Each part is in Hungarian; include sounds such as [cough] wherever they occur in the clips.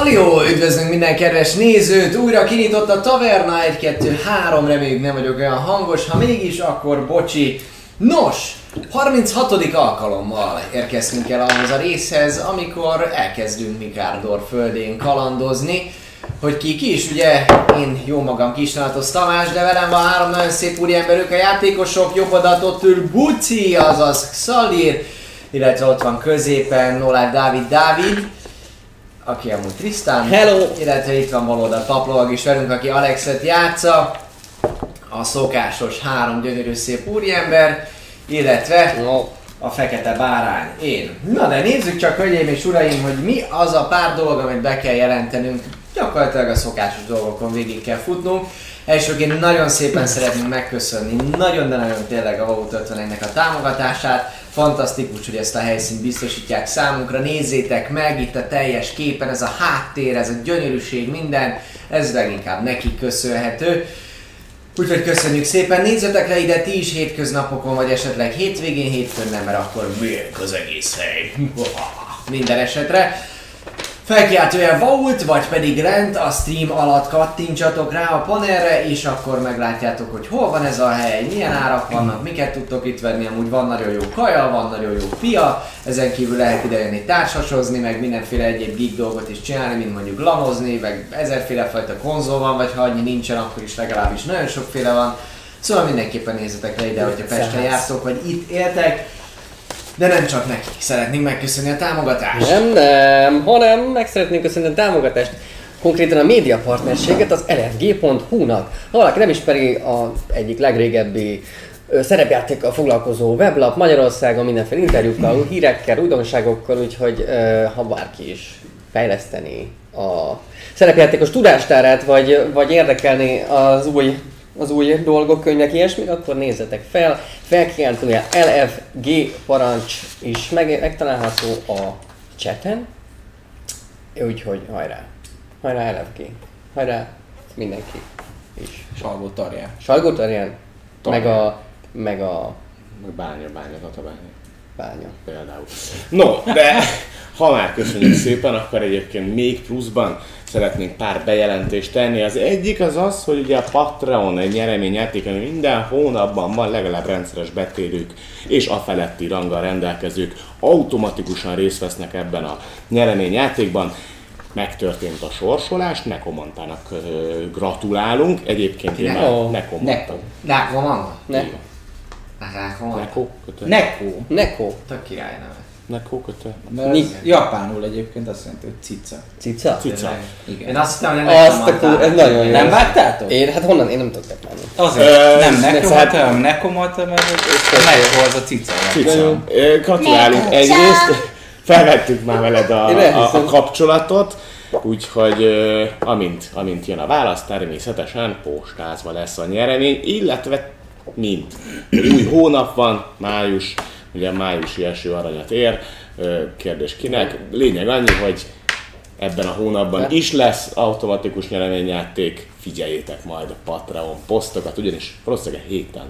Hallió, üdvözlünk minden kedves nézőt! Újra kinyitott a taverna 1-2-3, reméljük nem vagyok olyan hangos, ha mégis, akkor bocsi. Nos, 36. alkalommal érkeztünk el ahhoz a részhez, amikor elkezdünk Mikárdor földén kalandozni. Hogy ki ki is, ugye én jó magam Kisnátos Tamás, de velem van három nagyon szép úriember, ők a játékosok, jobb adatot ül Buci, azaz Xalir, illetve ott van középen Nolár Dávid Dávid, aki amúgy Tristan, Hello! illetve itt van baloldal Paplovag is velünk, aki Alexet játsza, a szokásos három gyönyörű szép úriember, illetve No. a fekete bárány, én. Na de nézzük csak, hölgyeim és uraim, hogy mi az a pár dolog, amit be kell jelentenünk. Gyakorlatilag a szokásos dolgokon végig kell futnunk. Elsőként nagyon szépen szeretnénk megköszönni, nagyon, de nagyon tényleg a Vaut 51-nek a támogatását. Fantasztikus, hogy ezt a helyszínt biztosítják számunkra. Nézzétek meg itt a teljes képen, ez a háttér, ez a gyönyörűség, minden. Ez leginkább nekik köszönhető. Úgyhogy köszönjük szépen, nézzetek le ide ti is hétköznapokon, vagy esetleg hétvégén, hétfőn nem, mert akkor milyen az egész hely. [laughs] Minden esetre. Felkiáltója Vault, vagy pedig lent a stream alatt kattintsatok rá a panelre, és akkor meglátjátok, hogy hol van ez a hely, milyen árak vannak, miket tudtok itt venni, amúgy van nagyon jó kaja, van nagyon jó fia, ezen kívül lehet ide jönni társasozni, meg mindenféle egyéb geek dolgot is csinálni, mint mondjuk lamozni, meg ezerféle fajta konzol van, vagy ha annyi nincsen, akkor is legalábbis nagyon sokféle van. Szóval mindenképpen nézzetek le ide, hogyha Pesten jártok, vagy itt éltek. De nem csak nekik, szeretnénk megköszönni a támogatást. Nem, nem, hanem meg szeretnénk köszönni a támogatást. Konkrétan a média partnerséget az lfg.hu-nak. Ha valaki nem ismeri, a egyik legrégebbi szerepjátékkal foglalkozó weblap Magyarországon mindenféle interjúkkal, hírekkel, újdonságokkal, úgyhogy ha bárki is fejleszteni a szerepjátékos tudástárát, vagy, vagy érdekelni az új az új dolgok, könyvek, ilyesmi, akkor nézzetek fel. Felkiáltója LFG parancs is meg, megtalálható a chaten. Úgyhogy hajrá. Hajrá LFG. Hajrá mindenki is. Salgó tarján. Sajgó Tarján, meg a, meg a Meg bánya, bánya, tatabánya. bánya. Például. No, de ha már köszönjük szépen, akkor egyébként még pluszban szeretnénk pár bejelentést tenni. Az egyik az az, hogy ugye a Patreon egy nyereményjáték, ami minden hónapban van legalább rendszeres betérők és a feletti ranggal rendelkezők automatikusan részt vesznek ebben a nyereményjátékban. Megtörtént a sorsolás, Nekomantának gratulálunk. Egyébként én már Ó, Nekomantának. Neko. Neko. Neko. Neko. Tök király neve. Neko, kötő. Mert Mi? ez japánul egyébként azt jelenti, hogy cica. Cica? Cica. Igen. Én azt hittem, hogy Azt a kur- ez nagyon jó. Nem vágtátok? Én, hát honnan? Én nem tudok megmondani. Azért. Ö, nem ne- nekomata, hanem nekomata, mert melyik volt a cica? Cica. Gratulálunk egyrészt, felvettük már veled a, a, a kapcsolatot, úgyhogy amint, amint jön a válasz, természetesen postázva lesz a nyeremény, illetve mint új hónap van, május, ugye májusi eső aranyat ér, kérdés kinek, lényeg annyi, hogy ebben a hónapban is lesz automatikus nyereményjáték, figyeljétek majd a Patreon posztokat, ugyanis valószínűleg héten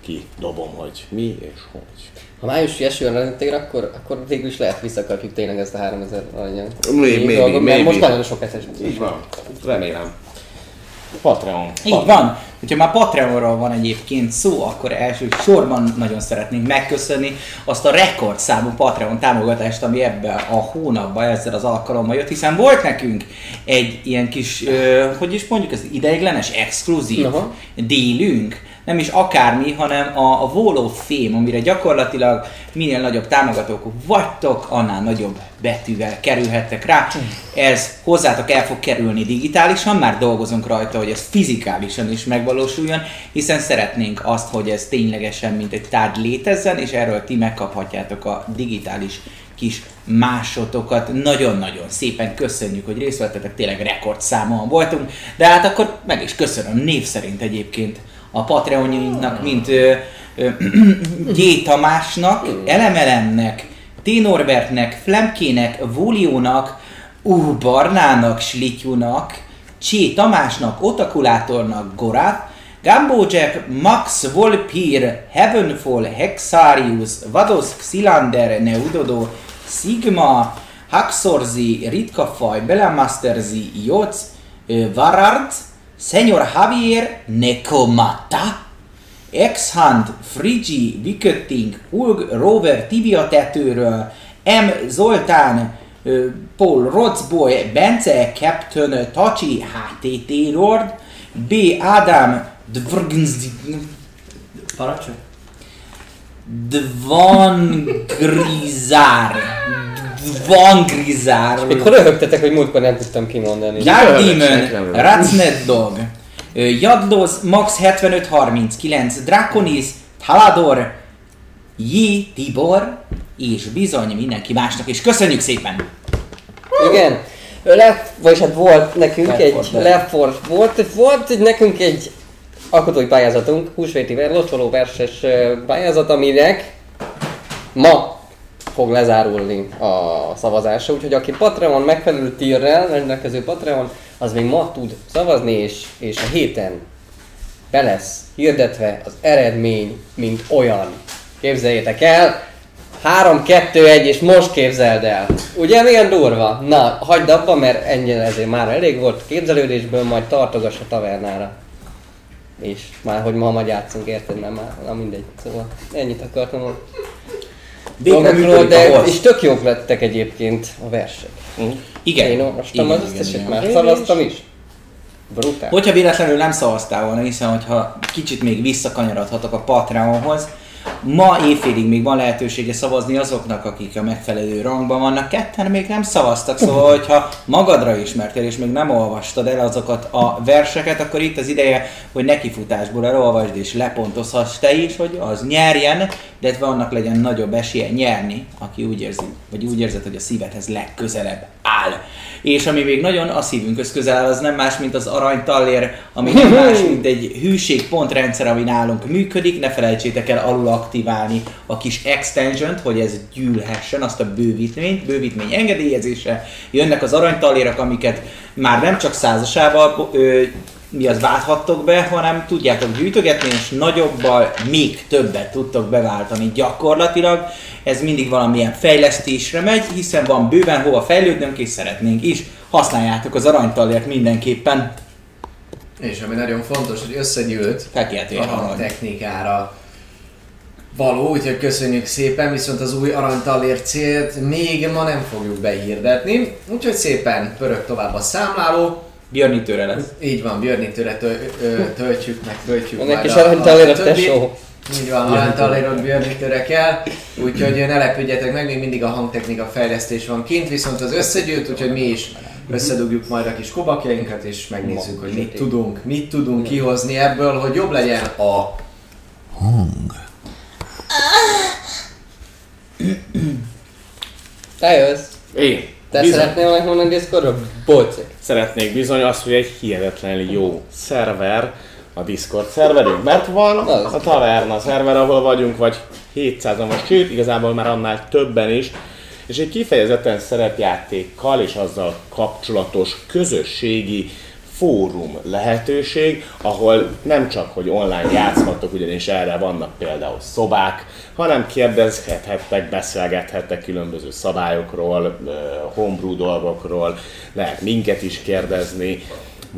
kidobom, hogy mi és hogy. Ha májusi eső jön tér, akkor, akkor végül is lehet visszakapjuk tényleg ezt a 3000 aranyat. Így maybe, dolgok, mert most nagyon sok eszes. Így van. Remélem. Patreon. Így van. Hogyha már Patreonról van egyébként szó, akkor első sorban nagyon szeretnénk megköszönni azt a rekordszámú Patreon támogatást, ami ebben a hónapban ezzel az alkalommal jött, hiszen volt nekünk egy ilyen kis, ö, hogy is mondjuk, ez ideiglenes, exkluzív Aha. délünk, nem is akármi, hanem a, a Wall of Fame, amire gyakorlatilag minél nagyobb támogatók vagytok, annál nagyobb betűvel kerülhettek rá. Ez hozzátok el fog kerülni digitálisan, már dolgozunk rajta, hogy ez fizikálisan is megvalósuljon, hiszen szeretnénk azt, hogy ez ténylegesen mint egy tárgy létezzen, és erről ti megkaphatjátok a digitális kis másotokat. Nagyon-nagyon szépen köszönjük, hogy részt vettetek, tényleg rekordszámon voltunk, de hát akkor meg is köszönöm név szerint egyébként a Patreonjainknak, mint ö, ö, [clears throat] G. Tamásnak, Elemelemnek, T. Norbertnek, Flemkének, Vóliónak, U. Barnának, Slityunak, Csé Tamásnak, Otakulátornak, Gorat, Gumbo Jack, Max Volpir, Heavenfall, Hexarius, Vados Xilander, Neudodo, Sigma, Haxorzi, ritka faj, Belamasterzi, Joc, ö, Senyor Javier, Nekomata, Exhand, Frigi, Vikötting, Hulg, Rover, Tibia tetőről, M. Zoltán, Paul Rotzboy, Bence, Captain, Tachi, HTT Lord, B. Ádám, Dvrgnzdi, Parancsolj. Dvangrizár. Dvangrizár. Mikor röhögtetek, hogy múltkor nem tudtam kimondani. Senki Demon. Ratsnet Dog, Jadloz, Max 7539, Draconis, Talador, J. Tibor, és bizony mindenki másnak, és köszönjük szépen! Igen. Left, vagyis hát volt nekünk Left egy 4 Dead. Left 4, volt, volt egy- nekünk egy alkotói pályázatunk, húsvéti ver, locsoló verses pályázat, aminek ma fog lezárulni a szavazása, úgyhogy aki Patreon megfelelő tírrel rendelkező Patreon, az még ma tud szavazni, és, és a héten be lesz hirdetve az eredmény, mint olyan. Képzeljétek el, 3-2-1 és most képzeld el. Ugye milyen durva? Na, hagyd abba, mert ennyi ezért már elég volt képzelődésből, majd tartogass a tavernára. És már, hogy ma majd játszunk, érted? Nem már, na mindegy. Szóval ennyit akartam Végre működik de és tök jók lettek egyébként a versek. Igen. Én olvastam Igen, az igen, összeset, igen. már szavaztam is. Brutál. Hogyha véletlenül nem szavaztál volna, hiszen hogyha kicsit még visszakanyarodhatok a Patreonhoz, ma éjfélig még van lehetősége szavazni azoknak, akik a megfelelő rangban vannak. Ketten még nem szavaztak, szóval hogyha magadra ismertél és még nem olvastad el azokat a verseket, akkor itt az ideje, hogy nekifutásból elolvasd és lepontozhass te is, hogy az nyerjen, illetve annak legyen nagyobb esélye nyerni, aki úgy érzi, vagy úgy érzed, hogy a szívedhez legközelebb áll. És ami még nagyon a szívünkhöz közel áll, az nem más, mint az aranytallér, ami nem más, mint egy hűségpontrendszer, ami nálunk működik. Ne felejtsétek el alul aktiválni a kis extension hogy ez gyűlhessen, azt a bővítményt, bővítmény engedélyezése. Jönnek az aranytallérek, amiket már nem csak százasával ö, mi az válthattok be, hanem tudjátok gyűjtögetni, és nagyobbal még többet tudtok beváltani gyakorlatilag. Ez mindig valamilyen fejlesztésre megy, hiszen van bőven hova fejlődnünk, és szeretnénk is. Használjátok az aranytallért mindenképpen. És ami nagyon fontos, hogy összegyűlt a arany. technikára való, úgyhogy köszönjük szépen, viszont az új aranytallér célt még ma nem fogjuk behirdetni, úgyhogy szépen pörög tovább a számláló, Björnitőre lesz. így van, Björnitőre tö- ö, töltjük, meg töltjük majd is a- aranytallér a tesó. Így van, aranytallérot Björnitőre kell, úgyhogy ne lepődjetek meg, még mindig a hangtechnika fejlesztés van kint, viszont az összegyűlt, úgyhogy mi is összedugjuk majd a kis kobakjainkat, és megnézzük, hogy mit tudunk, mit tudunk kihozni ebből, hogy jobb legyen a Te jössz. Én. Te Bizony. szeretnél megmondani Discordról? Boci. Szeretnék bizony azt, hogy egy hihetetlenül jó szerver a Discord szerverünk, mert van Az. a taverna szerver, ahol vagyunk, vagy 700-an most, sőt, igazából már annál többen is, és egy kifejezetten szerepjátékkal és azzal kapcsolatos közösségi fórum lehetőség, ahol nem csak, hogy online játszhatok, ugyanis erre vannak például szobák, hanem kérdezhettek, beszélgethettek különböző szabályokról, homebrew dolgokról, lehet minket is kérdezni,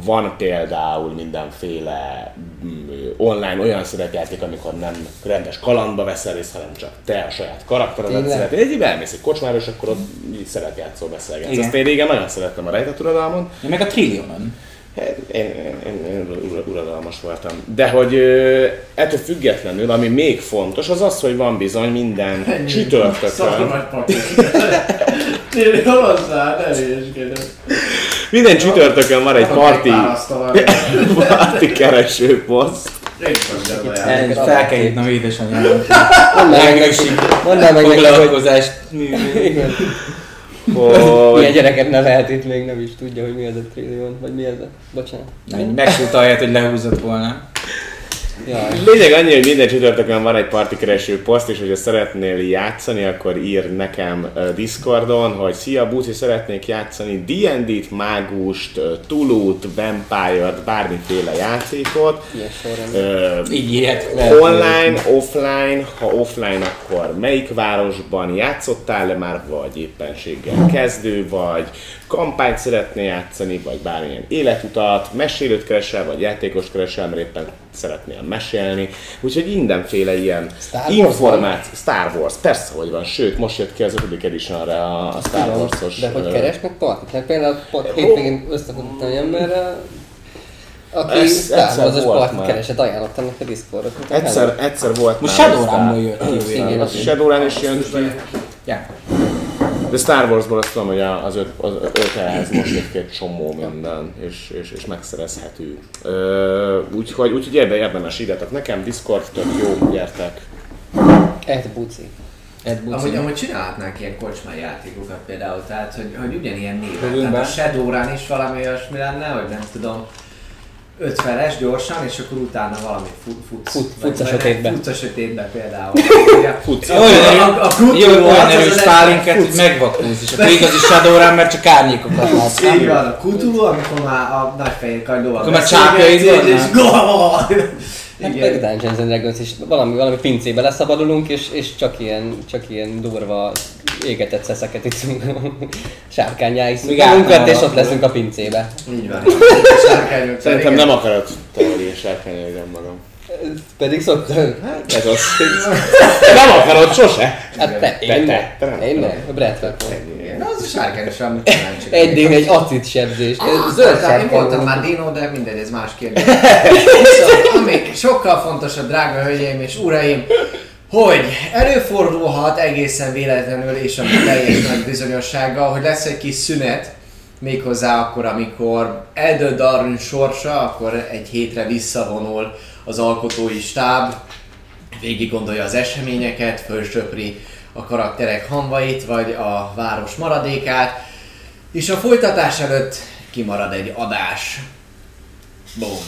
van például mindenféle mm, online olyan szerepjáték, amikor nem rendes kalandba veszel részt, hanem csak te a saját karakteredet szeretnél. Egy elmész egy kocsmára, és akkor ott így szerepjátszol, beszélgetsz. Igen. Ezt én régen nagyon szerettem a rejtett uradalmon. Én meg a Trillionon. Hát, Én, én, én, én ura- uradalmas voltam. De hogy ettől függetlenül, ami még fontos, az az, hogy van bizony minden csütörtökön. nagy papír. Tényleg hozzá, ne hülyeskedem. Minden csütörtökön van egy parti, [laughs] Parti. kereső poszt. El, fel kell hívnom édesanyámat. Mondd meg neki, Foglalkozást. Hogy milyen gyereket nevelt itt, még nem is tudja, hogy mi az a trillion, vagy mi az a... Bocsánat. Megfut ahelyett, hogy lehúzott volna. Jaj. Lényeg annyi, hogy minden csütörtökön van egy partikereső poszt, és hogyha szeretnél játszani, akkor ír nekem Discordon, hogy szia Buci, szeretnék játszani D&D-t, mágust, Tulut, Vampire-t, bármiféle játékot. Uh, Így le. Online, offline, ha offline, akkor melyik városban játszottál-e már, vagy éppenséggel kezdő vagy, kampányt szeretnél játszani, vagy bármilyen életutat, mesélőt keresel, vagy játékos keresel, mert éppen szeretnél mesélni. Úgyhogy mindenféle ilyen Star Wars információ. Star Wars, persze, hogy van. Sőt, most jött ki az 5. editionre a a Star Wars-os... De hogy keresnek partit? Hát például pont hétvégén összefogottam egy emberrel, aki Ez- Star egyszer Wars-os volt partit keresett, ajánlottam neki a Discordot. mint a Egyszer, egyszer volt Most már Shadowrunból jött ki. Igen. ugye? A Shadowrun is jön ki. Ja. De Star Warsból azt tudom, hogy az, öt, az ötelhez most jött ki egy csomó minden, és, és, és megszerezhető. Ö, úgyhogy, úgyhogy érde, érdemes írjatok nekem, Discord tök jó, gyertek. Ed Buci. Ed Buci. Amúgy, amúgy csinálhatnánk ilyen kocsmai játékokat például, tehát hogy, hogy ugyanilyen néven. Tehát a be. Shadowrun is valami olyasmi lenne, hogy nem tudom, ötvenes gyorsan, és akkor utána valami fut, futsz. Fut- futsz a sötétbe. Futsz a sötétbe például. [laughs] Futsz. A- a- a jó, olyan erős futsz. hogy megvakulsz, és akkor igazi Shadowrun, mert csak árnyékokat látsz. Így van, a Cthulhu, amikor már a nagyfehér kagylóval Akkor már csápjaid vannak? és! Hát Igen. meg Dungeons and Dragons is valami, valami pincébe leszabadulunk, és, és csak, ilyen, csak ilyen durva égetett szeszeket iszunk. [laughs] Sárkányá iszunk magunkat, és ott leszünk a pincébe. Így van. [laughs] Szerintem nem akarod teóriás sárkányolni magam. Pedig szoktam. Ez az. nem akarod sose. Hát te, Te- én te- te nem. nem. Én nem. A Brett Na, az a sárkányos, amit nem csak. Egy acid sebzés. Ez Zöld Hát, én voltam már Dino, de mindegy, ez más kérdés. Viszont, [laughs] ami sokkal fontosabb, drága hölgyeim és uraim, hogy előfordulhat egészen véletlenül és ami teljes nagy bizonyossággal, hogy lesz egy kis szünet, méghozzá akkor, amikor eldől Darwin sorsa, akkor egy hétre visszavonul az alkotói stáb, végig gondolja az eseményeket, fölsöpri a karakterek hamvait, vagy a város maradékát, és a folytatás előtt kimarad egy adás. Boom.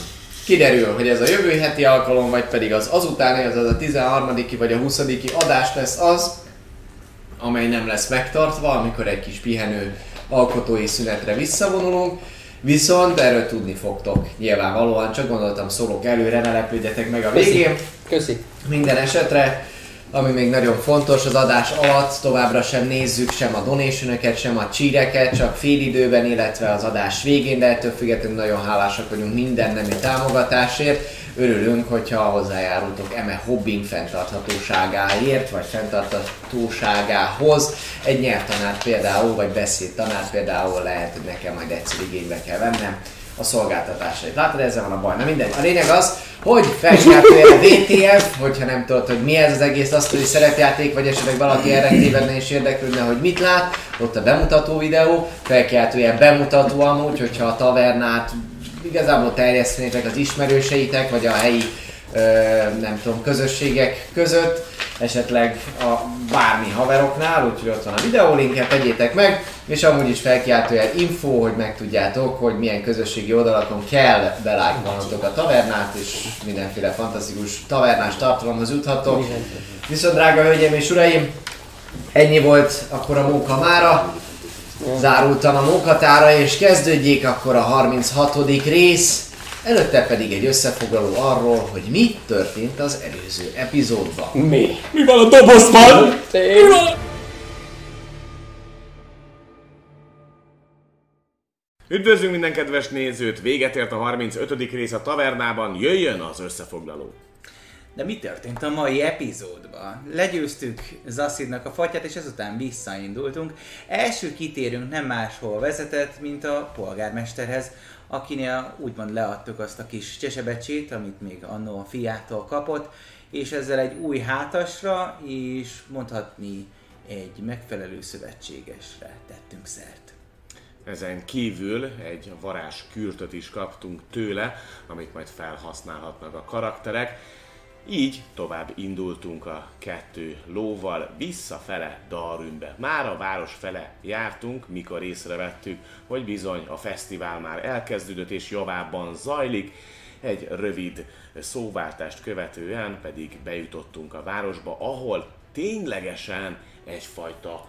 Kiderül, hogy ez a jövő heti alkalom, vagy pedig az azutáni, azaz a 13. vagy a 20. adás lesz az, amely nem lesz megtartva, amikor egy kis pihenő alkotói szünetre visszavonulunk. Viszont erről tudni fogtok nyilvánvalóan, csak gondoltam szólok előre, ne lepődjetek meg a végén. Köszi. Minden esetre, ami még nagyon fontos, az adás alatt továbbra sem nézzük sem a donation sem a csíreket, csak fél időben, illetve az adás végén, de ettől függetlenül nagyon hálásak vagyunk minden nemű támogatásért. Örülünk, hogyha hozzájárultok eme hobbing fenntarthatóságáért, vagy fenntarthatóságához. Egy nyelvtanár például, vagy beszédtanár például lehet, hogy nekem majd egyszer igénybe kell vennem a szolgáltatásait. Látod, ezzel van a baj. Na mindegy. A lényeg az, hogy felcsináltál a VTF, hogyha nem tudod, hogy mi ez az egész asztali szerepjáték, vagy esetleg valaki erre tévedne és érdeklődne, hogy mit lát, ott a bemutató videó, felkiáltójel bemutató amúgy, hogyha a tavernát igazából terjesztenétek az ismerőseitek, vagy a helyi nem tudom, közösségek között, esetleg a bármi haveroknál, úgyhogy ott van a videólinket, tegyétek meg, és amúgy is felkiáltójel info, hogy megtudjátok, hogy milyen közösségi oldalakon kell belájkolnotok a tavernát, és mindenféle fantasztikus tavernás tartalomhoz juthatok. Viszont drága hölgyeim és uraim, ennyi volt akkor a munka mára. Zárultan a munkatára, és kezdődjék akkor a 36. rész. Előtte pedig egy összefoglaló arról, hogy mi történt az előző epizódban. Mi? Mi van a dobozban? Mi van? Üdvözlünk minden kedves nézőt! Véget ért a 35. rész a tavernában, jöjjön az összefoglaló. De mi történt a mai epizódban? Legyőztük Zassidnak a fatyát, és ezután visszaindultunk. Első kitérünk nem máshol vezetett, mint a polgármesterhez, akinél úgymond leadtuk azt a kis csesebecsét, amit még annó a fiától kapott, és ezzel egy új hátasra, és mondhatni egy megfelelő szövetségesre tettünk szert. Ezen kívül egy varázs kürtöt is kaptunk tőle, amit majd felhasználhatnak a karakterek. Így tovább indultunk a kettő lóval visszafele Darünbe. Már a város fele jártunk, mikor észrevettük, hogy bizony a fesztivál már elkezdődött és javában zajlik. egy rövid szóváltást követően pedig bejutottunk a városba, ahol ténylegesen egyfajta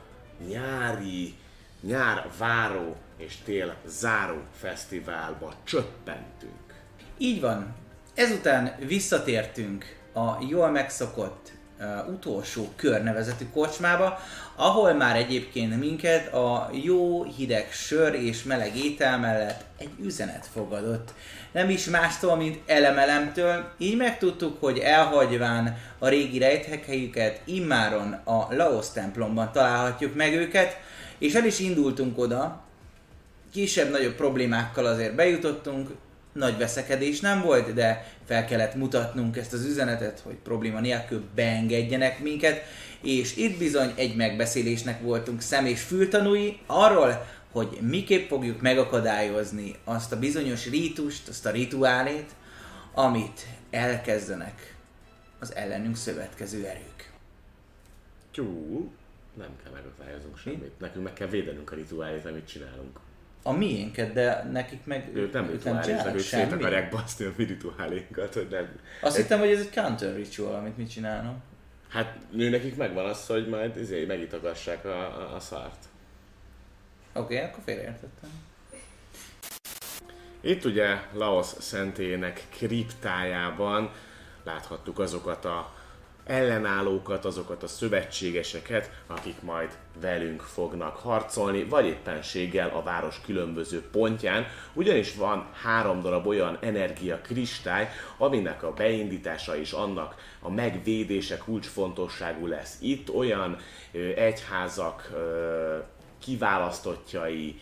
nyári, nyár váró és tél záró fesztiválba csöppentünk. Így van. Ezután visszatértünk a jól megszokott uh, utolsó kör nevezetű kocsmába, ahol már egyébként minket a jó hideg sör és meleg étel mellett egy üzenet fogadott. Nem is mástól, mint elemelemtől, így megtudtuk, hogy elhagyván a régi rejthelyüket, immáron a Laos templomban találhatjuk meg őket, és el is indultunk oda, kisebb-nagyobb problémákkal azért bejutottunk, nagy veszekedés nem volt, de fel kellett mutatnunk ezt az üzenetet, hogy probléma nélkül beengedjenek minket, és itt bizony egy megbeszélésnek voltunk szem és fültanúi arról, hogy miképp fogjuk megakadályozni azt a bizonyos rítust, azt a rituálét, amit elkezdenek az ellenünk szövetkező erők. Tyú, nem kell megakadályoznunk semmit. Nekünk meg kell védenünk a rituálét, amit csinálunk. A miénket, de nekik meg Ők nem rituáléznak, csinálnak ők szét akarják baszni a mi rituálénkat, hogy nem. Azt hittem, hogy ez egy counter ritual, amit mi csinálunk. Hát nő nekik megvan az, hogy majd izé, megitogassák a, a, a szart. Oké, okay, akkor félreértettem. Itt ugye Laos szentélyének kriptájában láthattuk azokat a ellenállókat, azokat a szövetségeseket, akik majd velünk fognak harcolni, vagy éppenséggel a város különböző pontján, ugyanis van három darab olyan energia kristály, aminek a beindítása és annak a megvédése kulcsfontosságú lesz. Itt olyan ö, egyházak ö, kiválasztottjai,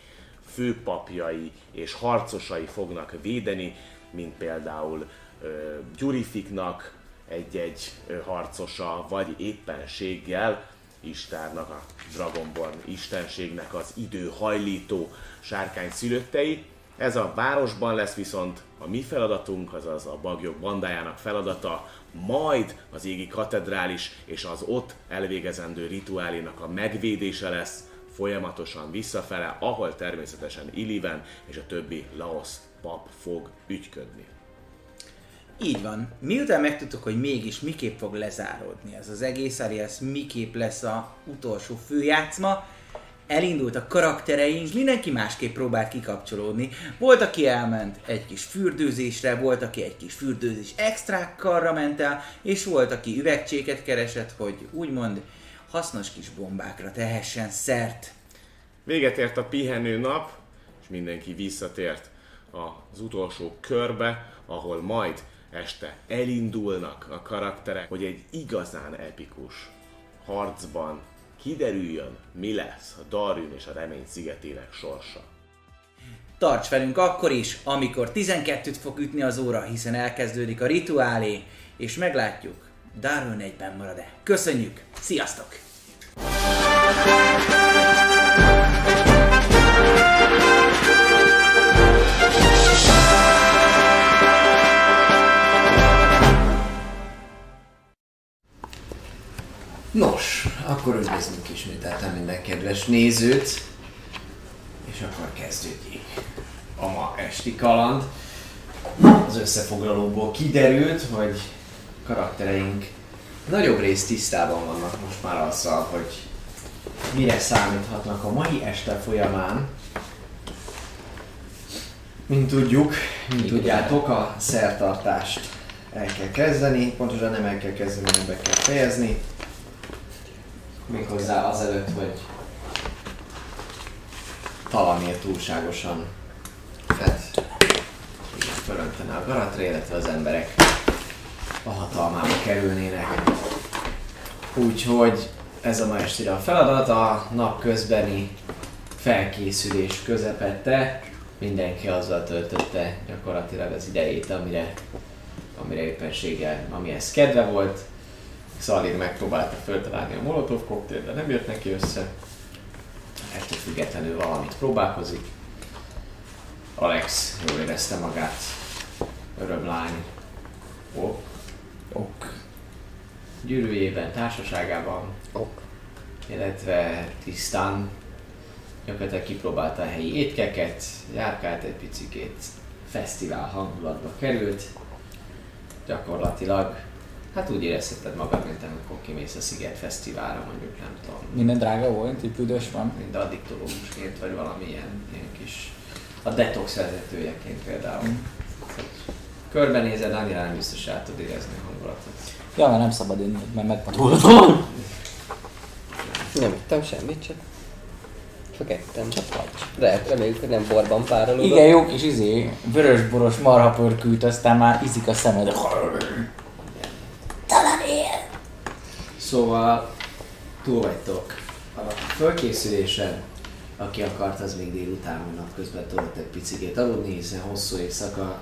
főpapjai és harcosai fognak védeni, mint például ö, Gyurifiknak egy-egy harcosa, vagy éppenséggel Istárnak, a Dragonborn istenségnek az időhajlító sárkány szülöttei. Ez a városban lesz viszont a mi feladatunk, azaz a bagyok bandájának feladata, majd az égi katedrális és az ott elvégezendő rituálénak a megvédése lesz, folyamatosan visszafele, ahol természetesen Iliven és a többi Laos pap fog ügyködni. Így van. Miután megtudtuk, hogy mégis miképp fog lezáródni ez az egész, alias miképp lesz a utolsó főjátszma, elindult a karaktereink, mindenki másképp próbált kikapcsolódni. Volt, aki elment egy kis fürdőzésre, volt, aki egy kis fürdőzés extrákkalra ment el, és volt, aki üvegcséket keresett, hogy úgymond hasznos kis bombákra tehessen szert. Véget ért a pihenő nap, és mindenki visszatért az utolsó körbe, ahol majd este elindulnak a karakterek, hogy egy igazán epikus harcban kiderüljön, mi lesz a Darwin és a Remény szigetének sorsa. Tarts velünk akkor is, amikor 12-t fog ütni az óra, hiszen elkezdődik a rituálé, és meglátjuk, Darwin egyben marad-e. Köszönjük, sziasztok! Nos, akkor üdvözlünk ismételten minden kedves nézőt, és akkor kezdődjék a ma esti kaland. Az összefoglalóból kiderült, hogy karaktereink nagyobb részt tisztában vannak most már azzal, hogy mire számíthatnak a mai este folyamán. Mint tudjuk, mint tudjátok, a szertartást el kell kezdeni, pontosan nem el kell kezdeni, hanem be kell fejezni. Méghozzá azelőtt, hogy Talamér túlságosan fett fölöntene a garatra, illetve az emberek a hatalmába kerülnének. Úgyhogy ez a ma estére a feladat, a napközbeni felkészülés közepette. Mindenki azzal töltötte gyakorlatilag az idejét, amire, amire éppenséggel, amihez kedve volt. Szalir megpróbálta föltalálni a Molotov koktél, de nem jött neki össze. Ettől függetlenül valamit próbálkozik. Alex jól érezte magát. Örömlány. Ok. Ok. Gyűrűjében, társaságában. Ok. Illetve tisztán gyakorlatilag kipróbálta a helyi étkeket, járkált egy picikét, fesztivál hangulatba került. Gyakorlatilag, hát úgy érezheted magad, mint amikor kimész a Sziget Fesztiválra, mondjuk nem tudom, Minden drága volt, így büdös van. mint addiktológusként, vagy valamilyen ilyen kis, a detox vezetőjeként például. Körbenézed, annyira nem biztos el tud érezni a hangulatot. Ja, mert nem szabad inni, mert megpadultam. Nem ittam semmit, csak... Csak ettem. Csak vagy. De reméljük, hogy nem borban párolog. Igen, jó kis izé, vörösboros marhapörkült, aztán már izik a szemed. Szóval túl vagytok a fölkészülésen. Aki akart, az még délután, vagy napközben tudott egy picikét aludni, hiszen hosszú éjszaka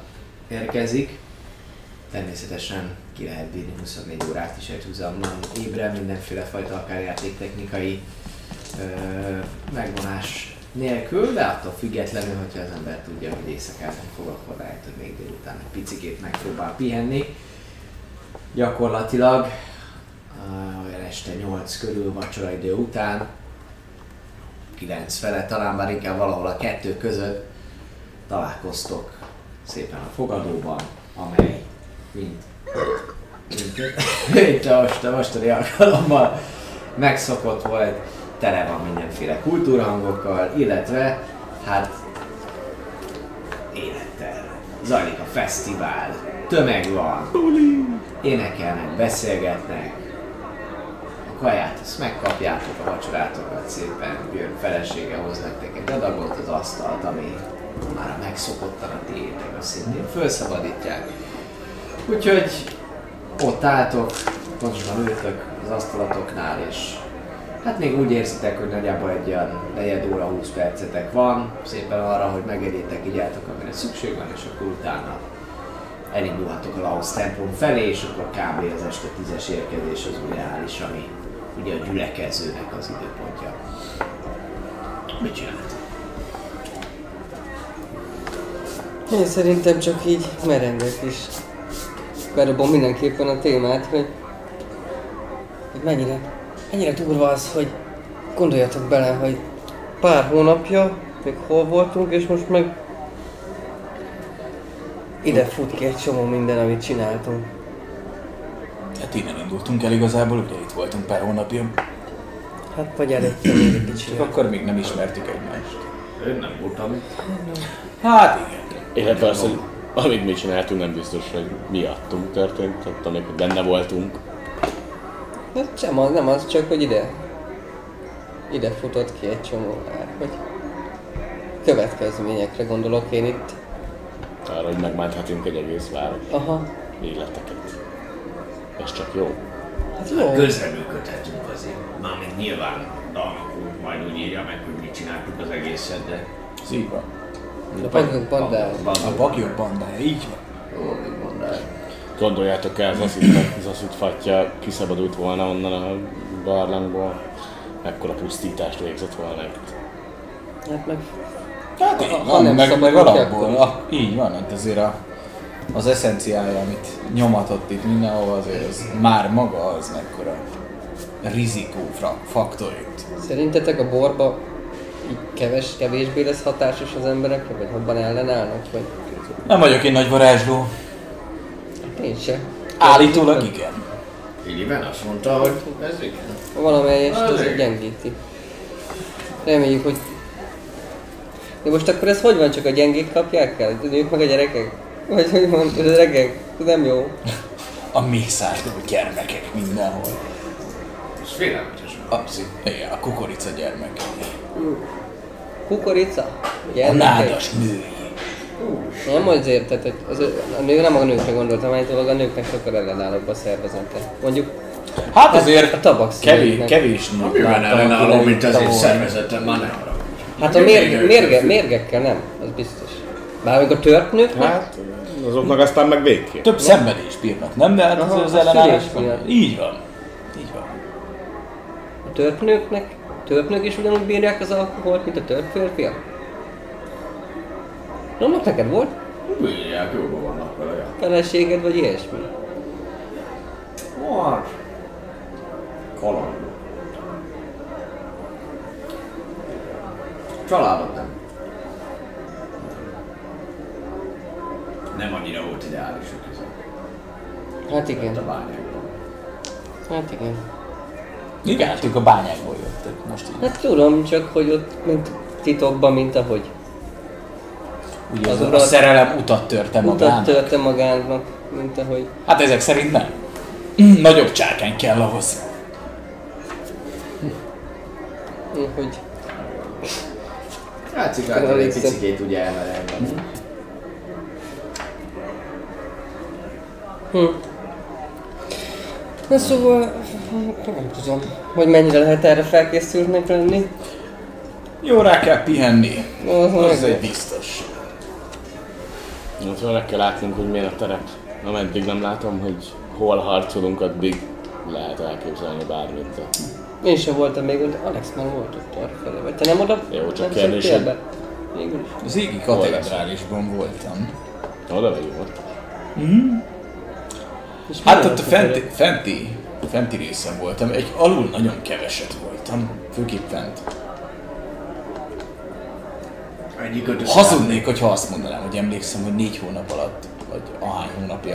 érkezik. Természetesen ki lehet bírni 24 órát is egy húzamban ébre, mindenféle fajta akár játéktechnikai ö, megvonás nélkül, de attól függetlenül, hogyha az ember tudja, hogy éjszakát nem fog, akkor lehet, hogy még délután egy picikét megpróbál pihenni. Gyakorlatilag olyan este 8 körül vacsoraidő után, 9 fele, talán már inkább valahol a kettő között találkoztok szépen a fogadóban, amely mint, mint, mint a, most, a mostani alkalommal megszokott volt, tele van mindenféle kultúrhangokkal, illetve hát élettel. Zajlik a fesztivál, tömeg van, énekelnek, beszélgetnek, a kaját azt megkapjátok, a vacsorátokat szépen, jön felesége hoz nektek egy adagot, az asztalt, ami már a megszokottan a tiétek, azt szintén felszabadítják. Úgyhogy ott álltok, pontosan ültök az asztalatoknál, és hát még úgy érzitek, hogy nagyjából egy olyan negyed óra, 20 percetek van, szépen arra, hogy megegyétek, így álltok, amire szükség van, és akkor utána elindulhatok a Laos templom felé, és akkor kb. az este tízes érkezés az úgy reális, ami ugye a gyülekezőnek az időpontja. Mit csináltok? Én szerintem csak így merengek is. Bedobom mindenképpen a témát, hogy, hogy mennyire, mennyire durva az, hogy gondoljatok bele, hogy pár hónapja még hol voltunk, és most meg ide fut ki egy csomó minden, amit csináltunk. Hát innen indultunk el igazából, ugye itt voltunk pár hónapja. Hát vagy előtte még egy kicsi. Csak akkor még nem ismertük egymást. Én nem voltam itt. Hát igen. Illetve az, hogy amit mi csináltunk, nem biztos, hogy miattunk történt, tehát hogy benne voltunk. Hát sem az, nem az, csak hogy ide. Ide futott ki egy csomó ár, hogy következményekre gondolok én itt. Arra, hogy megmenthetünk egy egész város Aha. életeket. Ez csak jó. Hát jó. Közreműködhetünk azért. Mármint nyilván Dalmak úr majd úgy írja meg, hogy mit csináltuk az egészet, de... Van. A bankok bandája. A bagyok bandája, így van. Mondál? Gondoljátok el, az aszit, az aszit fatja kiszabadult volna onnan a barlangból, mekkora pusztítást végzett volna itt. Hát meg Hát így Ha- van, nem meg, meg alapból. akkor- Ah, így van, hát azért a, az eszenciája, amit nyomatott itt mindenhol, azért az már maga az mekkora rizikó faktor itt. Szerintetek a borba keves, kevésbé lesz hatásos az emberekre, vagy jobban ellenállnak, vagy Nem vagyok én nagy varázsló. én se. Állítólag igen. Illiven azt mondta, hogy ez igen. Valamelyest az gyengíti. Reméljük, hogy... De most akkor ez hogy van, csak a gyengék kapják el? A nők meg a gyerekek? Vagy hogy van, az öregek? Ez nem jó. A mészárdó gyermekek mindenhol. Ez félelmetes. A, igen, a kukorica gyermekek. Kukorica? A Gyermekek? nádas női. Nem azért, tehát hogy az, a nő nem a nőkre gondoltam, állítólag a nőknek sokkal ellenállóbb a szervezete. Mondjuk Hát azért a tabak kevés, kevés Amiben láttam, ellenálló, mint az volna. szervezetem, már ne haragudj. Hát a mérge, mérge, mérgekkel nem, az biztos. Bár még a tört nőknek, Hát, azoknak aztán meg végképp. Több szenvedés bírnak, nem? De hát Aha, az, az ellenállás van. Így van. Így van. a tört nőknek, tört nők is ugyanúgy bírják az alkoholt, mint a tört férfiak? Annak neked volt Bírják, jóban vannak vele, ja. feleséged, vagy ilyesmi? Van. Kalandok. Családot nem. nem annyira volt ideálisak ezek. Hát A igen. bányákban. Hát igen. Igen, ők a bányákból jöttek most így. Hát tudom, csak hogy ott mint titokban, mint ahogy Ugye az az a urat- szerelem utat törte utat magának. törte magának, mint ahogy... Hát ezek szerint nem. Nagyobb csárkány kell ahhoz. hogy Hát cigány, egy Elég szép. picikét ugye elmerelve. Hm. Na szóval, nem tudom, hogy mennyire lehet erre felkészültnek lenni. Jó, rá kell pihenni. Az Az egy biztos. Szóval meg kell látnunk, hogy milyen a terep. Ameddig nem látom, hogy hol harcolunk, addig lehet elképzelni bármit. De Én sem voltam még ott, Alex már volt ott arra fele. Vagy te nem oda? Jó, csak kérdés, hogy-? Végül is. Az égi katedrálisban voltam. oda vagy volt. És Hát ott a fenti, fenti, fenti részen voltam. Egy alul nagyon keveset voltam. Főképp fent. Hazudnék, hogyha azt mondanám, hogy emlékszem, hogy négy hónap alatt, vagy ahány hónapja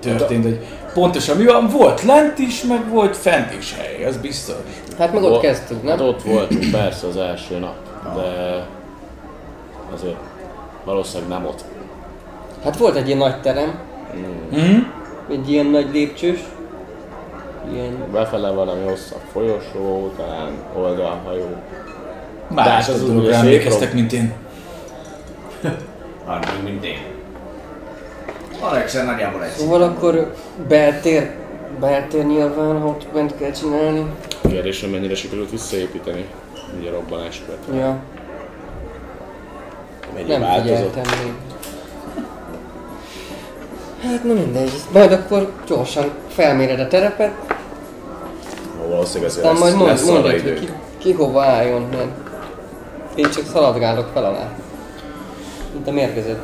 történt, hogy pontosan mi van, volt lent is, meg volt fent is hely, az biztos. Hát meg ott Vol- kezdtük, nem? Hát ott voltunk persze az első nap, de azért valószínűleg nem ott. Hát volt egy ilyen nagy terem, Hm? egy ilyen nagy lépcsős. Ilyen... Befele valami hosszabb folyosó, talán oldalhajó. Más hát az az mint én. [laughs] Hát meg mint én. Alexel nagyjából egy. Szóval akkor beltér, beltér nyilván, ha ott bent kell csinálni. Kérdés, hogy mennyire sikerült visszaépíteni ugye a robbanás követően. Ja, Mennyi nem változott. figyeltem még. Hát na mindegy, majd akkor gyorsan felméred a terepet, Ó, Valószínűleg ezért aztán majd lesz, mond, lesz mondd, arra hogy ki, ki hova álljon, mert én csak szaladgálok fel alá. Mint a mérgezett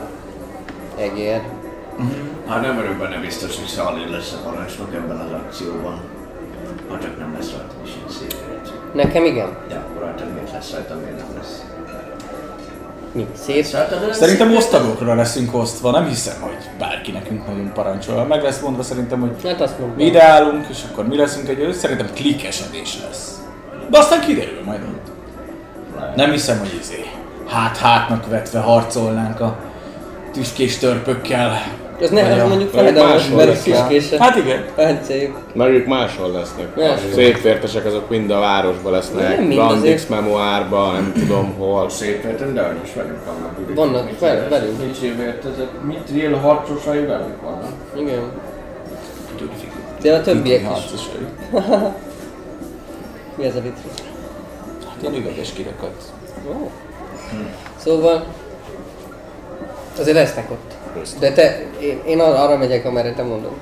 egér. Hát nem vagyok benne biztos, hogy Szalin lesz a parancsnok ebben az akcióban. Ha csak nem lesz rajta is ilyen szép. Nekem igen? De akkor rajta miért lesz rajta, miért nem lesz? Mi? Szép? Nem Szerintem osztagokra leszünk osztva, nem hiszem, hogy bárki nekünk nagyon parancsol. Meg lesz mondva szerintem, hogy Hát azt mondom. mi ide állunk, és akkor mi leszünk egy szerintem klikkesedés lesz. De aztán kiderül majd ott. Nem hiszem, hogy izé hát-hátnak vetve harcolnánk a tüskés törpökkel. Az ne, az mondjuk máshol mert lesz szüskésre. Hát igen. Páncéljuk. Meg ők máshol lesznek. Máshol. Szép vértesek azok mind a városban Nem lesznek. mind Brandix azért. memoárban, nem tudom hol. Szép értem, de hogy is velünk vannak. Vannak, éves- velünk. Mit évért ezek? Mit rél harcosai velünk vannak? Igen. De a többiek is. Harcosai. [laughs] Mi ez a vicc? Hát ilyen üveges kirakat. Ó. Szóval... Azért lesznek ott. De te, én, én arra, arra megyek, amerre te mondod.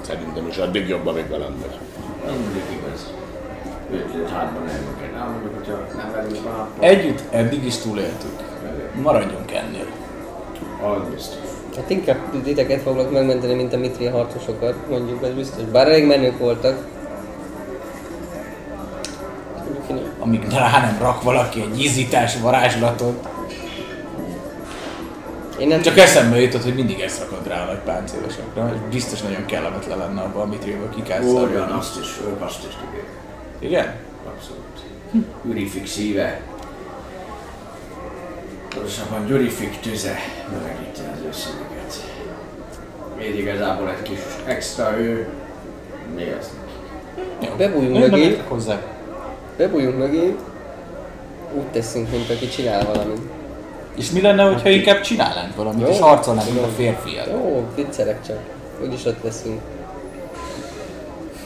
Szerintem is addig jobb, amíg velem vagy. Mindig igaz. Együtt eddig is túléltük. Maradjunk ennél. Az biztos. Hát inkább titeket foglak megmenteni, mint a mitri harcosokat, mondjuk, ez biztos. Bár elég menők voltak. Amíg rá nem rak valaki egy izítás varázslatot. Én nem Csak eszembe jutott, hogy mindig ezt rakod rá a nagy páncélosokra, és biztos nagyon kellemetlen lenne abban, amit Réva kikászol. Orjan azt is, azt is tudja. Igen? Abszolút. Gyurifik szíve. Pontosabban Gyurifik tüze melegíti az szívüket. Még igazából egy kis extra ő. Mi az? Nem mögé. Bebújjunk mögé. Úgy teszünk, mint aki csinál valamit. És mi lenne, hogyha inkább csinálnánk valamit, Jó. és harcolnánk, mint a férfiak? Jó, viccelek csak. Úgyis ott leszünk.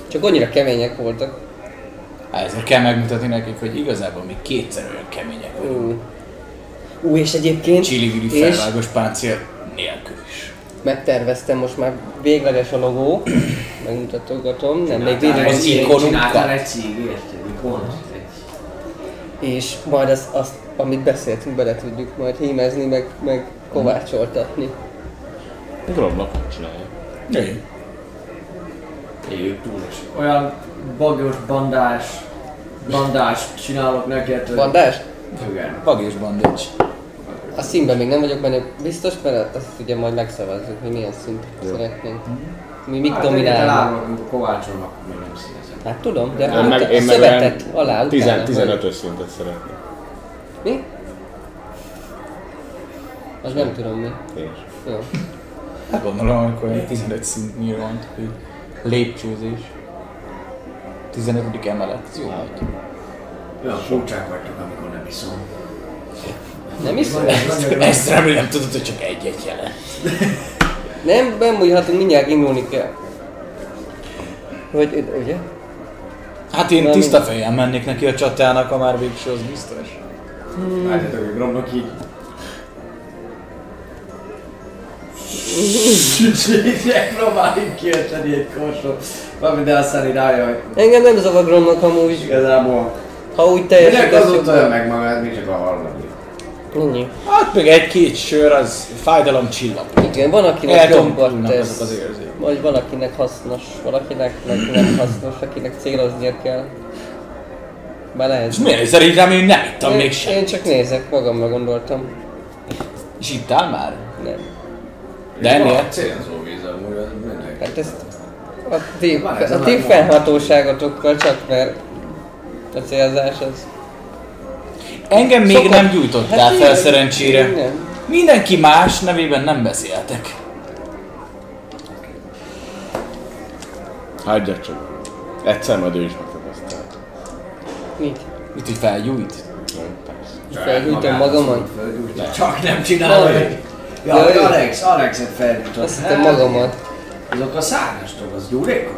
Csak annyira kemények voltak. Hát ezért kell megmutatni nekik, hogy igazából mi kétszer olyan kemények vagyunk. Ú. Ú, és egyébként... Csili-vili és felvágos páncél nélkül is. megterveztem most már végleges a logó. [clears throat] Megmutatogatom, nem, még végleges az egy- ikonunkat. Csináltál egy cígért, egy ikont. És majd azt, azt, amit beszéltünk, bele tudjuk majd hímezni, meg, meg kovácsoltatni. Gromnak csinálja. Jöjjön. Éljük túl is. Olyan bagos bandás, bandás csinálok neked. hogy- Bandás? Igen. Vag és bandage. A színben még nem vagyok benne biztos, mert azt ugye majd megszavazzuk, hogy milyen szint szeretnénk. Mi mik Hát, dominálnak. Talán Kovácsolnak még nem színezem. Hát tudom, de Én hát meg, a én meg szövetet alá, olyan utána. 10, hogy- 15-ös szintet szeretnék. Mi? Az nem tudom mi. Én is. Jó. Hát gondolom, amikor olyan 15 szint nyilván, hogy lépcsőzés. 15. emelet, ez jó nagy. Olyan furcsák vagytok, amikor nem iszom. Nem is Ezt, ezt remélem tudod, hogy csak egy-egy jelen. Nem, nem bújhatunk, mindjárt indulni kell. Hogy, ugye? Hát én Nem, tiszta fejjel mennék neki a csatának, ha már végső, az biztos. Látjátok, hogy Gromnak így... Próbáljuk kiölteni egy korsot. Valami, de aztán így rájön, hogy Engem nem zavar Gromnak amúgy, igazából... ha úgy Minek teljesít, az az ott olyan meg magad, mi csak a harmadik. Ennyi. Hát meg egy-két sör, az fájdalom csillap. Igen, van akinek jobbat tesz. azok az érzések. Vagy van akinek hasznos, valakinek meg nem hasznos, akinek céloznia kell. Be lehet. És miért nézel így rám, én nem ittam én, még én semmit. csak nézek, magamra gondoltam. És ittál már? Nem. De ennél? Célzó víz amúgy, az mindenki. Hát ezt a ti, Van ez a ti fennhatóságotokkal csak, mert a célzás az... Engem még Szokott- nem gyújtottál Hát fel szerencsére. Nem. Mindenki más nevében nem beszéltek. Hagyja csak. Egyszer majd ő is megtapasztal. Mit? Hogy felgyújt? Felgyújtom magamat? Csak nem csinálod. Ja, Jaj. Alex, Alexet felgyújtott. Azt hittem magamat. Azok a szárnyastok, az gyúrékony.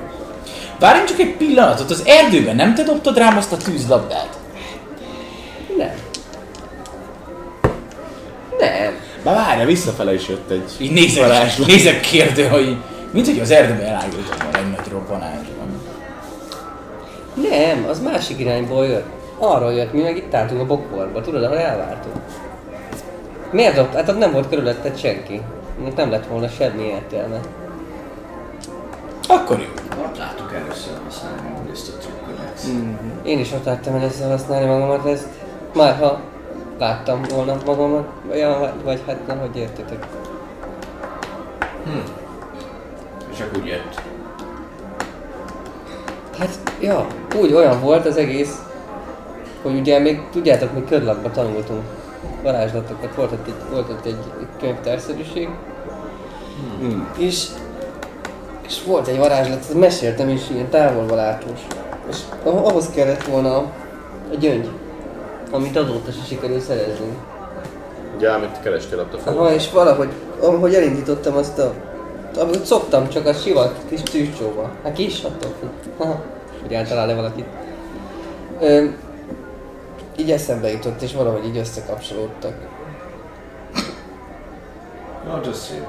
Várjunk csak egy pillanatot, az erdőben nem te dobtad rám azt a tűzlabdát? Nem. Nem. Már várja, visszafele is jött egy Így nézek, nézek kérdő, hogy mint hogy az erdőben elágultam volna egy nagy robbanásban. Nem, az másik irányból jött. Arról jött, mi meg itt álltunk a bokorba, tudod, ahol elváltunk. Miért dobt? Hát ott nem volt körülötted senki. Nem lett volna semmi értelme. Akkor jó. Ott láttuk először használni magad ezt a trükködet. Én is ott láttam először használni magamat ezt. Már ha láttam volna magamat, ja, vagy hát nem, hogy értitek. És akkor úgy jött. Hát, ja, úgy olyan volt az egész, hogy ugye még, tudjátok, mi körlakban tanultunk varázslatokat, volt ott egy, volt ott egy, könyvtárszerűség, Hmm. és, és volt egy varázslat, meséltem is, ilyen távolba látós. És ah- ahhoz kellett volna a, gyöngy, amit azóta se sikerült szerezni. Ugye, amit kerestél ott a Aha, falon. és valahogy, ahogy elindítottam azt a... Amit szoktam, csak a sivat kis tűzcsóba. Hát ki is. Haha, hogy eltalál-e valakit. Ö, így eszembe jutott, és valahogy így összekapcsolódtak. Hát ez szép.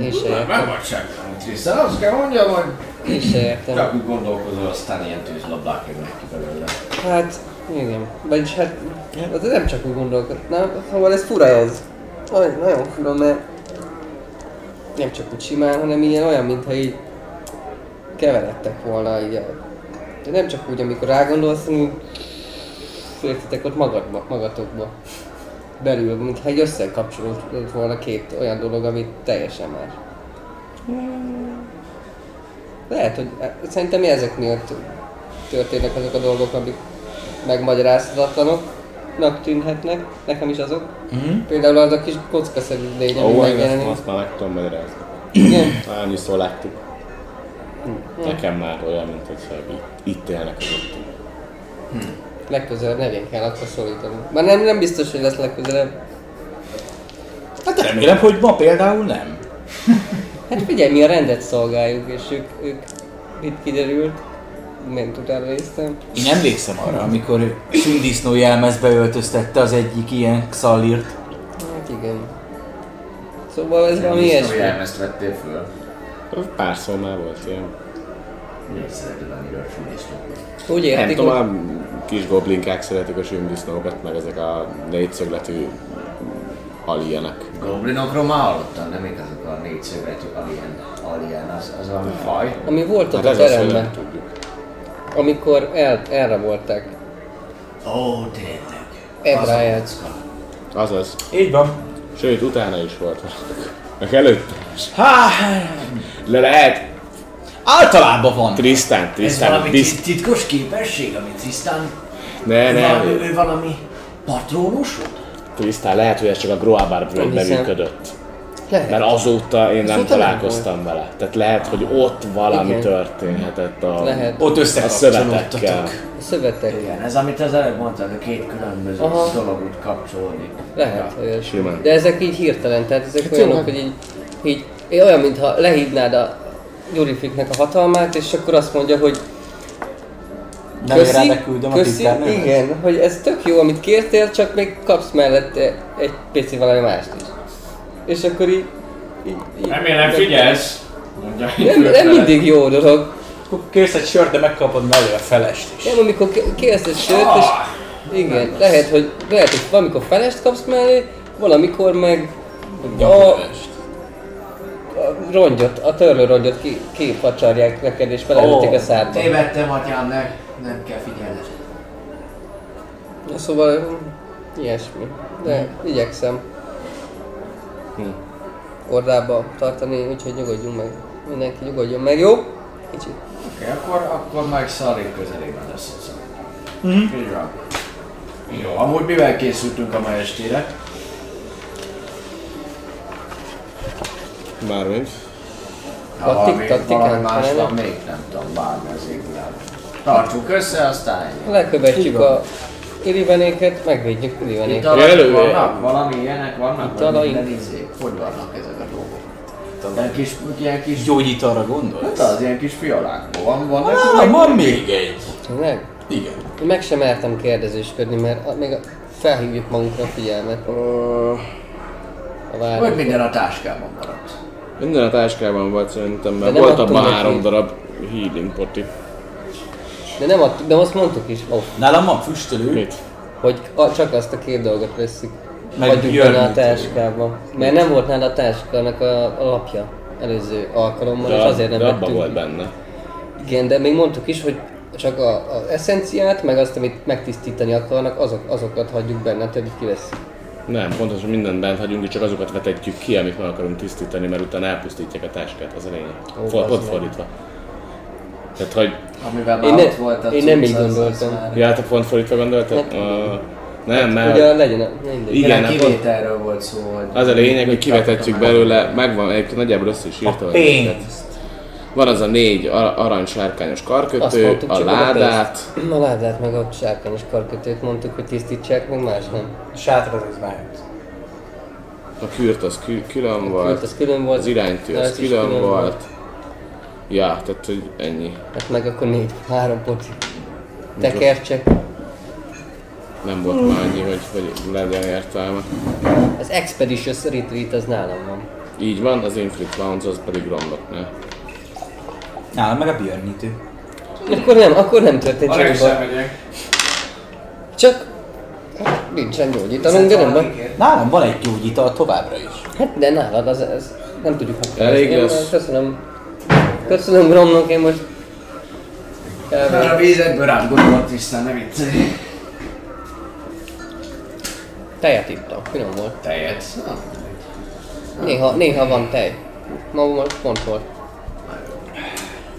Én se Nem, értem. nem vagy semmi, hiszen azt kell mondjam, hogy Én se értem. csak úgy gondolkozol, aztán ilyen tűzlabdák jönnek ki belőle. Hát, igen. Vagyis hát, az nem csak úgy gondolkodtam. Szóval ez fura ez. Nagyon, nagyon fura, mert nem csak úgy simán, hanem ilyen olyan, mintha így keveredtek volna így. De nem csak úgy, amikor rágondolsz, hanem úgy értitek ott magadba, magatokba. Belül, mintha egy összekapcsolódott volna két olyan dolog, ami teljesen más. Lehet, hogy szerintem ezek miatt történnek azok a dolgok, amik megmagyarázhatatlanoknak tűnhetnek, nekem is azok. Uh-huh. Például az a kis kockaszerű lény, ami ezt, megjelenik. azt már meg tudom magyarázni. Igen? Annyiszor láttuk. Nekem már olyan, mint hogyha itt, itt élnek az ott. Legközelebb nevén kell akkor szólítani. Már nem, nem biztos, hogy lesz legközelebb. Hát remélem, hogy ma például nem. [laughs] Hát figyelj, mi a rendet szolgáljuk, és ők, ők itt kiderült, ment utána néztem. Én emlékszem arra, amikor sündisznó jelmezbe öltöztette az egyik ilyen xallírt. Hát igen. Szóval ez valami ilyesmi. hogy elmezt vettél föl. Párszor már volt ilyen. Miért szereted annyira a sündisznókat? Úgy Nem értik, tudom, hogy... kis goblinkák szeretik a sündisznókat, meg ezek a négyszögletű alienek. Goblinokról már hallottam, nem még azok a négyszögletű alien, alien az, az valami faj. Ami volt ott Hát a teremben, amikor el, elrabolták Ó, tényleg. Ed Az. Azaz. Így van. Sőt, utána is volt. Meg előtt. Há, Le lehet. Általában van. Trisztán, Ez Trisztán. valami Bizt... tit- titkos képesség, amit Trisztán... Ne, Ő, ne. val- ő, ő valami patrónusod? Trisztán, lehet, hogy ez csak a Groabar völgyben hiszem. működött. Lehet. Mert azóta én nem Azóta nem találkoztam vele. Tehát lehet, hogy ott valami Igen. történhetett a, Lehet. Ott a szövetekkel. A szövetek. Igen, ez amit az előbb mondtad, a két különböző Aha. dolog úgy kapcsolódik. Lehet, Ja. olyasmi. De ezek így hirtelen, tehát ezek Hát olyanok, hogy így, így, így olyan, mintha lehívnád a Gyurifiknek a hatalmát, és akkor azt mondja, hogy Nevére beküldöm a köszi, titkárnőmet? igen, hogy ez tök jó, amit kértél, csak még kapsz mellette egy pici valami mást is. És akkor így... így, így Remélem figyelsz, mondja. Nem, nem mindig jó dolog. Kérsz egy sört, de megkapod mellé a felest is. Nem, amikor kérsz egy sört, és igen, lehet, hogy, lehet, hogy valamikor felest kapsz mellé, valamikor meg a, a rongyot, a törlő rongyot ki, kifacsarják neked és beleöntik Ó, a szádba. Tévedtem, atyám, ne, nem kell figyelned. Na, Szóval mm, ilyesmi. De igyekszem Hm. ordába tartani, úgyhogy nyugodjunk meg. Mindenki nyugodjon meg, jó? Kicsit. Oké, akkor, akkor majd Szarik közelében lesz az. Mhm. Így van. Jó, amúgy mivel készültünk a ma estére? Mármint. Ha Taktik- valami, taktikán valami más kellene? van még, nem tudom, bármi az égvilágon. Tartsuk össze, aztán ennyi. Lekövetjük a irivenéket, megvédjük alatt Előre. vannak? Valami ilyenek vannak? Itt Vagy alaink. minden izé? Hogy vannak ezek a dolgok? Ilyen kis, ilyen kis, Gyógyítalra hát gondolsz? az ilyen kis fiolákból van, van Ah, van még egy. Tényleg? Igen. Én meg sem mertem kérdezésködni, mert a- még a- felhívjuk magunkra a figyelmet Ö, a Vagy minden a táskában maradt. Minden a táskában volt szerintem, mert volt abban három darab healing poti. De nem adtuk, de azt mondtuk is, oh, Nálam van füstölő. Mit? hogy a, csak azt a két dolgot veszik. Meg Hagyjuk benne a táskába. Mert nem volt nála a táskának a, a lapja előző alkalommal, De, és azért nem de vettünk. volt benne. Igen, de még mondtuk is, hogy csak a, a eszenciát, meg azt, amit megtisztítani akarnak, azok, azokat hagyjuk benne, a többit kiveszik. Nem, pontosan mindent bent hagyunk, és csak azokat vetetjük ki, amit meg akarunk tisztítani, mert utána elpusztítják a táskát, az a lényeg. Ó, For, ott fordítva. Tehát, hogy... Amivel már Én, ne, volt a én nem így gondoltam. Ja, te pont fordítva gondoltad? Nem. Uh, nem, Ugye mert legyen a... Mindegy. Igen, Igen, nem kivételről volt szó, hogy... az a lényeg, hogy kivetetjük belőle, el. megvan, egyébként nagyjából össze is írta, A pénzt. Van az a négy ar- arany sárkányos karkötő, mondtuk, a ládát, pénzt. A ládát meg a sárkányos karkötőt mondtuk, hogy tisztítsák, meg más nem. A sátor az bejött. a kürt az kü- külön volt, az külön volt. az iránytű az az is külön volt. Ja, tehát hogy ennyi. Hát meg akkor négy, három poti. Tekercsek. Nem volt már annyi, hogy, hogy legyen értelme. Az Expeditious Retreat az nálam van. Így van, az Inflict Bounce az pedig romloknál. Nálam meg a björnítő. Akkor nem, akkor nem történt Arra semmi baj. elmegyek. Csak nincsen gyógyítanunk, de nem baj. Nálam van egy gyógyítal továbbra is. Hát de nálad az, ez nem tudjuk használni. Elég Én lesz. Köszönöm. Köszönöm Gromnak, én most... Már a Kb. vízekből rád gondolt tisztán, ne viccelj. Tejet ittam, finom volt. Tejet. Na, Néha, néha van tej. Ma most pont volt.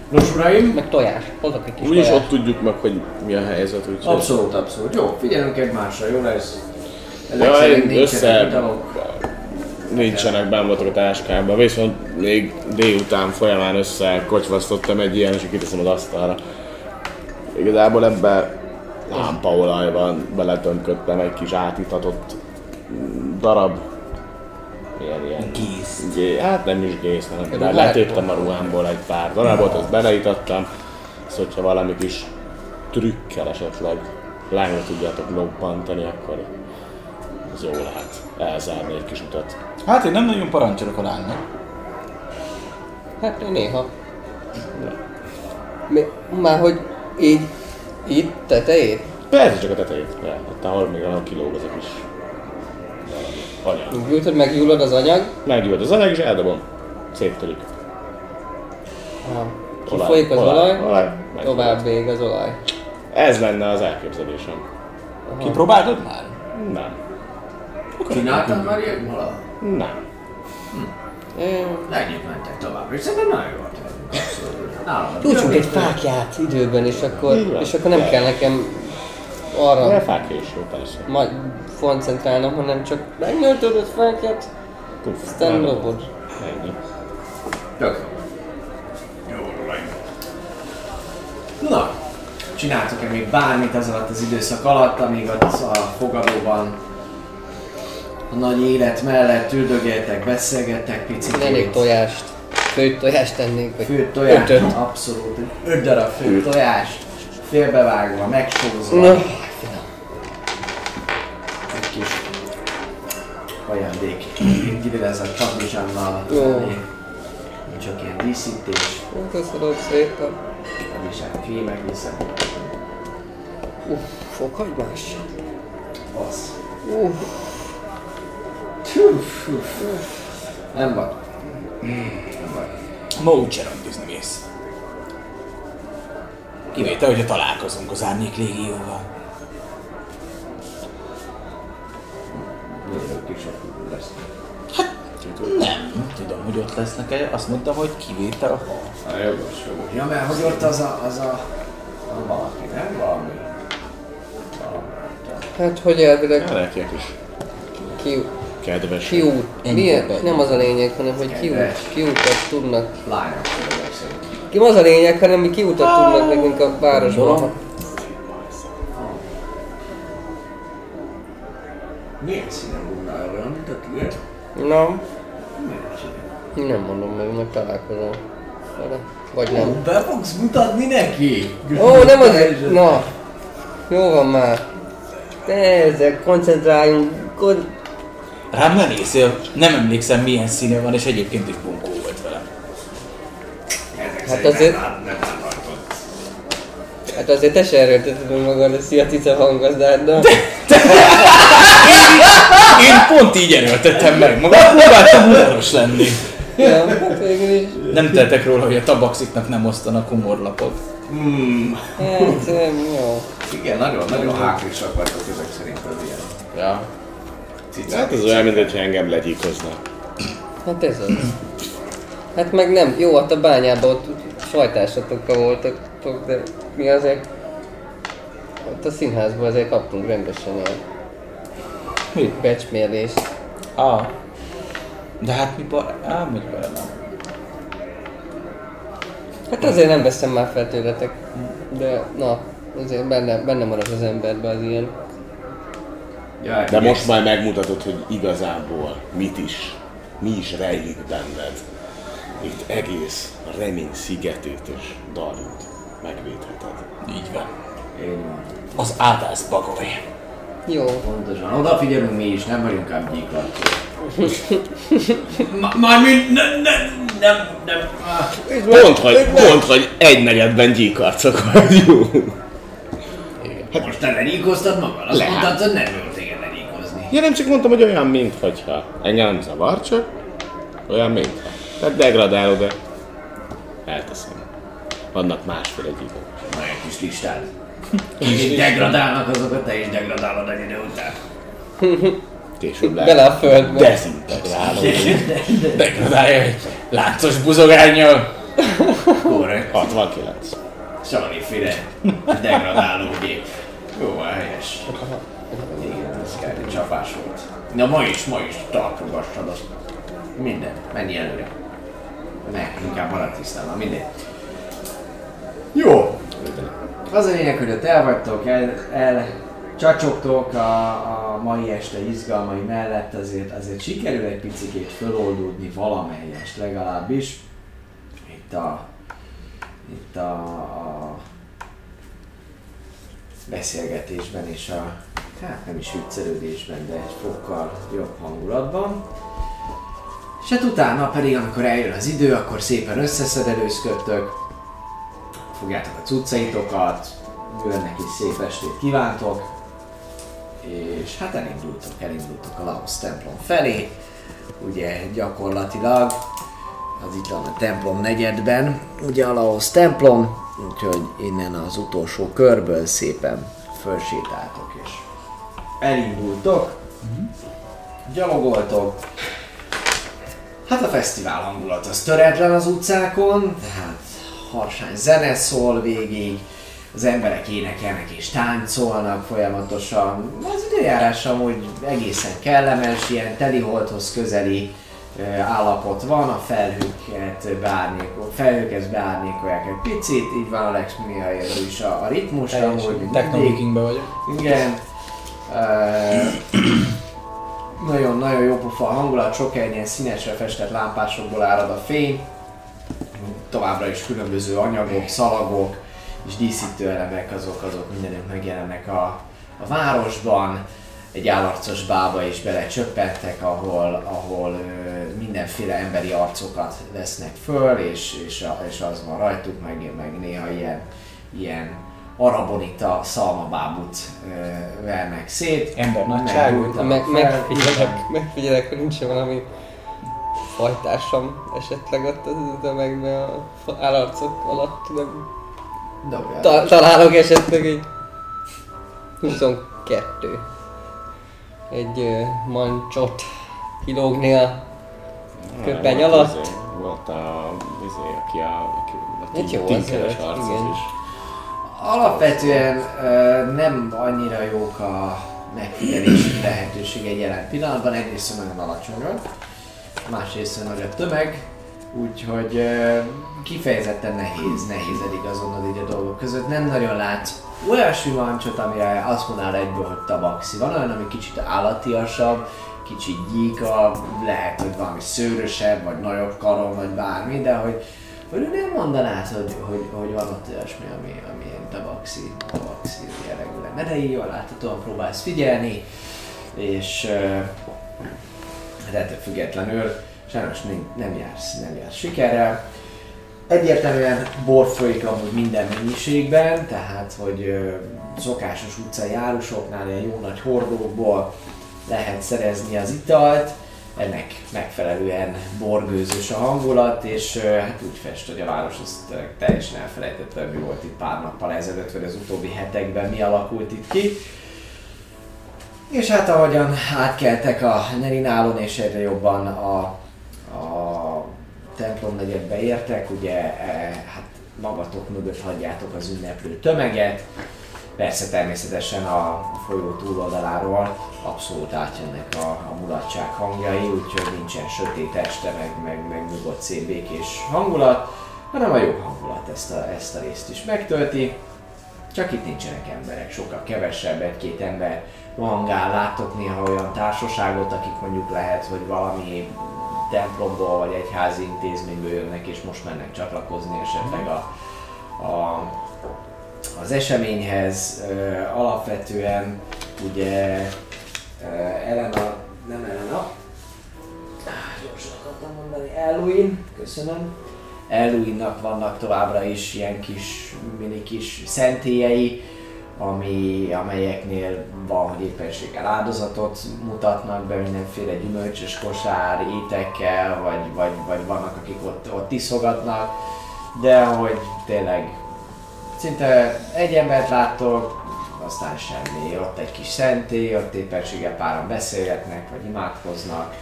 Nos uraim, Meg tojás. Hozok egy kis Úgyis ott tudjuk meg, hogy mi a helyzet, úgyhogy... abszolút, abszolút. Jó, figyelünk egymásra, jó lesz. Ezek Ja, szerint én nincsenek össze... Nincsenek voltak a táskámban, viszont még délután folyamán összekocsvasztottam egy ilyen, és kiteszem az asztalra. Igazából ebben lámpaolaj van, beletönköttem egy kis átitatott darab. Milyen ilyen? Gész. Gé, hát nem is gész, hanem Ruhákból. letéptem a ruhámból egy pár darabot, azt beleitattam. Szóval, hogyha valami kis trükkel esetleg lányra tudjátok lobbantani, akkor az jó lehet elzárni egy kis utat. Hát én nem nagyon parancsolok a lánynak. Hát néha. Mi, már hogy így, itt tetejét? Persze csak a tetejét. Ja, ott ahol még ahol kilóg az a kis anyag. Úgy, hogy meggyullad az anyag, Meggyújt az anyag és eldobom. Széttörik. ha kifolyik az olaj, olaj meg- tovább még az olaj. Ez lenne az elképzelésem. Kipróbáltad már? Nem. Csináltam már ilyen valaha? Nem. Eh, Ennyit mentek tovább, és szerintem nagyon. Nálam. Gyújtsunk egy fákját időben, és akkor, és akkor nem kell nekem De arra fák is jó, persze. majd koncentrálnom, hanem csak megnyújtod a fákját, Puff, aztán nem. lopod. Ennyi. Tök jó. Jó vagy. Na, csináltok-e még bármit az alatt az időszak alatt, amíg ott a fogadóban a nagy élet mellett üldögéltek, beszélgettek picit. Elég tojást, főtt tojást tennék, vagy Főtt tojás, ötöt. abszolút. Öt darab főtt tojás, félbevágva, megsózva. Na, ajándék. Kivilez a csapizsánnal. Jó. Csak ilyen díszítés. köszönöm szépen. Nem is hát ki megviszem. Uff, fokhagymás. Az. Uff, Uff, uff, uff. Nem baj. Nem baj. Ma úgyse randizni mész. Kivétel, hogyha találkozunk az Árnyék Légióval. Miért kis lesz? Nem, tudom, hogy ott lesznek -e. Azt mondtam, hogy kivétel, ha. Na, jogos, jogos. Ja, mert hogy ott az a, az a, a valaki, nem? Valami. Valami. hát hogy elvileg Elek egy kis ki, kedves. kiút, milyen, nem az a lényeg, hanem hogy kiút, kiutat tudnak. Lányok. Ki az a lényeg, hanem mi kiutat tudnak nekünk a városban. Milyen színe bundál olyan, mint a tiéd? Na, Milyen színe? nem mondom meg, majd találkozom. Vele. Vagy nem. Be fogsz mutatni neki? Ó, nem az... Na, jó van már. Ezzel koncentráljunk. Kon... Rám ne nézzél, nem emlékszem milyen színe van, és egyébként is bunkó volt velem. Hát azért- Nem, nem láthatod. Hát azért te se erőlteted meg magad a szia cica hanggazdádnak. Én pont így erőltettem meg magam, próbáltam humoros lenni. ja, hát végül is. Nem tettek róla, hogy a tabaxiknak nem osztanak humorlapot. Hmm. Hát, jó. Igen, nagyon, nagyon háklisak vagytok ezek szerint az ilyen Ja. cicák. Hát ez olyan, mint hogyha engem legyilkoznak. Hát ez az. Hát meg nem, jó, ott a bányában ott sajtásatokkal voltak, de mi azért... Ott a színházban azért kaptunk rendesen ilyen Mi? becsmérlést. Ah. De hát mi bar... Á, még bele nem. Hát azért nem veszem már fel tőletek. De na, azért benne, benne marad az emberben az ilyen. De most már megmutatod, hogy igazából mit is, mi is rejlik benned. Itt egész remény szigetét és Darut megvédheted. Így van. Én Az átász bagoly. Jó. pontosan. Odafigyelünk mi is, nem vagyunk ám gyíklató. Mármint nem, nem, nem, nem. Ah. Mondd, hogy, mondd, hogy egy negyedben gyíkarcok vagyunk. Most te lenyíkoztad magad? Azt Lehet. mondtad, hogy nem volt téged lenyíkozni. Ja, nem csak mondtam, hogy olyan, mint hogyha engem nem zavar, csak olyan, mint Tehát degradáló, de elteszem. Vannak másféle gyíkok. Nagyon kis listád. [laughs] És degradálnak azokat, te is degradálod egy idő után. Később Bele lehet. a földbe. Dezintegráló. Degradálja egy láncos buzogányjal. Korrekt. 69. Valamiféle degradáló gép. Jó, helyes. Igen, ez kell, egy csapás volt. Na ma is, ma is tartogassad azt. Minden, menj előre. Ne, inkább marad tisztán, mindegy. Jó. Az a lényeg, hogy ott el vagytok, el, el csacsogtok a, a mai este izgalmai mellett, azért, azért sikerül egy picikét föloldódni valamelyest legalábbis. Itt a, itt a, a beszélgetésben és a, hát nem is viccelődésben, de egy fokkal jobb hangulatban. És hát utána pedig, amikor eljön az idő, akkor szépen összeszedelőzködtök, fogjátok a cuccaitokat, önnek is szép estét kívántok, és hát elindultok, elindultok a Laos templom felé, ugye gyakorlatilag az itt van a templom negyedben, ugye a Laos templom, úgyhogy innen az utolsó körből szépen fölsétáltok és elindultok. gyalogoltok. Hát a fesztivál hangulat az töretlen az utcákon, tehát harsány zene szól végig, az emberek énekelnek és táncolnak folyamatosan. Az időjárás amúgy egészen kellemes, ilyen teliholthoz közeli állapot van, a felhőket beárnyékol, felhőket beárnyékolják egy picit, így van Alex Mihailról is a, a ritmus, amúgy Teljesen techno mindig. vikingbe vagyok. Igen. Nagyon-nagyon jó pofa a hangulat, sok helyen ilyen színesre festett lámpásokból árad a fény. Továbbra is különböző anyagok, szalagok és díszítő elemek, azok, azok mindenük megjelennek a, a városban. Egy állarcos bába is belecsöppentek, ahol, ahol ö, mindenféle emberi arcokat vesznek föl, és, és, a, és az van rajtuk, meg, meg néha ilyen, ilyen arabonita szalmabábut vernek szét. Ember nagyságú. Meggyújtanak Meg, fel, megfigyelek, megfigyelek, hogy nincs valami fajtársam esetleg ott az tömegben a állarcok alatt, nem Dobjál. ta- találok esetleg egy 22. Egy ö, mancsot kilógni a köpeny Volt alatt. izé, Volt a, izé, aki a, aki Hát a az tinkeres jó, igen. is. Alapvetően ö, nem annyira jók a megfigyelési lehetőségei jelen pillanatban, egyrészt nagyon alacsonyak, másrészt nagy a tömeg, úgyhogy kifejezetten nehéz, nehézedik azonnal így a dolgok között. Nem nagyon látsz olyasmi mancsot, amire azt mondaná egyből, hogy tabaxi. Van olyan, ami kicsit állatiasabb, kicsit gyíka, lehet, hogy valami szőrösebb, vagy nagyobb karon, vagy bármi, de hogy, hogy nem mondanád, hogy, hogy, hogy van ott olyasmi, ami, ami ilyen tabaxi, tabaxi jellegű lenne. De így jól láthatóan próbálsz figyelni, és hát ettől függetlenül sajnos nem, nem jársz, nem jársz sikerrel. Egyértelműen bor folyik amúgy minden mennyiségben, tehát hogy szokásos utcai árusoknál ilyen jó nagy hordókból lehet szerezni az italt, ennek megfelelően borgőzős a hangulat, és hát úgy fest, hogy a város azt teljesen elfelejtette, mi volt itt pár nappal ezelőtt, vagy az utóbbi hetekben mi alakult itt ki. És hát ahogyan átkeltek a Nerinálon, és egyre jobban a, a templom negyedbe értek, ugye e, hát magatok mögött hagyjátok az ünneplő tömeget, Persze természetesen a folyó túloldaláról abszolút átjönnek a, a mulatság hangjai, úgyhogy nincsen sötét este, meg, meg, meg nyugodt szép békés hangulat, hanem a jó hangulat ezt a, ezt a részt is megtölti. Csak itt nincsenek emberek, sokkal kevesebb, egy-két ember rohangál, láttok néha olyan társaságot, akik mondjuk lehet, hogy valami templomból vagy egyházi intézményből jönnek, és most mennek csatlakozni esetleg a, a az eseményhez. Alapvetően ugye Elena, nem Elena, gyorsan akartam mondani, Elwin, köszönöm. Elwinnak vannak továbbra is ilyen kis, mini kis szentélyei, ami, amelyeknél van, hogy éppenséggel áldozatot mutatnak be mindenféle gyümölcsös kosár, étekkel, vagy, vagy, vagy vannak, akik ott, ott iszogatnak, de hogy tényleg szinte egy embert láttok, aztán semmi. Ott egy kis szentély, ott éppenséggel páran beszélgetnek, vagy imádkoznak,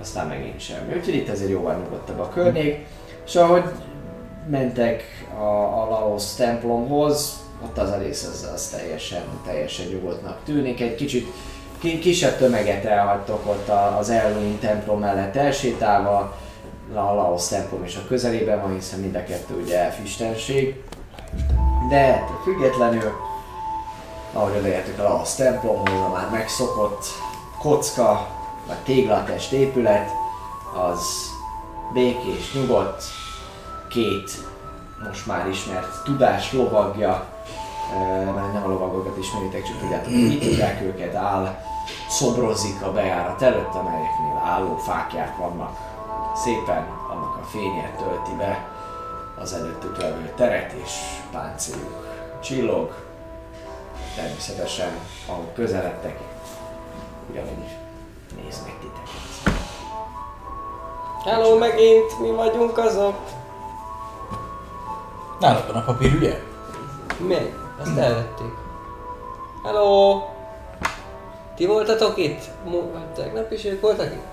aztán megint semmi. Úgyhogy itt azért jóval nyugodtabb a környék. És ahogy mentek a, a Laos templomhoz, ott az a rész az, az teljesen, teljesen nyugodtnak tűnik. Egy kicsit ki, kisebb tömeget elhagytok ott az Elwin templom mellett elsétálva, a Laos templom is a közelében van, hiszen mind a kettő ugye elfistenség. De függetlenül, ahogy odaértük a Laos templomhoz, a már megszokott kocka, vagy téglatest épület, az békés, nyugodt, két most már ismert tudás lovagja, mert nem a lovagokat ismeritek, csak tudjátok, hogy itt őket, áll, szobrozik a bejárat előtt, amelyeknél álló fákják vannak. Szépen annak a fénye tölti be az előttük levő teret, és páncéljuk csillog. Természetesen, ahogy közeledtek, ugyanúgy néznek titeket. Hello, megint mi vagyunk azok. Nálad van a papír, ugye? Mi? Azt elvették. Hello! Ti voltatok itt? Tegnap is ők voltak itt?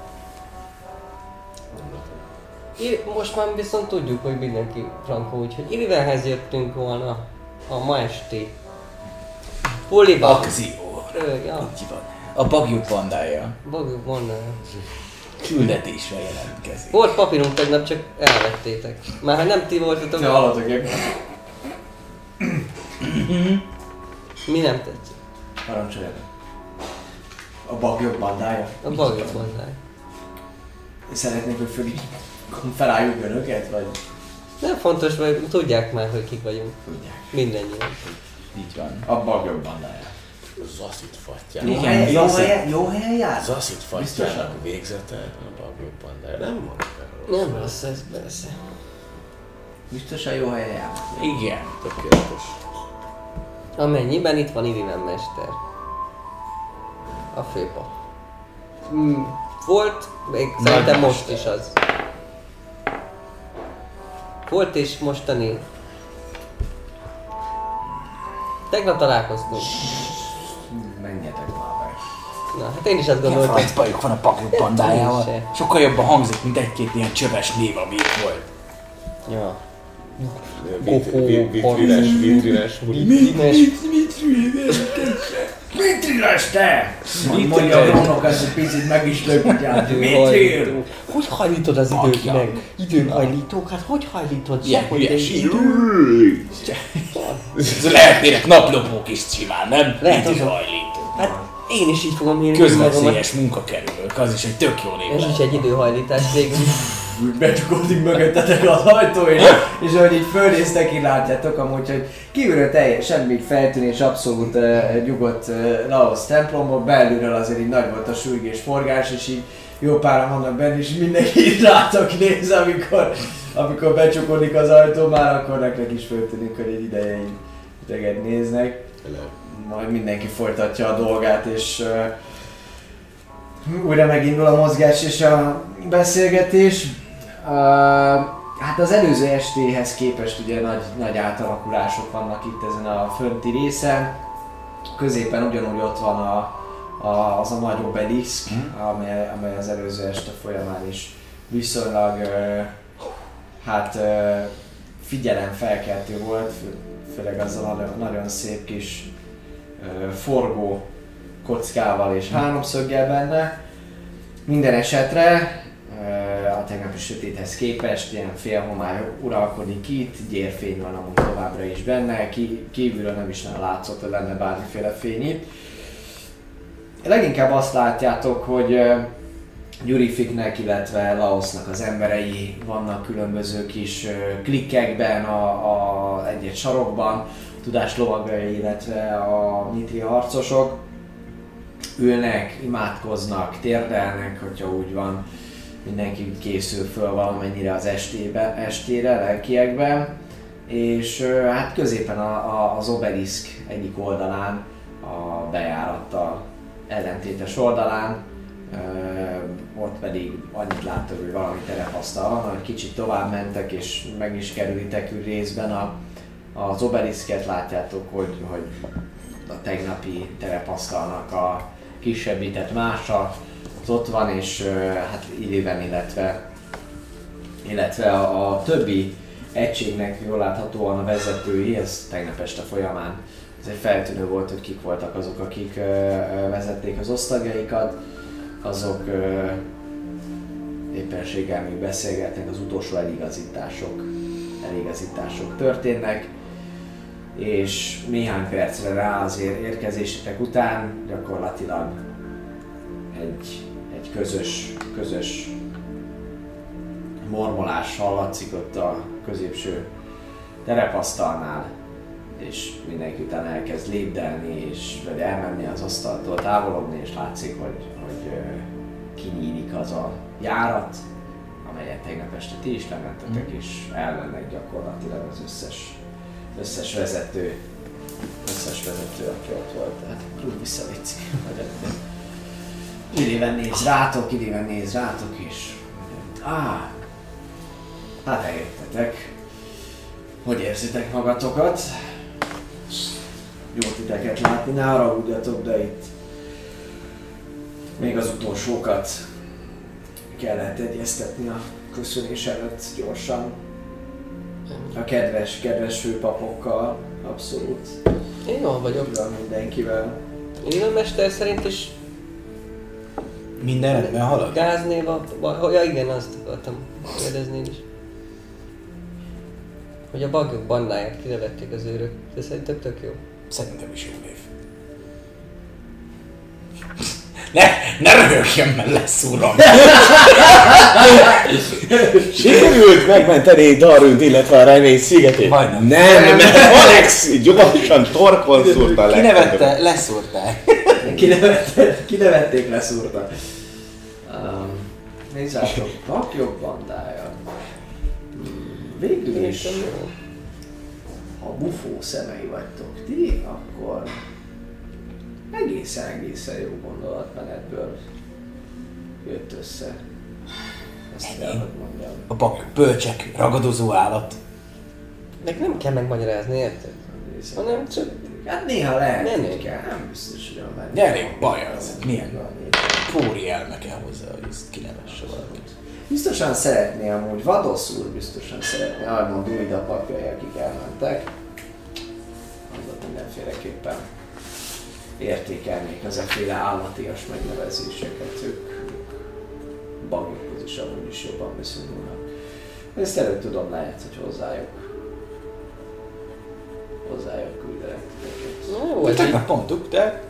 I- most már viszont tudjuk, hogy mindenki frankó, úgyhogy Irivelhez jöttünk volna a ma esti Poliba. Akció. Ja, Így van. A bagyuk bandája bagjuk mondani. küldetésre jelentkezik. Volt papírunk tegnap, csak elvettétek. Már ha nem ti voltatok, Te hallatok egy mi nem tetszik? parancsoljatok. A bagyok bandája. A bagjuk mondája. Szeretnék, hogy föl, felálljuk önöket, vagy Nem fontos, hogy tudják már, hogy kik vagyunk. tudják. Mindennyian. Így van. A bagyok bandája. Zaszit fattyán. Jó helyen, jó helyen, jó helyen jár? Zaszit fattyának végzete a bagyok bandája. Nem el. Nem rossz ez, persze. Biztosan jó helyen jár. Igen. Tökéletes. Amennyiben itt van Iriven mester. A főpap. Mm, volt, még szerintem most is az. Volt és mostani. Tegnap találkoztunk. Menjetek már be. Na, hát én is azt Milyen gondoltam. franc bajuk van a bagyuk bandájával. Sokkal jobban hangzik, mint egy-két ilyen csöves név, ami itt volt. Ja. Vit- vit- Vitrines, vitrines. Mit illes te? Mit Mondja a drónok ezt egy picit meg is lökját. Mit? Időhajlító. Hogy hajlítod az időt meg? Időhajlítók? Hát hogy hajlítod? Ilyen Sehogy hülyeség. idő. Lehetnének naplopók is simán, nem? Lehet, Mit azok. hajlító. Hát én is így fogom írni. Közveszélyes munkakerülők, az is egy tök jó név. Ez is egy időhajlítás végül. Becsukódik mögöttetek az ajtó, és, és ahogy így fölnéztek, így látjátok amúgy, hogy kívülről teljes, semmi feltűnés, abszolút uh, nyugodt uh, Laos templomban, belülről azért így nagy volt a sürgés, forgás, és így jó páran vannak benne, és mindenki így rátok néz, amikor, amikor becsukódik az ajtó, már akkor nektek is föltűnik, hogy egy ideje így téged néznek. Majd mindenki folytatja a dolgát, és uh, újra megindul a mozgás és a beszélgetés. Hát az előző estéhez képest ugye nagy, nagy átalakulások vannak itt ezen a fönti részen. Középen ugyanúgy ott van a, a, az a nagy obelisk, amely, amely az előző este folyamán is viszonylag hát figyelemfelkeltő volt, fő, főleg azzal a nagyon, szép kis forgó kockával és háromszöggel benne. Minden esetre a tegnapi sötéthez képest ilyen félhomály uralkodik itt, gyérfény van amúgy továbbra is benne, ki, kívülről nem is nagyon látszott, hogy lenne bármiféle fény itt. Leginkább azt látjátok, hogy Gyurifiknek, illetve Laosnak az emberei vannak különböző kis klikkekben, a, a egy-egy sarokban, tudás lovagai, illetve a nitri harcosok ülnek, imádkoznak, térdelnek, hogyha úgy van, mindenki készül föl valamennyire az estébe, estére, lelkiekben, és hát középen a, a, az obelisk egyik oldalán, a bejárattal ellentétes oldalán, ott pedig annyit láttok, hogy valami terepasztal van, hogy kicsit tovább mentek és meg is kerülitek részben a, az obeliszket, látjátok, hogy, hogy a tegnapi terepasztalnak a kisebbített mása az ott van, és hát Illiven, illetve, illetve a, többi egységnek jól láthatóan a vezetői, ez tegnap este folyamán ez feltűnő volt, hogy kik voltak azok, akik vezették az osztagjaikat, azok éppenséggel még beszélgetnek, az utolsó eligazítások, eligazítások történnek, és néhány percre rá az ér- érkezésetek után gyakorlatilag egy közös, közös mormolás hallatszik ott a középső terepasztalnál, és mindenki utána elkezd lépdelni, és vagy elmenni az asztaltól, távolodni, és látszik, hogy, hogy kinyílik az a járat, amelyet tegnap este ti is lementetek, és elmennek gyakorlatilag az összes, összes vezető, összes vezető, aki ott volt. Tehát Krug visszavici. Idéven néz rátok, idéven néz rátok, és á, hát eljöttetek. Hogy érzitek magatokat? Jó titeket látni, ne haragudjatok, de itt Még az utolsókat kellett egyeztetni a köszönés előtt gyorsan. A kedves, kedves főpapokkal, abszolút. Én jól vagyok. Van mindenkivel. Én a mester szerint is Minden rendben halad? gáznéva, vagy, ja igen, azt akartam kérdezni is. Hogy a bagyok bandáját kinevették az őrök, de szerintem tök jó. Szerintem is jó név. Ne, ne röhögjön, mert lesz uram! Sikerült megmenteni Darünt, illetve a remény szigetét. Majdnem. Nem, mert Alex gyorsan torkon szúrta a Kinevette, leszúrták. Kinevették, kinevették leszúrta. Um, nézzátok, papjok bandája. Hmm, Végül is, ha bufó szemei vagytok ti, akkor egészen egészen jó gondolatmenetből jött össze. Ezt kell, Ennyi? hogy mondjam. A papok bölcsek, ragadozó állat. Meg nem kell megmagyarázni, érted? Hanem csak Hát néha lehet, Nem, hogy nem. kell, nem biztos, hogy menni. De elég baj az. Milyen Valami. póri elme kell hozzá, hogy ezt kinevesse valakit. Biztosan szeretné amúgy, Vadosz úr biztosan szeretné, Armond Druida papjai, akik elmentek. Azok mindenféleképpen értékelnék ezekféle állatias megnevezéseket, ők bagyokhoz is amúgy is jobban viszonyulnak. Ezt előtt tudom, lehet, hogy hozzájuk hozzájuk küldenek titeket. Na jó, tegnap mondtuk, de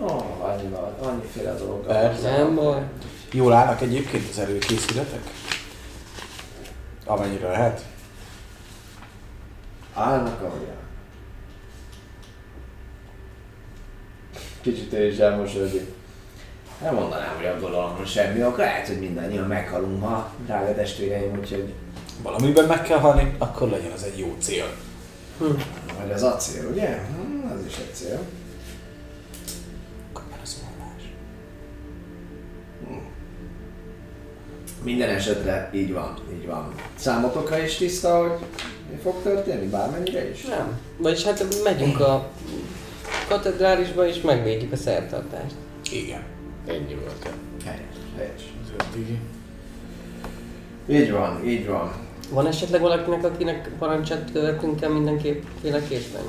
Ó, oh, annyival, annyiféle dolog. Persze. Nem baj. jól állnak egyébként az előkészületek? Amennyire lehet. Állnak, ahogy állnak. Kicsit ő is elmosolyodik. Nem mondanám, hogy abból van semmi ok. Lehet, hogy mindannyian meghalunk ma, drága testvéreim, úgyhogy Valamiben meg kell halni, akkor legyen az egy jó cél. Vagy az a cél, ugye? Hm, az is egy cél. Akkor már az valás. Minden esetre így van, így van. Számotokra is tiszta, hogy mi fog történni, bármennyire is? Nem. Vagyis hát megyünk a katedrálisba és megvédjük a szertartást. Igen. Ennyi volt. Helyes, helyes. Így van, így van. Van esetleg valakinek, akinek parancsát követünk kell mindenképpen?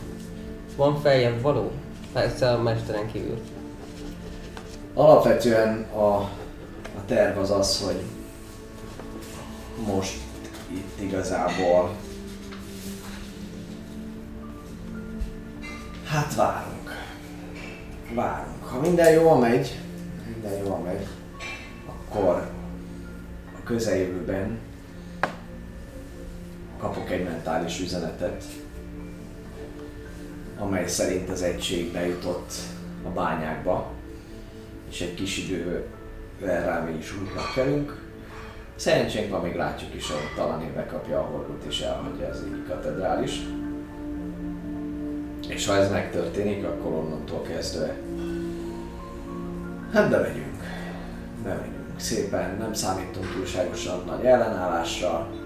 Van feljebb való? Persze a mesteren kívül. Alapvetően a, a terv az az, hogy most itt igazából hát várunk. Várunk. Ha minden jól megy, minden jól megy, akkor a közeljövőben kapok egy mentális üzenetet, amely szerint az egység bejutott a bányákba, és egy kis idővel rá mi is útnak kerünk. Szerencsénk van, még látjuk is, hogy talán évbe kapja a horgot és elhagyja az égi katedrális. És ha ez megtörténik, akkor onnantól kezdve hát bemegyünk. Bemegyünk szépen, nem számítunk túlságosan nagy ellenállásra.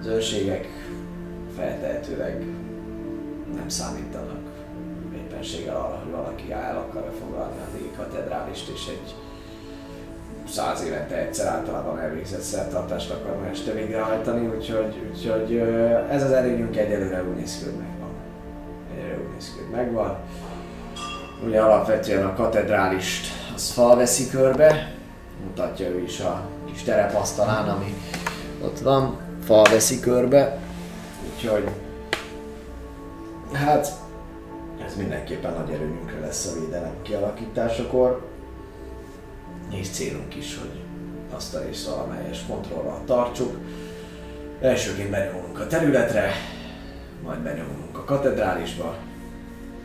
Az őrségek feltehetőleg nem számítanak éppenséggel arra, hogy valaki el akarja foglalni a régi katedrálist, és egy száz évente egyszer általában elvégzett szertartást akar ma este végrehajtani, úgyhogy, úgyhogy ez az előnyünk egyelőre úgy néz ki, hogy megvan. Egyelőre úgy néz ki, hogy megvan. Ugye alapvetően a katedrálist az fal veszi körbe, mutatja ő is a kis terepasztalán, ami ott van, fal veszi körbe, úgyhogy hát ez mindenképpen nagy előnyünkre lesz a védelem kialakításakor. És célunk is, hogy azt a részt valamelyes kontrollal tartsuk. Elsőként benyomulunk a területre, majd benyomulunk a katedrálisba,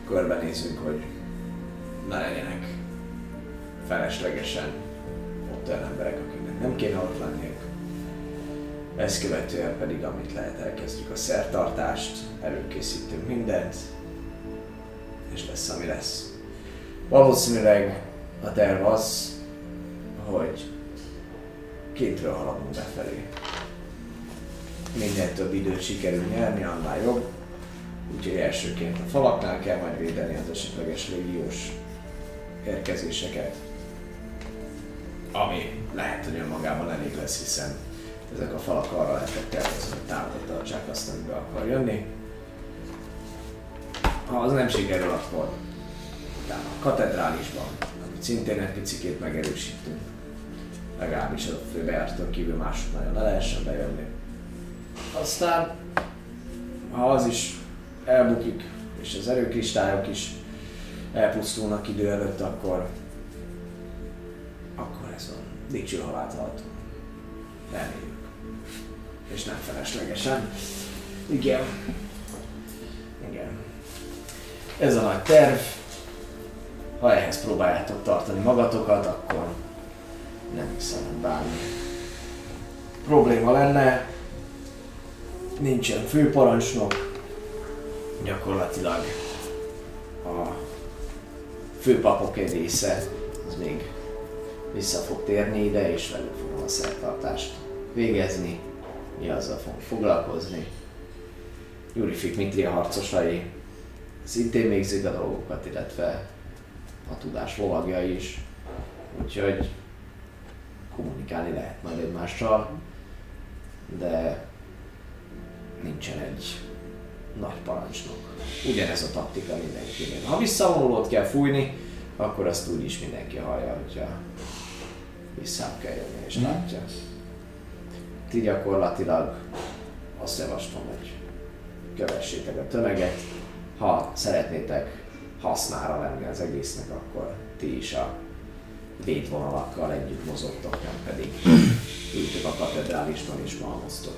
körbenézünk, hogy ne legyenek feleslegesen ott olyan emberek, akiknek nem kéne ott lenniük. Ezt követően pedig, amit lehet, elkezdjük a szertartást, előkészítünk mindent, és lesz, ami lesz. Valószínűleg a terv az, hogy kintről haladunk befelé. Minél több időt sikerül nyerni, annál jobb. Úgyhogy elsőként a falaknál kell majd védeni az esetleges légiós érkezéseket. ami lehet, hogy önmagában elég lesz, hiszen ezek a falak arra lettek tervezve, hogy távol tartsák azt, amibe akar jönni. Ha az nem sikerül, akkor utána a katedrálisban, amit szintén egy picikét megerősítünk, legalábbis a főbejáraton kívül mások nagyon le lehessen bejönni. Aztán, ha az is elbukik, és az erőkristályok is elpusztulnak idő előtt, akkor akkor ez van. Dicső halált haltunk. Reméljük. És nem feleslegesen. Igen. Igen. Ez a nagy terv. Ha ehhez próbáljátok tartani magatokat, akkor nem hiszem, hogy bármi probléma lenne. Nincsen főparancsnok. Gyakorlatilag a főpapok egy része az még vissza fog térni ide, és velük fogom a szertartást végezni. Mi azzal fogunk foglalkozni. Jurifik Mitria harcosai szintén végzik a dolgokat, illetve a tudás lovagjai is. Úgyhogy kommunikálni lehet majd egymással, de nincsen egy nagy parancsnok. Ugyanez a taktika mindenkinél. Ha visszavonulót kell fújni, akkor azt úgyis mindenki hallja, hogyha visszább kell jönni és látja. Ti gyakorlatilag azt javaslom, hogy kövessétek a tömeget. Ha szeretnétek hasznára lenni az egésznek, akkor ti is a védvonalakkal együtt mozogtok, nem pedig ültök a katedrálisban és malmoztok.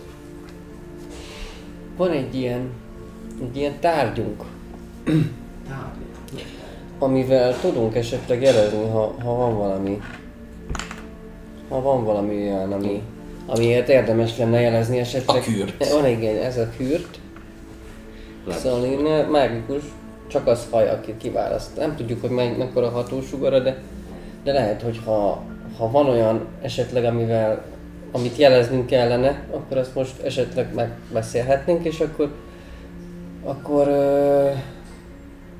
Van egy ilyen, egy ilyen tárgyunk, Tárgyat. amivel tudunk esetleg jelezni, ha, ha van valami, ha van valami olyan, ami, amiért érdemes lenne jelezni esetleg. A kürt. Van igen, ez a kürt. Szóval én mágikus, csak az haj, aki kiválaszt. Nem tudjuk, hogy mely, mekkora hatósugara, de, de lehet, hogy ha, ha van olyan esetleg, amivel amit jeleznünk kellene, akkor azt most esetleg megbeszélhetnénk, és akkor akkor ö,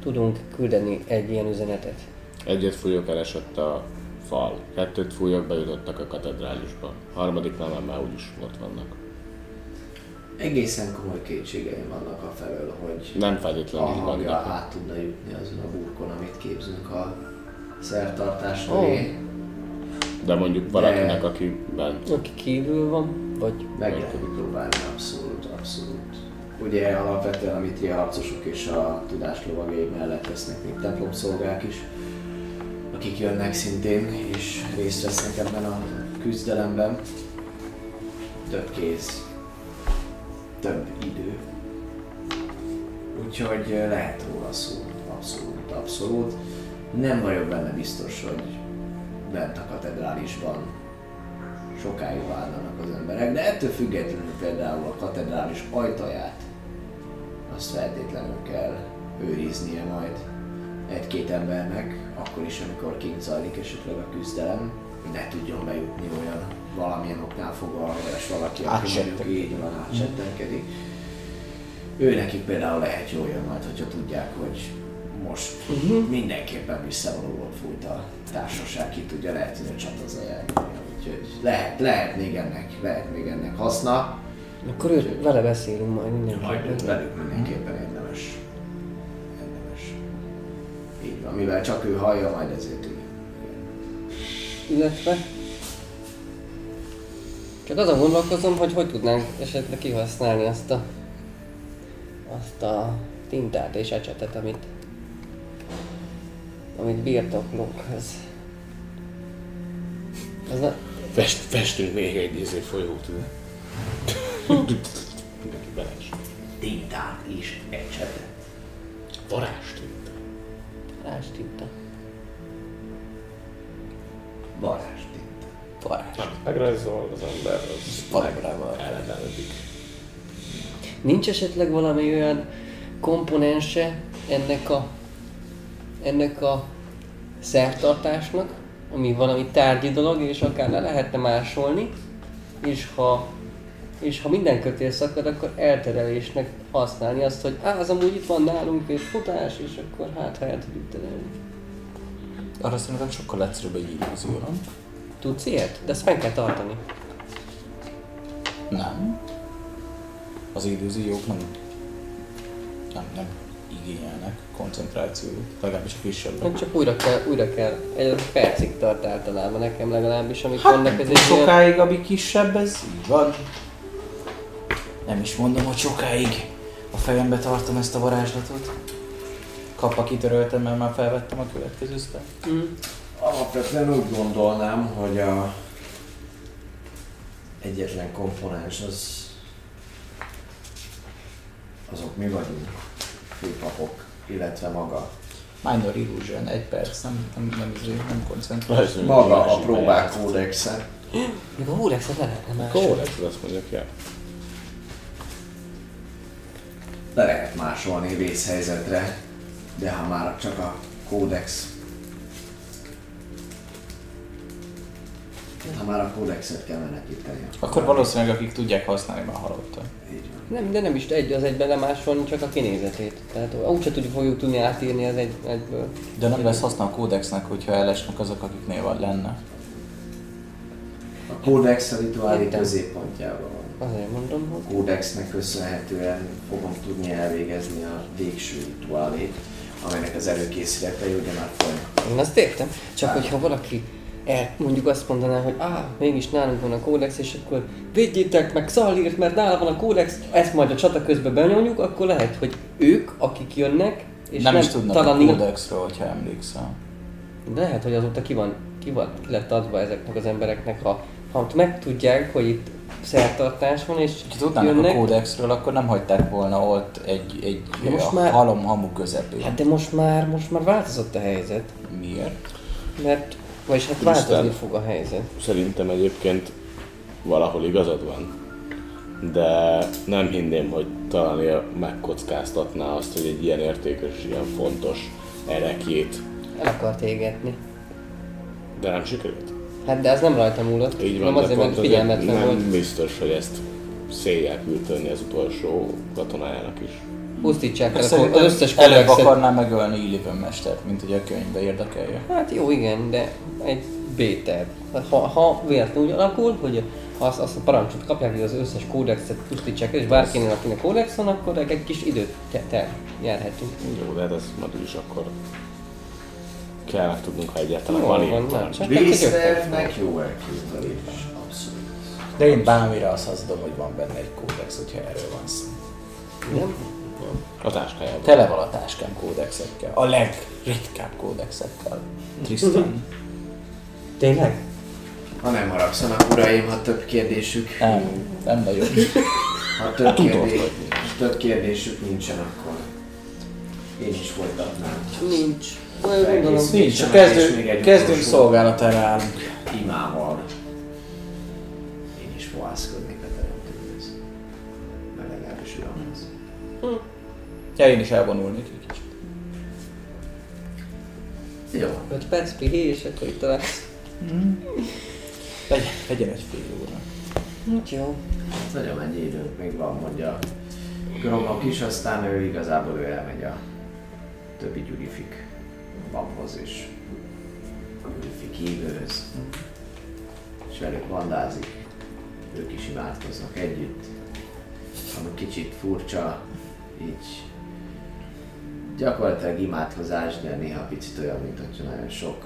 tudunk küldeni egy ilyen üzenetet. Egyet fújok, elesett a fal. Kettőt fújok, bejutottak a katedrálisba. Harmadiknál már, már úgyis ott vannak. Egészen komoly kétségeim vannak a felől, hogy Nem a feltétlenül hangja vannak. át tudna jutni azon a burkon, amit képzünk a szertartás Ó. köré. De mondjuk valakinek, aki bent. Aki kívül van, vagy Meg lehet próbálni, abszolút, abszolút. Ugye alapvetően a mitria harcosok és a tudáslovagjai mellett lesznek még templomszolgák is, akik jönnek szintén és részt vesznek ebben a küzdelemben. Több kéz, több idő. Úgyhogy lehet róla szó, abszolút, abszolút. Nem vagyok benne biztos, hogy bent a katedrálisban sokáig várnak az emberek, de ettől függetlenül például a katedrális ajtaját azt feltétlenül kell őriznie majd egy-két embernek, akkor is, amikor kint zajlik esetleg a küzdelem, ne tudjon bejutni olyan valamilyen oknál fogva és valaki, aki mondjuk így van, átsettenkedik. Ő nekik például lehet jó jön majd, hogyha tudják, hogy most uh-huh. mindenképpen visszavonulót fújt a társaság, ki tudja, lehet, hogy a csata zajálni. Úgyhogy lehet, lehet még ennek, lehet még ennek haszna, akkor ő, vele beszélünk majd mindenképpen. majd velük mindenképpen. Érdemes. Így van, mivel csak ő hallja, majd ezért. Igen. Illetve csak azon gondolkozom, hogy hogy tudnánk esetleg kihasználni azt a azt a tintát és ecsetet, amit amit birtoklunk. Ez, ez a, Fest, festünk még egy izé folyót. ugye? Mindenki beles. Tintát is ecsetet. Varázstinta. rástinta. Varázstinta. Varázs. Megrajzol az ember, az Valójában. elevenedik. Nincs esetleg valami olyan komponense ennek a ennek a szertartásnak, ami valami tárgyi dolog, és akár le lehetne másolni, és ha és ha minden kötél szakad, akkor elterelésnek használni azt, hogy á, az amúgy itt van nálunk, és futás, és akkor hát ha el tudjuk terelni. Arra szerintem sokkal egyszerűbb egy illúzió, nem? Tudsz ilyet? De ezt fenn kell tartani. Nem. Az illúziók nem, nem, nem igényelnek koncentrációt, legalábbis a kisebbek. Nem csak újra kell, újra kell. Egy percig tart általában nekem legalábbis, amik vannak. Ez Ez egy ilyen... sokáig, ami kisebb, ez így van. Nem is mondom, hogy sokáig a fejembe tartom ezt a varázslatot. Kappa kitöröltem, mert már felvettem a következő sztát. Mm. Alapvetően úgy gondolnám, hogy a egyetlen komponens az azok mi vagyunk, főpapok, illetve maga. Minor Illusion, egy perc, nem, nem, nem, nem, nem koncentrál. Maga a próbák kódexe. Még a Hulexet le lehetne más. Kódex, azt mondjuk, ja. Le lehet másolni vészhelyzetre, de ha már csak a kódex ha már a kódexet kell menekíteni. Akkor valószínűleg akik tudják használni, már halottak. Nem, de nem is egy az egyben lemásolni, csak a kinézetét. Tehát úgyse tudjuk fogjuk tudni átírni az egy, egyből. De nem lesz haszna a kódexnek, hogyha elesnek azok, akiknél van lenne. A kódex a rituálé középpontjában van. Azért mondom, hogy A kódexnek köszönhetően fogom tudni elvégezni a végső rituálét, amelynek az előkészületei ugye már folynak. én azt értem. Csak hogyha valaki el, mondjuk azt mondaná, hogy á, mégis nálunk van a kódex, és akkor védjétek meg Szalírt, mert nála van a kódex, ezt majd a csata közben benyomjuk, akkor lehet, hogy ők, akik jönnek, és nem, is tudnak talán a kódexről, hogyha emlékszel. De lehet, hogy azóta ki van, ki van, ki lett adva ezeknek az embereknek, ha, ha megtudják, hogy itt szertartás van, és Ha tudnának jönnek, a kódexről, akkor nem hagyták volna ott egy, egy De most a már- halom hamu közepén. Hát de most már, most már változott a helyzet, Miért? mert, vagyis hát Isten. változni fog a helyzet. Szerintem egyébként valahol igazad van. De nem hinném, hogy talán megkockáztatná azt, hogy egy ilyen értékes és ilyen fontos erekjét. El akart égetni. De nem sikerült. Hát de ez nem rajta múlott, Így van, azért, mert figyelmetlen nem volt. biztos, hogy ezt széjjel küldteni az utolsó katonájának is. Pusztítsák el Szerintem az összes előbb akarná megölni Illiven mestert, mint hogy a könyvbe érdekelje. Hát jó, igen, de egy B-terv. Ha, ha véletlenül úgy alakul, hogy azt, azt a parancsot kapják, hogy az összes kódexet pusztítsák el, és bárkinél, akinek kódex van, akkor egy kis időt te- te- nyerhetünk. Jó, de hát ez majd is akkor kell megtudnunk, ha egyáltalán Jó van van, ilyen Vésztervnek jó elképzelés. Abszolút. De én bármire azt hazudom, hogy van benne egy kódex, hogyha erről van szó. A táskájában. Tele van a táskám kódexekkel. A legritkább kódexekkel. Tristan. Tényleg? Ha nem haragszanak uraim, ha több kérdésük, Nem, nem nagyon. ha több, kérdés, több kérdésük nincsen, akkor én is folytatnám. Nincs. Gondolom. Nincs, csak és kezdünk, szolgálatára állunk. Imával. Én is fohászkodnék a teremtőhöz. Vagy legalábbis uramhoz. Ja, én is elvonulnék egy kicsit. Jó. 5 perc pihé, és akkor itt találsz. Legyen, legyen egy fél óra. Hát jó. Nagyon mennyi időnk még van, mondja Gromlok is, aztán ő igazából ő elmegy a többi gyurifik babhoz és gyurifik hívőhöz. És velük bandázik. Ők is imádkoznak együtt. Ami kicsit furcsa, így gyakorlatilag imádkozás, de néha picit olyan, mint hogyha nagyon sok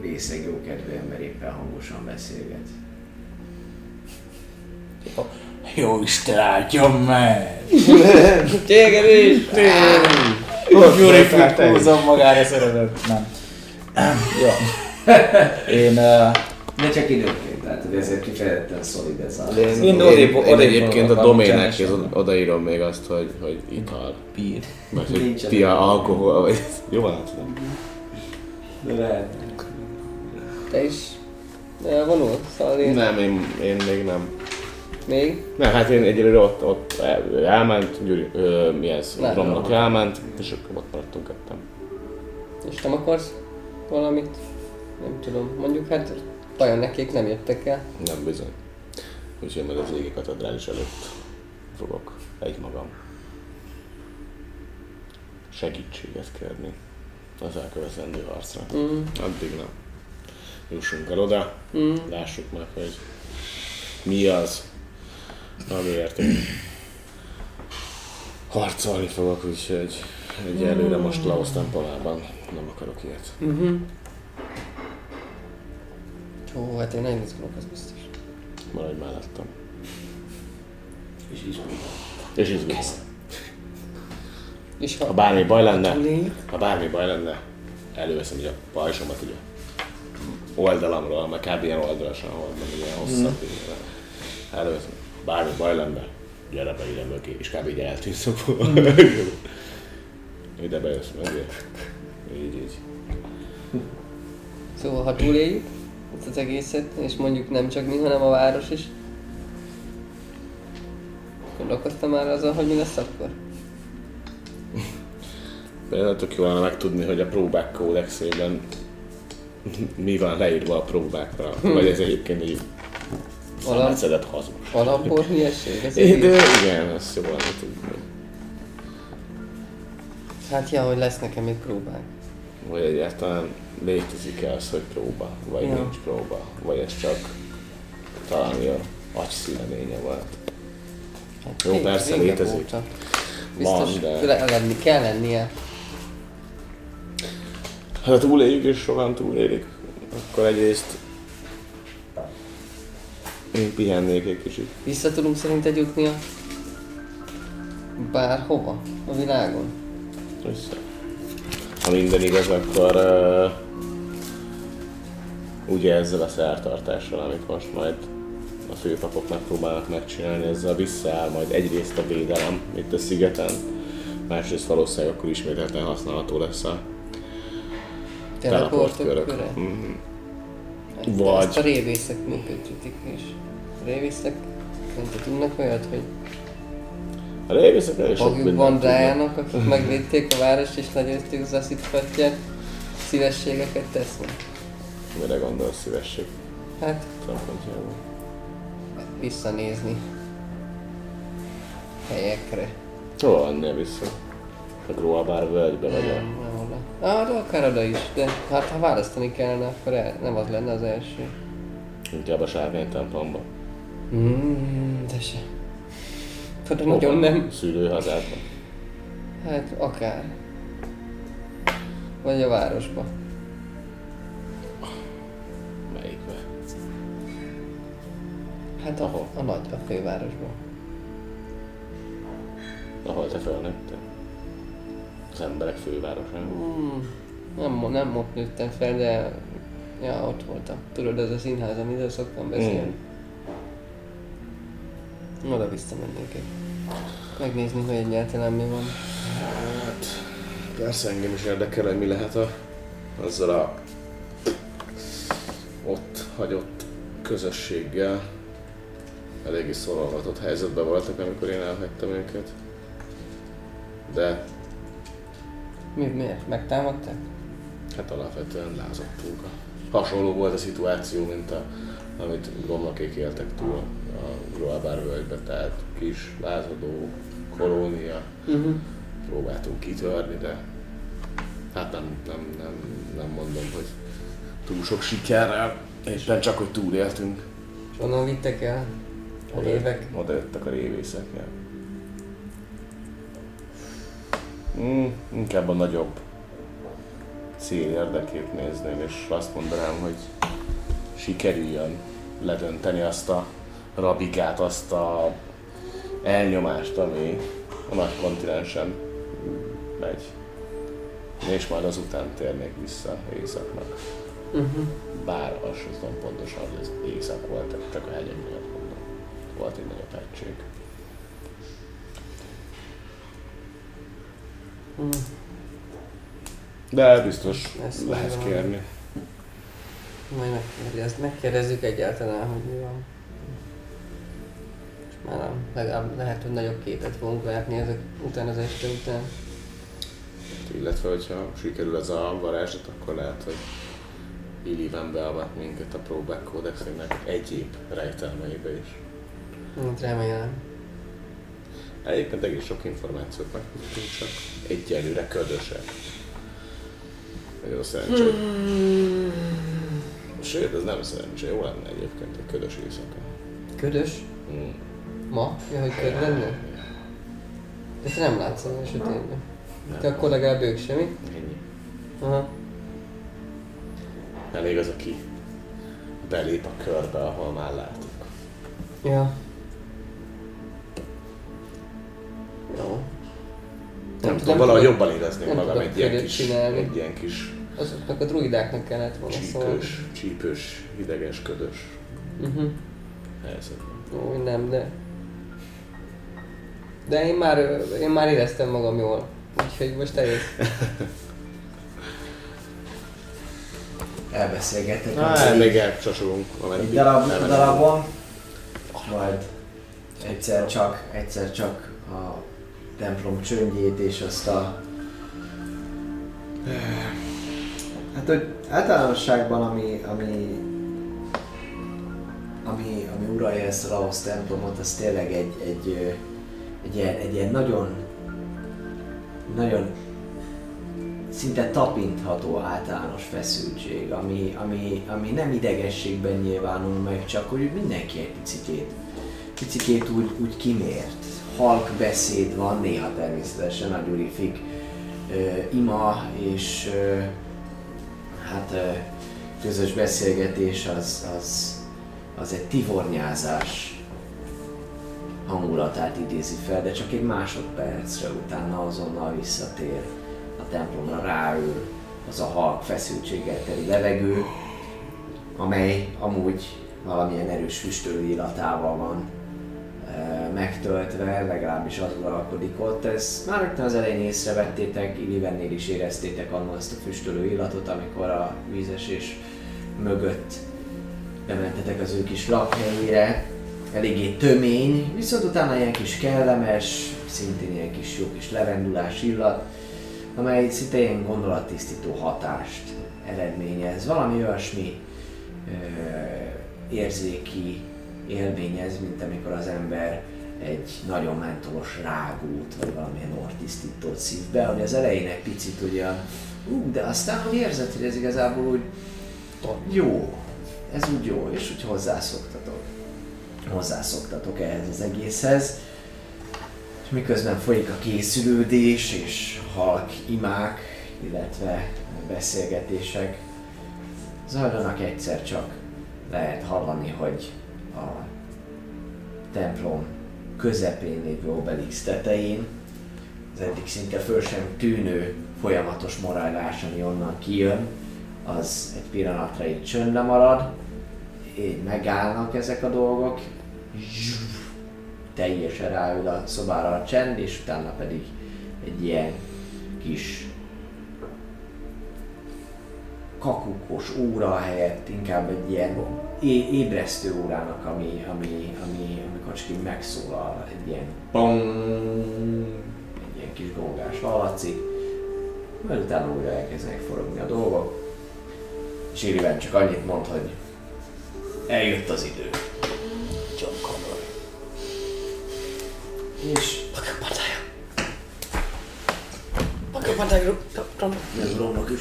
részeg jókedvű ember éppen hangosan beszélget. Jó Isten áldjon meg! Téged is! Gyuri húzom magára szeretet. Nem. Jó. Én, uh, De csak időnként, tehát hogy ezért kifejezetten szolid ez a... Én Én, odébb- én, egyébként a domének odaírom még azt, hogy, hogy ital. bír. Vagy hogy Nincsen. ti a alkohol, vagy... Jó hát tudom. De lehet. Te is elvonul? Szóval én... Nem, én, én még nem. Még? Nem, hát én egyelőre ott, ott el, elment, Gyuri, ö, mi ez, Romnak elment, és akkor ott maradtunk ketten. És nem akarsz valamit? Nem tudom. Mondjuk hát vajon nekik nem jöttek el. Nem bizony. Úgyhogy majd az égi katedrális előtt fogok egymagam segítséget kérni az elkövetendő harcra. Mm. Addig nem. jussunk el oda, Mm. lássuk meg, hogy mi az, amiért én harcolni fogok, úgyhogy egyelőre most Laos templomában nem akarok ilyet. Mhm. Ó, hát én nagyon izgulok, az biztos. Maradj mellettem. És izgulok. És izgulok. És Ha bármi baj lenne, ha bármi baj lenne, előveszem ugye a pajzsomat ugye oldalamról, meg kb. ilyen oldalasan hordom, ilyen hosszabb. Mm. Előveszem, ha bármi baj lenne, gyere be ide mögé, és kb. így eltűnsz akkor. ide bejössz mögé. Így, így. Szóval ha túléljük ezt az egészet, és mondjuk nem csak mi, hanem a város is, gondolkoztam már azon, hogy mi lesz akkor? Például tök jó lenne megtudni, hogy a próbák kódexében mi van leírva a próbákra, vagy ez egyébként így Alap- szemecedett hazug. Alapból hülyeség? Ez De egész? igen, ezt jó lenne tudni. Hát ja, hogy lesz nekem itt próbák. Vagy egyáltalán létezik-e az, hogy próba, vagy Ja. nincs próba, vagy ez csak talán a agyszüleménye volt. Hát Jó, persze, létezik. óta. Biztos Van, de- le- lenni, kell lennie. Hát ha túléljük és sokan túlélik, akkor egyrészt én pihennék egy kicsit. Vissza tudunk szerinted jutni a bárhova a világon? Össze. Ha minden igaz, akkor uh, ugye ezzel a szertartással, amit most majd a főpapok megpróbálnak megcsinálni, ezzel visszaáll majd egyrészt a védelem itt a szigeten, másrészt valószínűleg akkor ismételten használható lesz a? Mhm. De Vagy- Ezt a révészek működtetik is. Révészek nem tudnak olyat, hogy A révészeknél is sok mindent tudnak. bandájának, akik megvédték a várost és legyőzték az aszitfatját, szívességeket tesznek. Mire gondolsz szívesség Hát szempontjából? visszanézni helyekre. Hol vannél vissza? A Groabár völgybe vagy a... Nem, nem. Ah, de akár oda is, de hát ha választani kellene, akkor el, nem az lenne az első. Inkább a sárkány templomba. Mm, de se. Tudod, nagyon nem. Szülőhazádba. Hát akár. Vagy a városba. Melyikbe? Hát a, Ahol? a nagy, a fővárosba. Ahol te felnőttél? Az emberek fővárosán. Mm, nem, nem ott nőttem fel, de ja, ott voltam. Tudod, ez a színház, amiről szoktam beszélni. Mm. Oda visszamennék egy. Megnézni, hogy egyáltalán mi van. Hát, persze engem is érdekel, hogy mi lehet a, azzal a ott hagyott közösséggel. Eléggé szorolgatott helyzetben voltak, amikor én elhagytam őket. De Mi, miért? Megtámadták? hát alapvetően lázadtunk. Hasonló volt a szituáció, mint a, amit romlakék éltek túl a Groabár völgybe, tehát kis lázadó kolónia, Uh-huh. próbáltunk kitörni, de hát nem, nem, nem, nem mondom, hogy túl sok sikerrel, éppen csak, hogy túléltünk. És onnan vittek el a Oda- évek. Oda jöttek a révészek, ja. Mm, inkább a nagyobb cél érdekét nézném, és azt mondanám, hogy sikerüljön ledönteni azt a rabikát, azt a elnyomást, ami a nagy kontinensen megy. És majd azután térnék vissza északnak. Uh-huh. Bár azt sem tudom pontosan, hogy ez éjszak volt, csak a hegyek miatt mondom. Volt egy nagyobb hegység. Mm. De biztos Ezt lehet kérni. Majd megkérdez, megkérdezzük egyáltalán, hogy mi van. És már nem, legalább lehet, hogy nagyobb képet fogunk látni ezek után az este után. Illetve, hogyha sikerül ez a varázslat, akkor lehet, hogy Illiven beavat minket a próbák kódexének egyéb rejtelmeibe is. Hát remélem. Egyébként egész sok információt megtudtunk, csak egyelőre ködösek. Nagyon szerencsé, hogy Sőt, ez nem szerencsé, jó lenne egyébként egy ködös éjszaka. Ködös? Mm. Ma? Ja, hogy köd lenne? De te nem látszol a sötétben. Te akkor legalább ők semmi? Ennyi. Aha. Elég az, aki belép a körbe, ahol már látok. Ja. Jó. Nem, tudom, valahogy jobban érezném nem magam egy ilyen kis, csinálni. egy ilyen kis Azoknak a druidáknak kellett volna szólni. csípős, csípős, hideges, ködös Uh-huh. helyzetben. Ó, nem, de... De én már, én már éreztem magam jól. Úgyhogy most eljössz. Elbeszélgettek. Hát, még elcsasolunk, egy darab, elmegyünk. darabon, majd egyszer csak, egyszer csak a templom csöndjét és azt a... Hát, hogy általánosságban, ami, ami, ami, ami uralja ezt a Laos templomot, az tényleg egy, egy, ö, egy, ilyen, egy ilyen nagyon, nagyon szinte tapintható általános feszültség, ami, ami, ami nem idegességben nyilvánul meg, csak hogy mindenki egy picikét, picikét úgy, úgy kimért. Halk beszéd van, néha természetesen a gyurifik ö, ima és ö, hát ö, közös beszélgetés az, az, az egy tivornyázás hangulatát idézi fel, de csak egy másodpercre utána azonnal visszatér a templomra ráül az a halk feszültséggel teli levegő, amely amúgy valamilyen erős füstölő illatával van e, megtöltve, legalábbis az uralkodik ott. Ezt már rögtön az elején észrevettétek, Illivennél is éreztétek annól ezt a füstölő illatot, amikor a vízesés mögött bementetek az ő kis lakhelyére. Eléggé tömény, viszont utána ilyen kis kellemes, szintén ilyen kis jó kis levendulás illat, amely szinte ilyen gondolattisztító hatást eredményez. Valami olyasmi ö, érzéki élményez, mint amikor az ember egy nagyon mentolos rágót, vagy valamilyen ortisztítót szív be, hogy az elején egy picit ugye, ú, de aztán hogy érzed, hogy ez igazából úgy jó, ez úgy jó, és úgy hozzászoktatok. Hozzászoktatok ehhez az egészhez. És miközben folyik a készülődés, és halk imák, illetve beszélgetések, zajlanak egyszer csak lehet hallani, hogy a templom közepén lévő obelix tetején, az eddig szinte föl sem tűnő folyamatos morajlás, ami onnan kijön, az egy pillanatra így csöndbe marad, így megállnak ezek a dolgok, teljesen ráül a szobára a csend, és utána pedig egy ilyen kis kakukos óra helyett inkább egy ilyen ébresztő órának, ami, ami, ami amikor csak így megszólal, egy ilyen bong, egy ilyen kis gongás hallatszik, majd utána újra elkezdenek forogni a dolgok, és Iriben csak annyit mond, hogy eljött az idő. John Connor. És Pakapatája. Pakapatája. ez romlok is.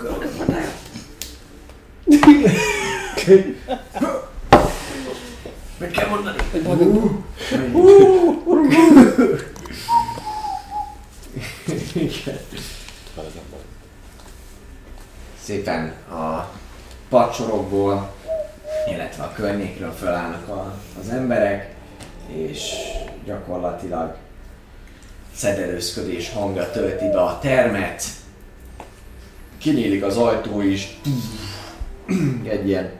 Pakapatája. Mit kell mondani? Hogy pakapatája. Igen. Van ez nem baj. Szépen a padsorokból, illetve a környékről felállnak a, az emberek, és gyakorlatilag szederőzködés hangja tölti be a termet. Kinyílik az ajtó is, egy ilyen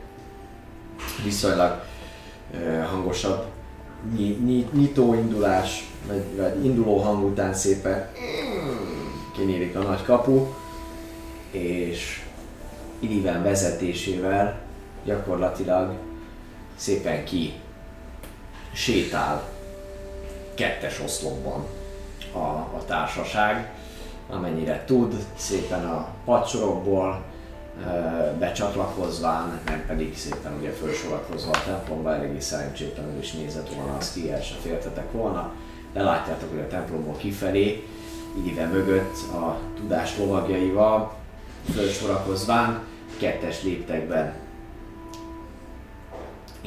viszonylag ö, hangosabb nyi, nyi, nyitóindulás, vagy, vagy induló hang után szépen kinyílik a nagy kapu, és Iliven vezetésével gyakorlatilag szépen ki sétál kettes oszlopban a, a társaság, amennyire tud, szépen a padsorokból becsatlakozván, nem pedig szépen ugye felsorakozva a templomba, eléggé szerencsétlenül is nézett volna, azt ki el se féltetek volna, de látjátok, hogy a templomból kifelé, Ilive mögött a tudás lovagjaival, fölsorakozván, kettes léptekben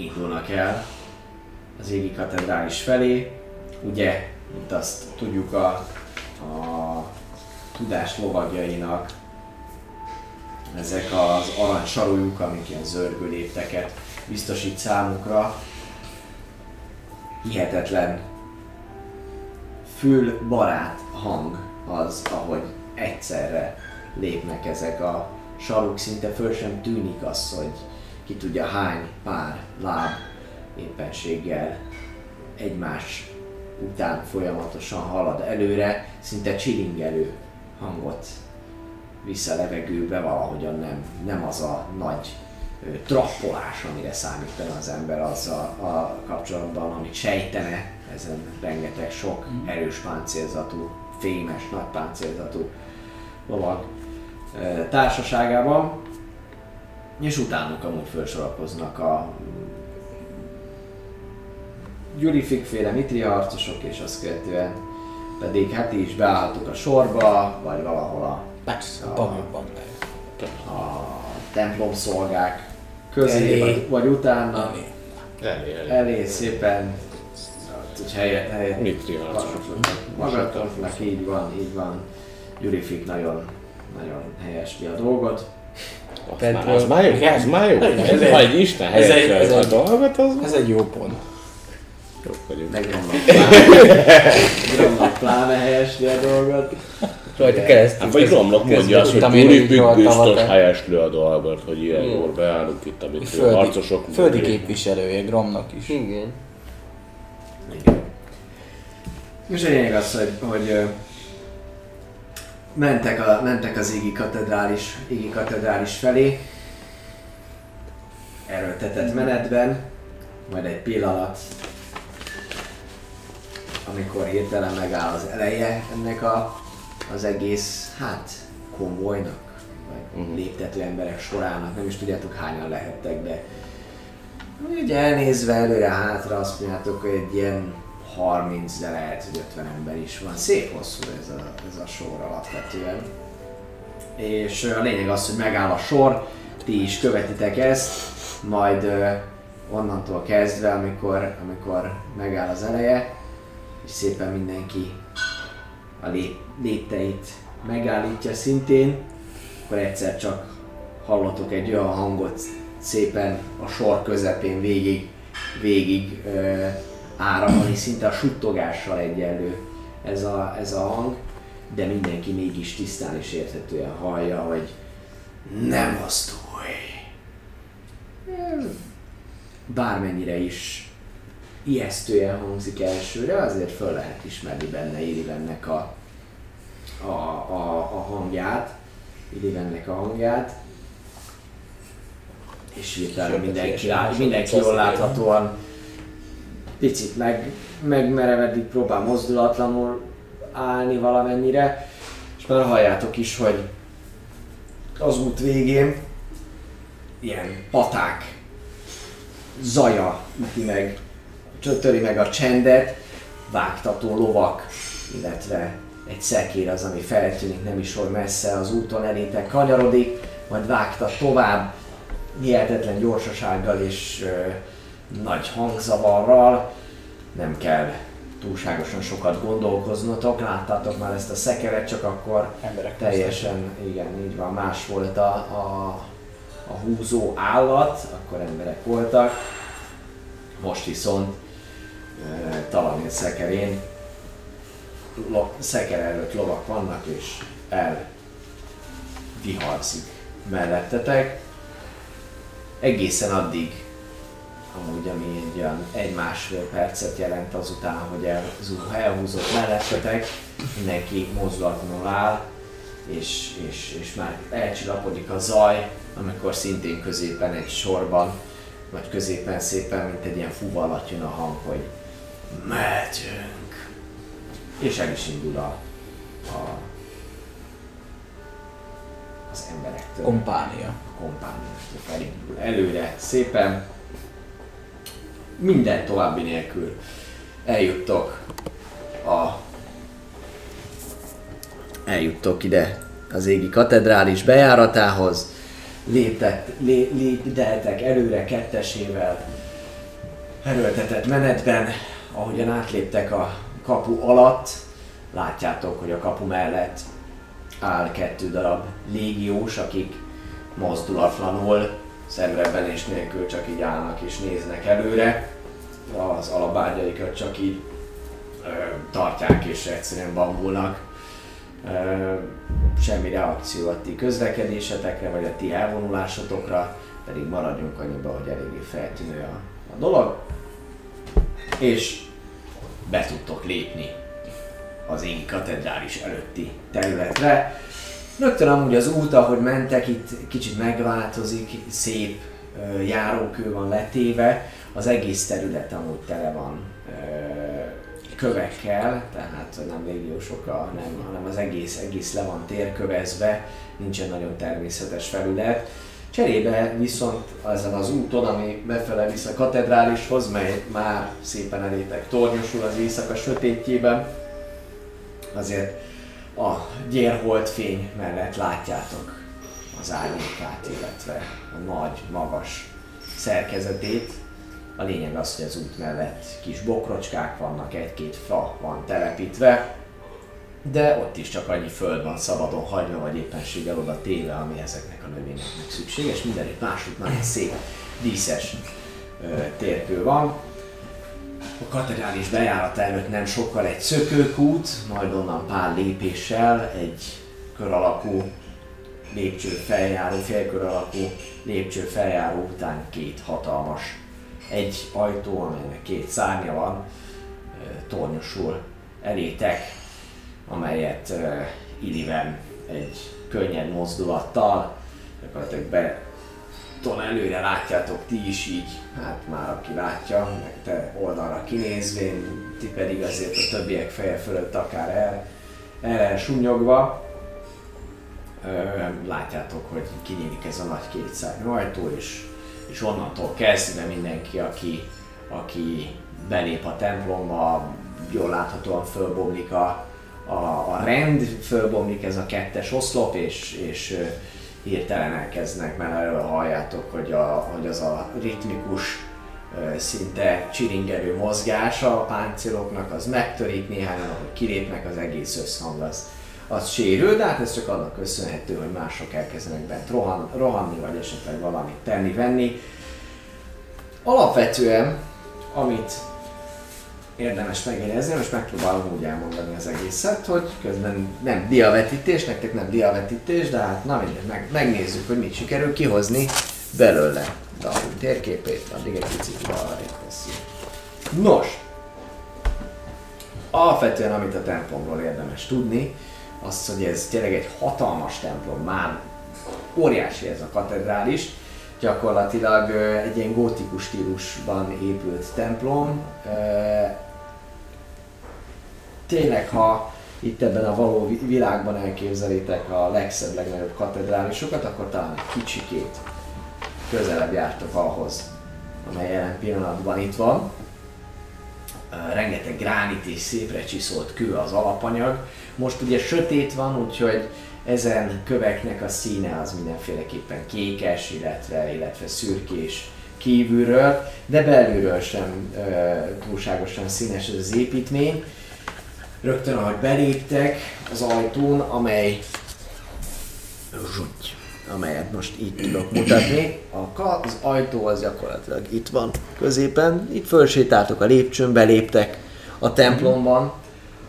indulnak el az égi katedrális felé. Ugye, mint azt tudjuk a, a tudás lovagjainak, ezek az arany sarújuk, amik ilyen zörgő lépteket biztosít számukra. Hihetetlen fülbarát hang az, ahogy egyszerre lépnek ezek a saruk, szinte föl sem tűnik az, hogy ki tudja hány pár láb éppenséggel egymás után folyamatosan halad előre, szinte csilingelő hangot vissza levegőbe, valahogyan nem, nem az a nagy ö, trappolás, amire számítana az ember azzal a kapcsolatban, amit sejtene, ezen rengeteg sok erős páncélzatú, fémes, nagy páncélzatú lovag társaságában, és utánuk amúgy felsorakoznak a Gyurifik féle mitri harcosok, és azt követően pedig hát is beálltok a sorba, vagy valahol a Persze, a- babban a templom szolgák közé, Elé. vagy, vagy utána, Elé, elé. elé szépen, hogy helyet, helyet magatoknak, így van, így van. Gyurifik nagyon, nagyon helyesli a dolgot. Az már, az már jó, ez már jó. Ez egy- Ha egy Isten ez egy- ez a egy- dolgot, az Ez egy jó pont. jók vagyunk. Meg Gromnak [laughs] pláne, helyesli a dolgot. Rajta keresztül. Hát vagy Gromlok mondja azt, hogy Gyuri biztos avatar. helyeslő a dolgot, hogy ilyen jól beállunk itt a mitri Földi, harcosok. földi képviselője Gromnak is. Igen. Igen. És a lényeg az, hogy, hogy mentek, a, mentek az égi katedrális, égi katedrális felé, erőltetett menetben, majd egy pillanat, amikor hirtelen megáll az eleje ennek a, az egész, hát, konvojnak, vagy Mhm. léptető emberek sorának, nem is tudjátok hányan lehettek, de Ugye elnézve előre-hátra azt mondjátok, hogy egy ilyen 30, de lehet, hogy 50 ember is van. Szép hosszú ez a, ez a sor alapvetően. És a lényeg az, hogy megáll a sor, ti is követitek ezt, majd onnantól kezdve, amikor, amikor megáll az eleje, és szépen mindenki a lép, lépteit megállítja szintén, akkor egyszer csak hallotok egy olyan hangot szépen a sor közepén végig, végig ö, áramolni, szinte a suttogással egyenlő ez a, ez a hang, de mindenki mégis tisztán és érthetően hallja, hogy nem mozdulj. Bármennyire is ijesztően hangzik elsőre, azért föl lehet ismerni benne Irivennek a, a, a, a hangját, Irivennek a hangját, és hirtelen mindenki, mindenki jól láthatóan picit meg, megmerevedik, próbál mozdulatlanul állni valamennyire, és már halljátok is, hogy az út végén ilyen paták zaja üti meg, töri meg a csendet, vágtató lovak, illetve egy szekér az, ami feltűnik nem is oly messze az úton elétek kanyarodik, majd vágtat tovább, hihetetlen gyorsasággal és ö, nagy hangzavarral. Nem kell túlságosan sokat gondolkoznotok, láttátok már ezt a szekeret, csak akkor Emberek teljesen, igen, így van, más volt a, a, a húzó állat, akkor emberek voltak. Most viszont e, Talamil szekerén lo, szeker előtt lovak vannak, és el viharzik mellettetek. Egészen addig, amúgy ami egy olyan egy-másfél percet jelent azután, hogy elzú- elhúzott mellettetek, mindenki mozdulatlanul áll, és, és, és már elcsillapodik a zaj, amikor szintén középen egy sorban, vagy középen szépen, mint egy ilyen fuvallat jön a hang, hogy megyünk. És el is indul a, a az emberektől Kompánia. a kompániától felindul előre, szépen, minden további nélkül eljuttok a eljuttok ide az égi katedrális bejáratához, léptek, lé, lépdeltek előre kettesével erőltetett menetben, ahogyan átléptek a kapu alatt, látjátok, hogy a kapu mellett áll kettő darab légiós, akik mozdulatlanul, szemrebbenés nélkül csak így állnak és néznek előre. Az alabárgyaikat csak így ö, tartják és egyszerűen bambulnak. Ö, semmi reakció a ti közlekedésetekre, vagy a ti elvonulásotokra, pedig maradjunk annyiba, hogy eléggé feltűnő a, a dolog. És be tudtok lépni az én katedrális előtti területre. Rögtön amúgy az út, ahogy mentek, itt kicsit megváltozik, szép járókő van letéve, az egész terület amúgy tele van kövekkel, tehát nem légiósokkal, nem, hanem az egész, egész le van térkövezve, nincsen nagyon természetes felület. Cserébe viszont ezen az úton, ami befele visz a katedrálishoz, mely már szépen elétek tornyosul az éjszaka sötétjében, azért a gyérholt fény mellett látjátok az árnyékát, illetve a nagy, magas szerkezetét. A lényeg az, hogy az út mellett kis bokrocskák vannak, egy-két fa van telepítve, de ott is csak annyi föld van szabadon hagyva, vagy éppenséggel oda téve, ami ezeknek a növényeknek szükséges. Mindenütt másút nagyon szép, díszes ö, térkő van. A katedrális bejárata előtt nem sokkal egy szökőkút, majd onnan pár lépéssel egy kör alakú lépcső feljáró, félkör alakú lépcső feljáró után két hatalmas egy ajtó, amelynek két szárnya van, tornyosul elétek, amelyet Iliven egy könnyed mozdulattal gyakorlatilag be ton előre látjátok ti is így, hát már aki látja, meg te oldalra kinézvén, ti pedig azért a többiek feje fölött akár el, el sunyogva. Látjátok, hogy kinyílik ez a nagy kétszárnyú ajtó, és, és onnantól kezdve mindenki, aki, aki belép a templomba, jól láthatóan fölbomlik a, a, a rend, fölbomlik ez a kettes oszlop, és, és hirtelen elkezdnek, mert erről halljátok, hogy, a, hogy az a ritmikus, szinte csiringelő mozgása a páncéloknak az megtörik, néhányan, ahogy kilépnek, az egész összhang az, az sérül, de hát ez csak annak köszönhető, hogy mások elkezdenek bent rohan, rohanni, vagy esetleg valamit tenni-venni. Alapvetően, amit érdemes megjegyezni, most megpróbálom úgy elmondani az egészet, hogy közben nem diavetítés, nektek nem diavetítés, de hát na mindegy, meg, megnézzük, hogy mit sikerül kihozni belőle. Darwin térképét, addig egy picit balra tesszük. Nos, alapvetően amit a templomról érdemes tudni, az, hogy ez tényleg egy hatalmas templom, már óriási ez a katedrális, gyakorlatilag egy ilyen gótikus stílusban épült templom. Tényleg, ha itt ebben a való vi- világban elképzelitek a legszebb, legnagyobb katedrálisokat, akkor talán egy kicsikét közelebb jártok ahhoz, amely jelen pillanatban itt van. Rengeteg gránit és szépre csiszolt kő az alapanyag. Most ugye sötét van, úgyhogy ezen köveknek a színe az mindenféleképpen kékes, illetve, illetve szürkés kívülről, de belülről sem túlságosan színes ez az építmény. Rögtön ahogy beléptek az ajtón, amely zsutty, amelyet most így tudok mutatni. A az ajtó az gyakorlatilag itt van középen. Itt fölsétáltok a lépcsőn, beléptek a templomban,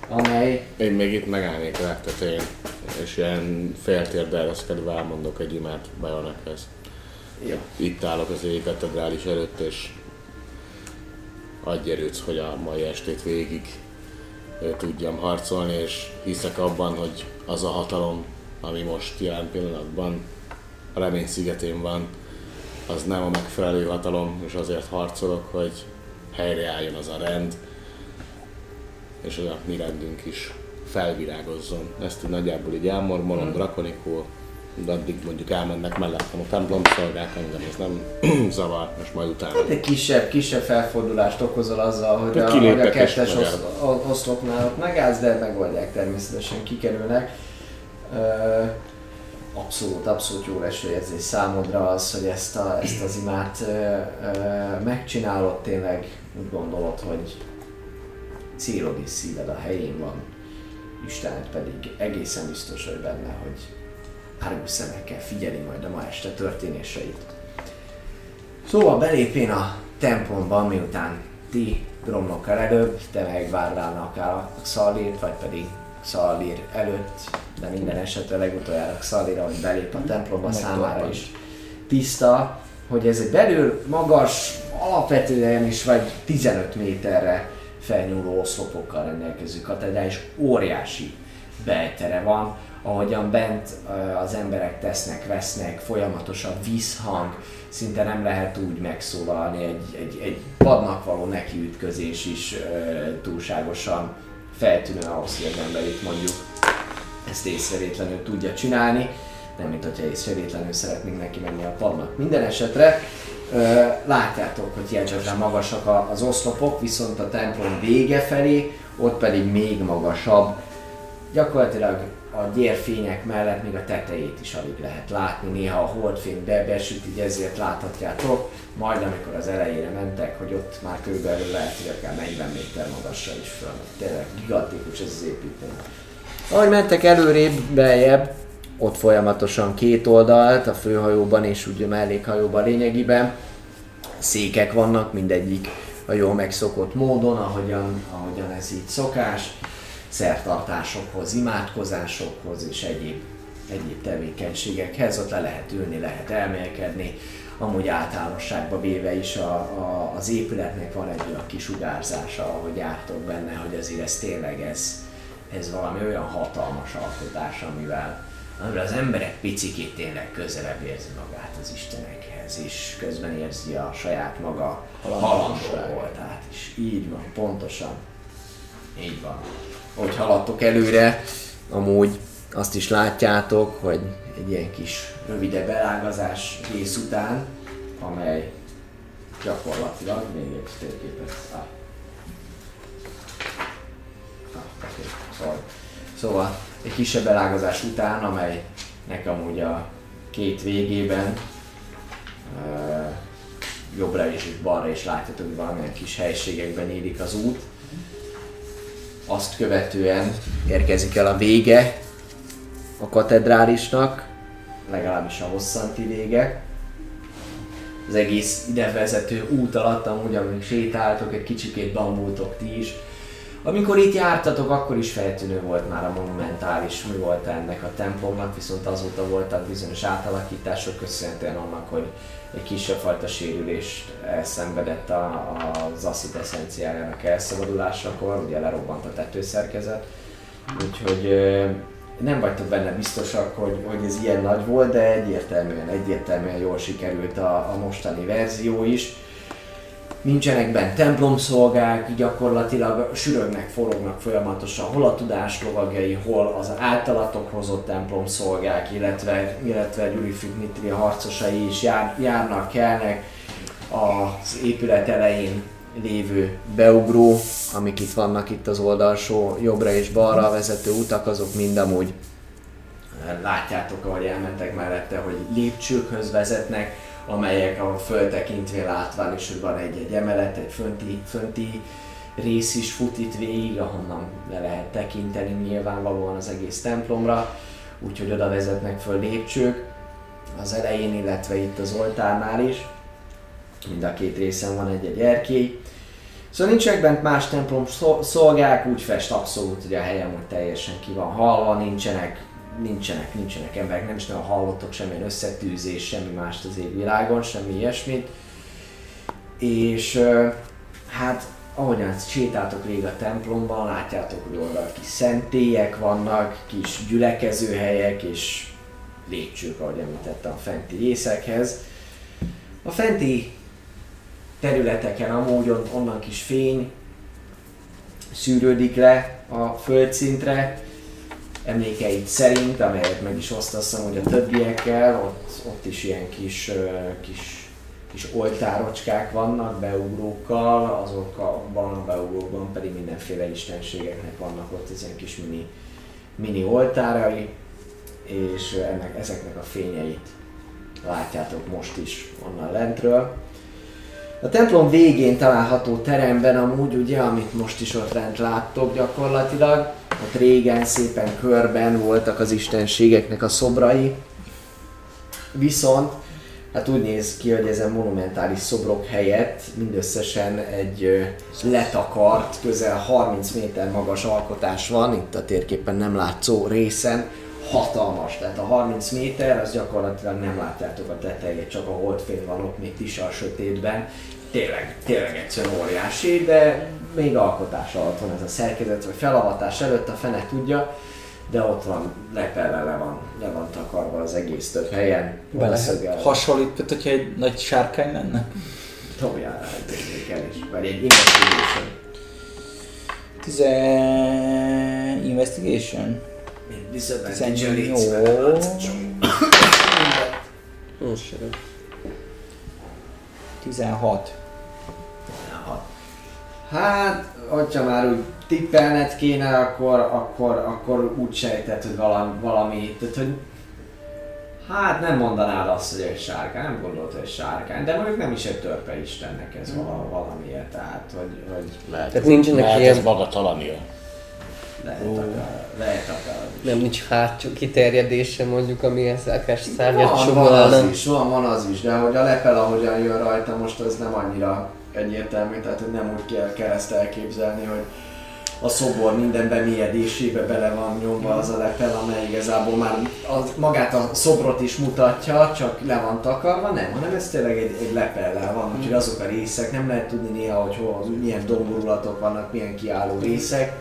amely Én még itt megállnék a legtetején, és ilyen féltérdel ereszkedve elmondok egy imát Bajonekhez. jó, Itt állok az égi katedrális előtt, és adj erőt, hogy a mai estét végig tudjam harcolni, és hiszek abban, hogy az a hatalom, ami most jelen pillanatban a remény szigetén van, az nem a megfelelő hatalom, és azért harcolok, hogy helyreálljon az a rend, és az a mi rendünk is felvirágozzon. Ezt így nagyjából így elmormolom, drakonikul, de addig mondjuk elmennek mellettem a templom szolgák, engem ez nem [clears throat] zavar, és majd utána. hát egy kisebb, kisebb felfordulást okozol azzal, hogy Hát a, hogy a kettes osz, oszlopnál ott megállsz, de megoldják természetesen, kikerülnek. Abszolút, abszolút jó leső érzés számodra az, hogy ezt, a, ezt az imát ö, ö, megcsinálod, tényleg úgy gondolod, hogy célod és szíved a helyén van, Istenet pedig egészen biztos vagy benne, hogy árgus szemekkel figyeli majd a ma este történéseit. Szóval belépén a templomban, miután ti dromlok előbb, te megvárnál akár a Xalirt, vagy pedig Xalir előtt, de minden esetre legutoljára Xalira, hogy belép a templomba számára is. Tiszta, hogy ez egy belül magas, alapvetően is vagy 15 méterre felnyúló oszlopokkal rendelkező katedrális, óriási bejtere van, ahogyan bent az emberek tesznek, vesznek, folyamatosan vízhang, szinte nem lehet úgy megszólalni, egy, egy, egy padnak való nekiütközés is túlságosan feltűnő ahhoz, hogy az ember itt mondjuk ezt észrevétlenül tudja csinálni, nem mint hogyha észrevétlenül szeretnénk neki menni a padnak. Minden esetre látjátok, hogy hihetetlen magasak a- az oszlopok, viszont a templom vége felé, ott pedig még magasabb. Gyakorlatilag a gyérfények mellett még a tetejét is alig lehet látni, néha a holdfény bebesüt, így ezért láthatjátok, majd amikor az elejére mentek, hogy ott már körülbelül lehet, hogy akár 40 méter magasra is föl. Tényleg gigantikus ez az építmény. Ahogy mentek előrébb, beljebb, ott folyamatosan két oldalt, a főhajóban és ugye mellékhajóban lényegében székek vannak, mindegyik a jól megszokott módon, ahogyan, ahogyan ez így szokás, szertartásokhoz, imádkozásokhoz és egyéb, egyéb tevékenységekhez, ott le lehet ülni, lehet elmélkedni, amúgy általánosságban véve is a, a, az épületnek van egy olyan kisugárzása, ahogy jártok benne, hogy azért ez tényleg ez, ez valami olyan hatalmas alkotás, amivel, amivel az emberek picikét tényleg közelebb érzi magát az Istenekhez, és közben érzi a saját maga halandó voltát is. Így van, pontosan. Így van. Hogy haladtok előre, amúgy azt is látjátok, hogy egy ilyen kis rövidebb elágazás rész után, amely gyakorlatilag még egy térképet. Oké, szóval, egy kisebb elágazás után, amelynek amúgy a két végében jobbra is és balra is látjátok, hogy valamilyen kis helységekben nyílik az út. Azt követően érkezik el a vége a katedrálisnak, legalábbis a hosszanti vége. Az egész ide vezető út alatt, amúgy amíg sétáltok, egy kicsikét bambultok ti is. Amikor itt jártatok, akkor is feltűnő volt már a monumentális mi volt ennek a templomnak, viszont azóta voltak bizonyos átalakítások köszönhetően annak, hogy egy kisebb fajta sérülést elszenvedett a, az asszit eszenciájának elszabadulásakor, ugye lerobbant a tetőszerkezet. Úgyhogy nem vagytok benne biztosak, hogy, hogy ez ilyen nagy volt, de egyértelműen, egyértelműen jól sikerült a, a mostani verzió is. Nincsenek bent templomszolgák, gyakorlatilag sürögnek, forognak folyamatosan, hol a tudás lovagjai, hol az általatok hozott templomszolgák, illetve, illetve Gyurifik Mitri harcosai is jár, járnak, kelnek az épület elején lévő beugró, amik itt vannak itt az oldalsó jobbra és balra vezető utak, azok mind amúgy látjátok, ahogy elmentek mellette, hogy lépcsőkhöz vezetnek, amelyek a föltekintvén látván is, hogy van egy-egy emelet, egy fönti, fönti rész is fut itt végig, ahonnan le lehet tekinteni nyilvánvalóan az egész templomra, úgyhogy oda vezetnek föl lépcsők az elején, illetve itt az oltárnál is. Mind a két részen van egy-egy erkély. Szóval nincsenek bent más templom szol- szolgák, úgy fest abszolút, hogy a helyem hogy teljesen ki van halva, nincsenek, nincsenek, nincsenek emberek, nem is nagyon hallottok semmilyen összetűzés, semmi mást az égvilágon, semmi ilyesmit. És hát ahogyan sétáltok végig a templomban, látjátok, hogy oldalt kis szentélyek vannak, kis gyülekezőhelyek és lépcsők, ahogy említettem, a fenti részekhez. A fenti területeken amúgy on- onnan kis fény szűrődik le a földszintre, emlékeit szerint, amelyet meg is osztasszam, hogy a többiekkel, ott, ott is ilyen kis, kis, kis oltárocskák vannak, beugrókkal, azokban a beugrókban pedig mindenféle istenségeknek vannak ott ez ilyen kis mini, mini oltárai, és ennek, ezeknek a fényeit látjátok most is onnan lentről. A templom végén található teremben amúgy ugye, amit most is ott rend láttok gyakorlatilag, ott régen szépen körben voltak az istenségeknek a szobrai, viszont hát úgy néz ki, hogy ezen monumentális szobrok helyett mindösszesen egy letakart, közel 30 méter magas alkotás van, itt a térképen nem látszó részen, hatalmas, tehát a 30 méter, az gyakorlatilag nem látjátok a tetejét, csak a holdfény van ott még is a sötétben. Tényleg, tényleg egyszerűen óriási, de még alkotás alatt van ez a szerkezet, vagy felavatás előtt a fene tudja, de ott van, lepelle le van, le van takarva az egész több helyen. Be lehet Valószínűleg Hasonlít, mint hogyha egy nagy sárkány lenne. Dobjál rá egy értékelés, vagy egy investigation. Tizen... Investigation? Disadvantage-el 18. létsz, mert látsz csak mindent. Most sem. 16. Hat. Hát, hogyha már úgy tippelned kéne, akkor, akkor, akkor úgy sejtett, hogy valami, valami, tehát hogy Hát nem mondanád azt, hogy egy sárkány, nem gondolod, hogy egy sárkány, de mondjuk nem is egy törpe istennek ez vala, valamiért, tehát hogy, hogy Lehet, Tehát nincsenek lehet ilyen- ez magatalanil. Lehet akar, lehet akar. Nem nincs hátsó kiterjedése mondjuk, ami ezzel akár Van, szárnyat van az sugalna. is, van, van az is, de hogy a lepel ahogyan jön rajta most az nem annyira egyértelmű, tehát hogy nem úgy kell, kell ezt elképzelni, hogy a szobor minden bemélyedésébe bele van nyomva az a lepel, amely igazából már az, magát a szobrot is mutatja, csak le van takarva, nem, hanem ez tényleg egy, egy lepellel van, úgyhogy azok a részek, nem lehet tudni néha, hogy hol, milyen domborulatok vannak, milyen kiálló részek,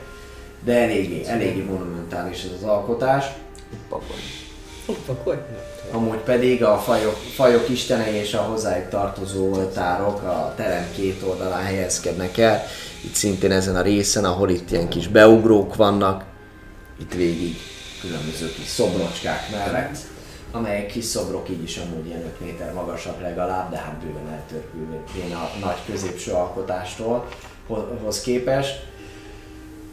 de eléggé, eléggé monumentális ez az alkotás. Akkor Amúgy pedig a fajok, fajok istenei és a hozzájuk tartozó oltárok a terem két oldalán helyezkednek el. Itt szintén ezen a részen, ahol itt ilyen kis beugrók vannak, itt végig különböző kis szobrocskák mellett, amelyek kis szobrok így is amúgy ilyen 5 méter magasak legalább, de hát bőven eltörpülvén a nagy középső alkotástól ho- hoz képest.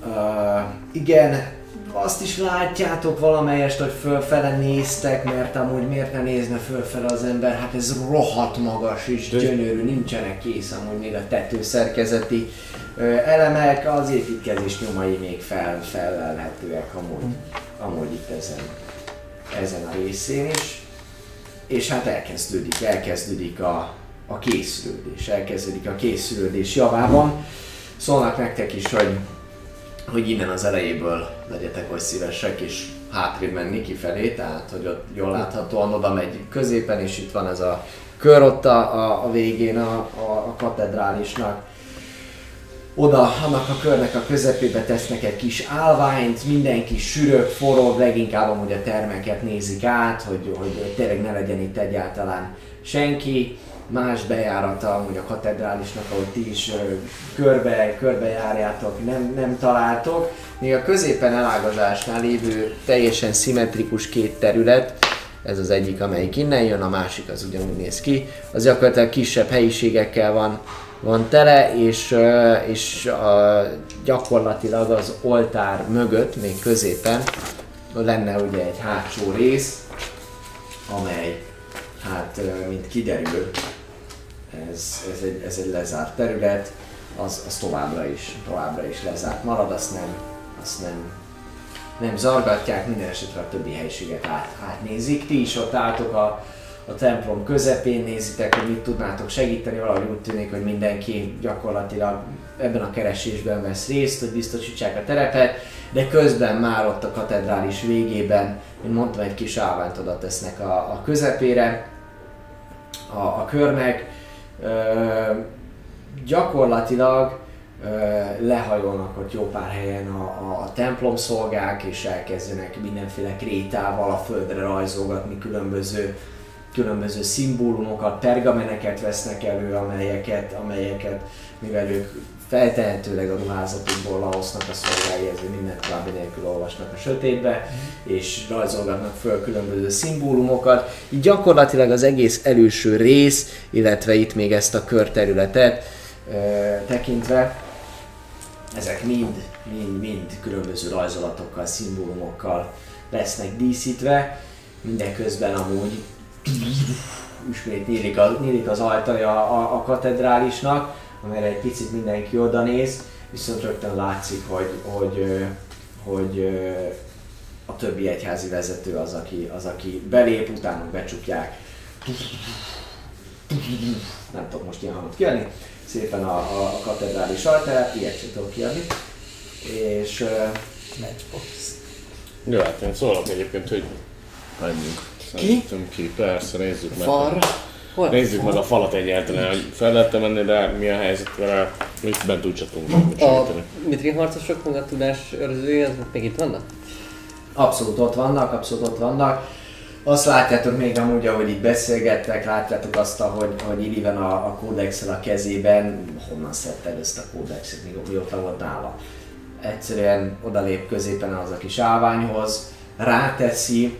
Uh, igen, azt is látjátok valamelyest, hogy fölfele néztek, mert amúgy miért ne nézne fölfele az ember, hát ez rohadt magas és gyönyörű, nincsenek kész amúgy még a tetőszerkezeti elemek, az építkezés nyomai még fel, felelhetőek amúgy, amúgy itt ezen, ezen a részén is. És hát elkezdődik, elkezdődik a, a készülődés, elkezdődik a készülődés javában. Szólnak nektek is, hogy hogy innen az elejéből legyetek oly szívesek és hátrébb menni kifelé, tehát hogy ott jól láthatóan oda megy középen, és itt van ez a kör ott a, a, a végén a, a, a katedrálisnak. Oda, annak a körnek a közepébe tesznek egy kis állványt, mindenki sűrög, forog, leginkább amúgy a termeket nézik át, hogy, hogy tényleg ne legyen itt egyáltalán senki más bejárata amúgy a katedrálisnak, ahogy ti is körbe, körbe járjátok, nem, nem találtok. Még a középen elágazásnál lévő teljesen szimmetrikus két terület, ez az egyik, amelyik innen jön, a másik az ugyanúgy néz ki, az gyakorlatilag kisebb helyiségekkel van, van tele, és, és a, gyakorlatilag az oltár mögött, még középen lenne ugye egy hátsó rész, amely, hát mint kiderül, ez, ez, egy, ez egy lezárt terület, az, az továbbra is, továbbra is lezárt marad, azt nem, azt nem, nem zargatják, minden esetre a többi helyiséget át, átnézik. Ti is ott álltok a, a templom közepén, nézitek, hogy mit tudnátok segíteni, valahogy úgy tűnik, hogy mindenki gyakorlatilag ebben a keresésben vesz részt, hogy biztosítsák a terepet, de közben már ott a katedrális végében, mint mondtam, egy kis állványt oda tesznek a, a közepére, a, a körnek. Gyakorlatilag lehajolnak ott jó pár helyen a, a templom szolgák, és elkezdenek mindenféle krétával a földre rajzolgatni különböző különböző szimbólumokat, pergameneket vesznek elő, amelyeket, amelyeket mivel ők feltehetőleg a ruházatukból laosznak a szolgái, ezért minden további nélkül olvasnak a sötétbe, és rajzolgatnak föl különböző szimbólumokat. Így gyakorlatilag az egész előső rész, illetve itt még ezt a körterületet ö, tekintve, ezek mind, mind, mind különböző rajzolatokkal, szimbólumokkal lesznek díszítve, mindeközben amúgy ismét nyílik, a, nyílik az ajtaja a, a katedrálisnak, amire egy picit mindenki oda néz, viszont rögtön látszik, hogy, hogy, hogy ö, a többi egyházi vezető az, aki, az, aki belép, utána becsukják. Nem tudok most ilyen hangot kiadni. Szépen a, a, a katedrális ajtaját, ilyet sem tudok kiadni. És ö, Jó, hát én szólok egyébként, hogy menjünk. Szerintem ki? Persze, nézzük meg. Far. Hol? Nézzük meg a falat egyáltalán, hogy fel lehet menni, de mi a helyzet vele, mit bent úgy csatunk meg A segíteni. mitri harcosok, meg a tudás őrzői, azok még itt vannak? Abszolút ott vannak, abszolút ott vannak. Azt látjátok még amúgy, ahogy itt beszélgettek, látjátok azt, hogy, hogy Iriven a, a kódexel a kezében, honnan szedte el ezt a kódexet, még mióta volt nála. Egyszerűen odalép középen az a kis állványhoz, ráteszi,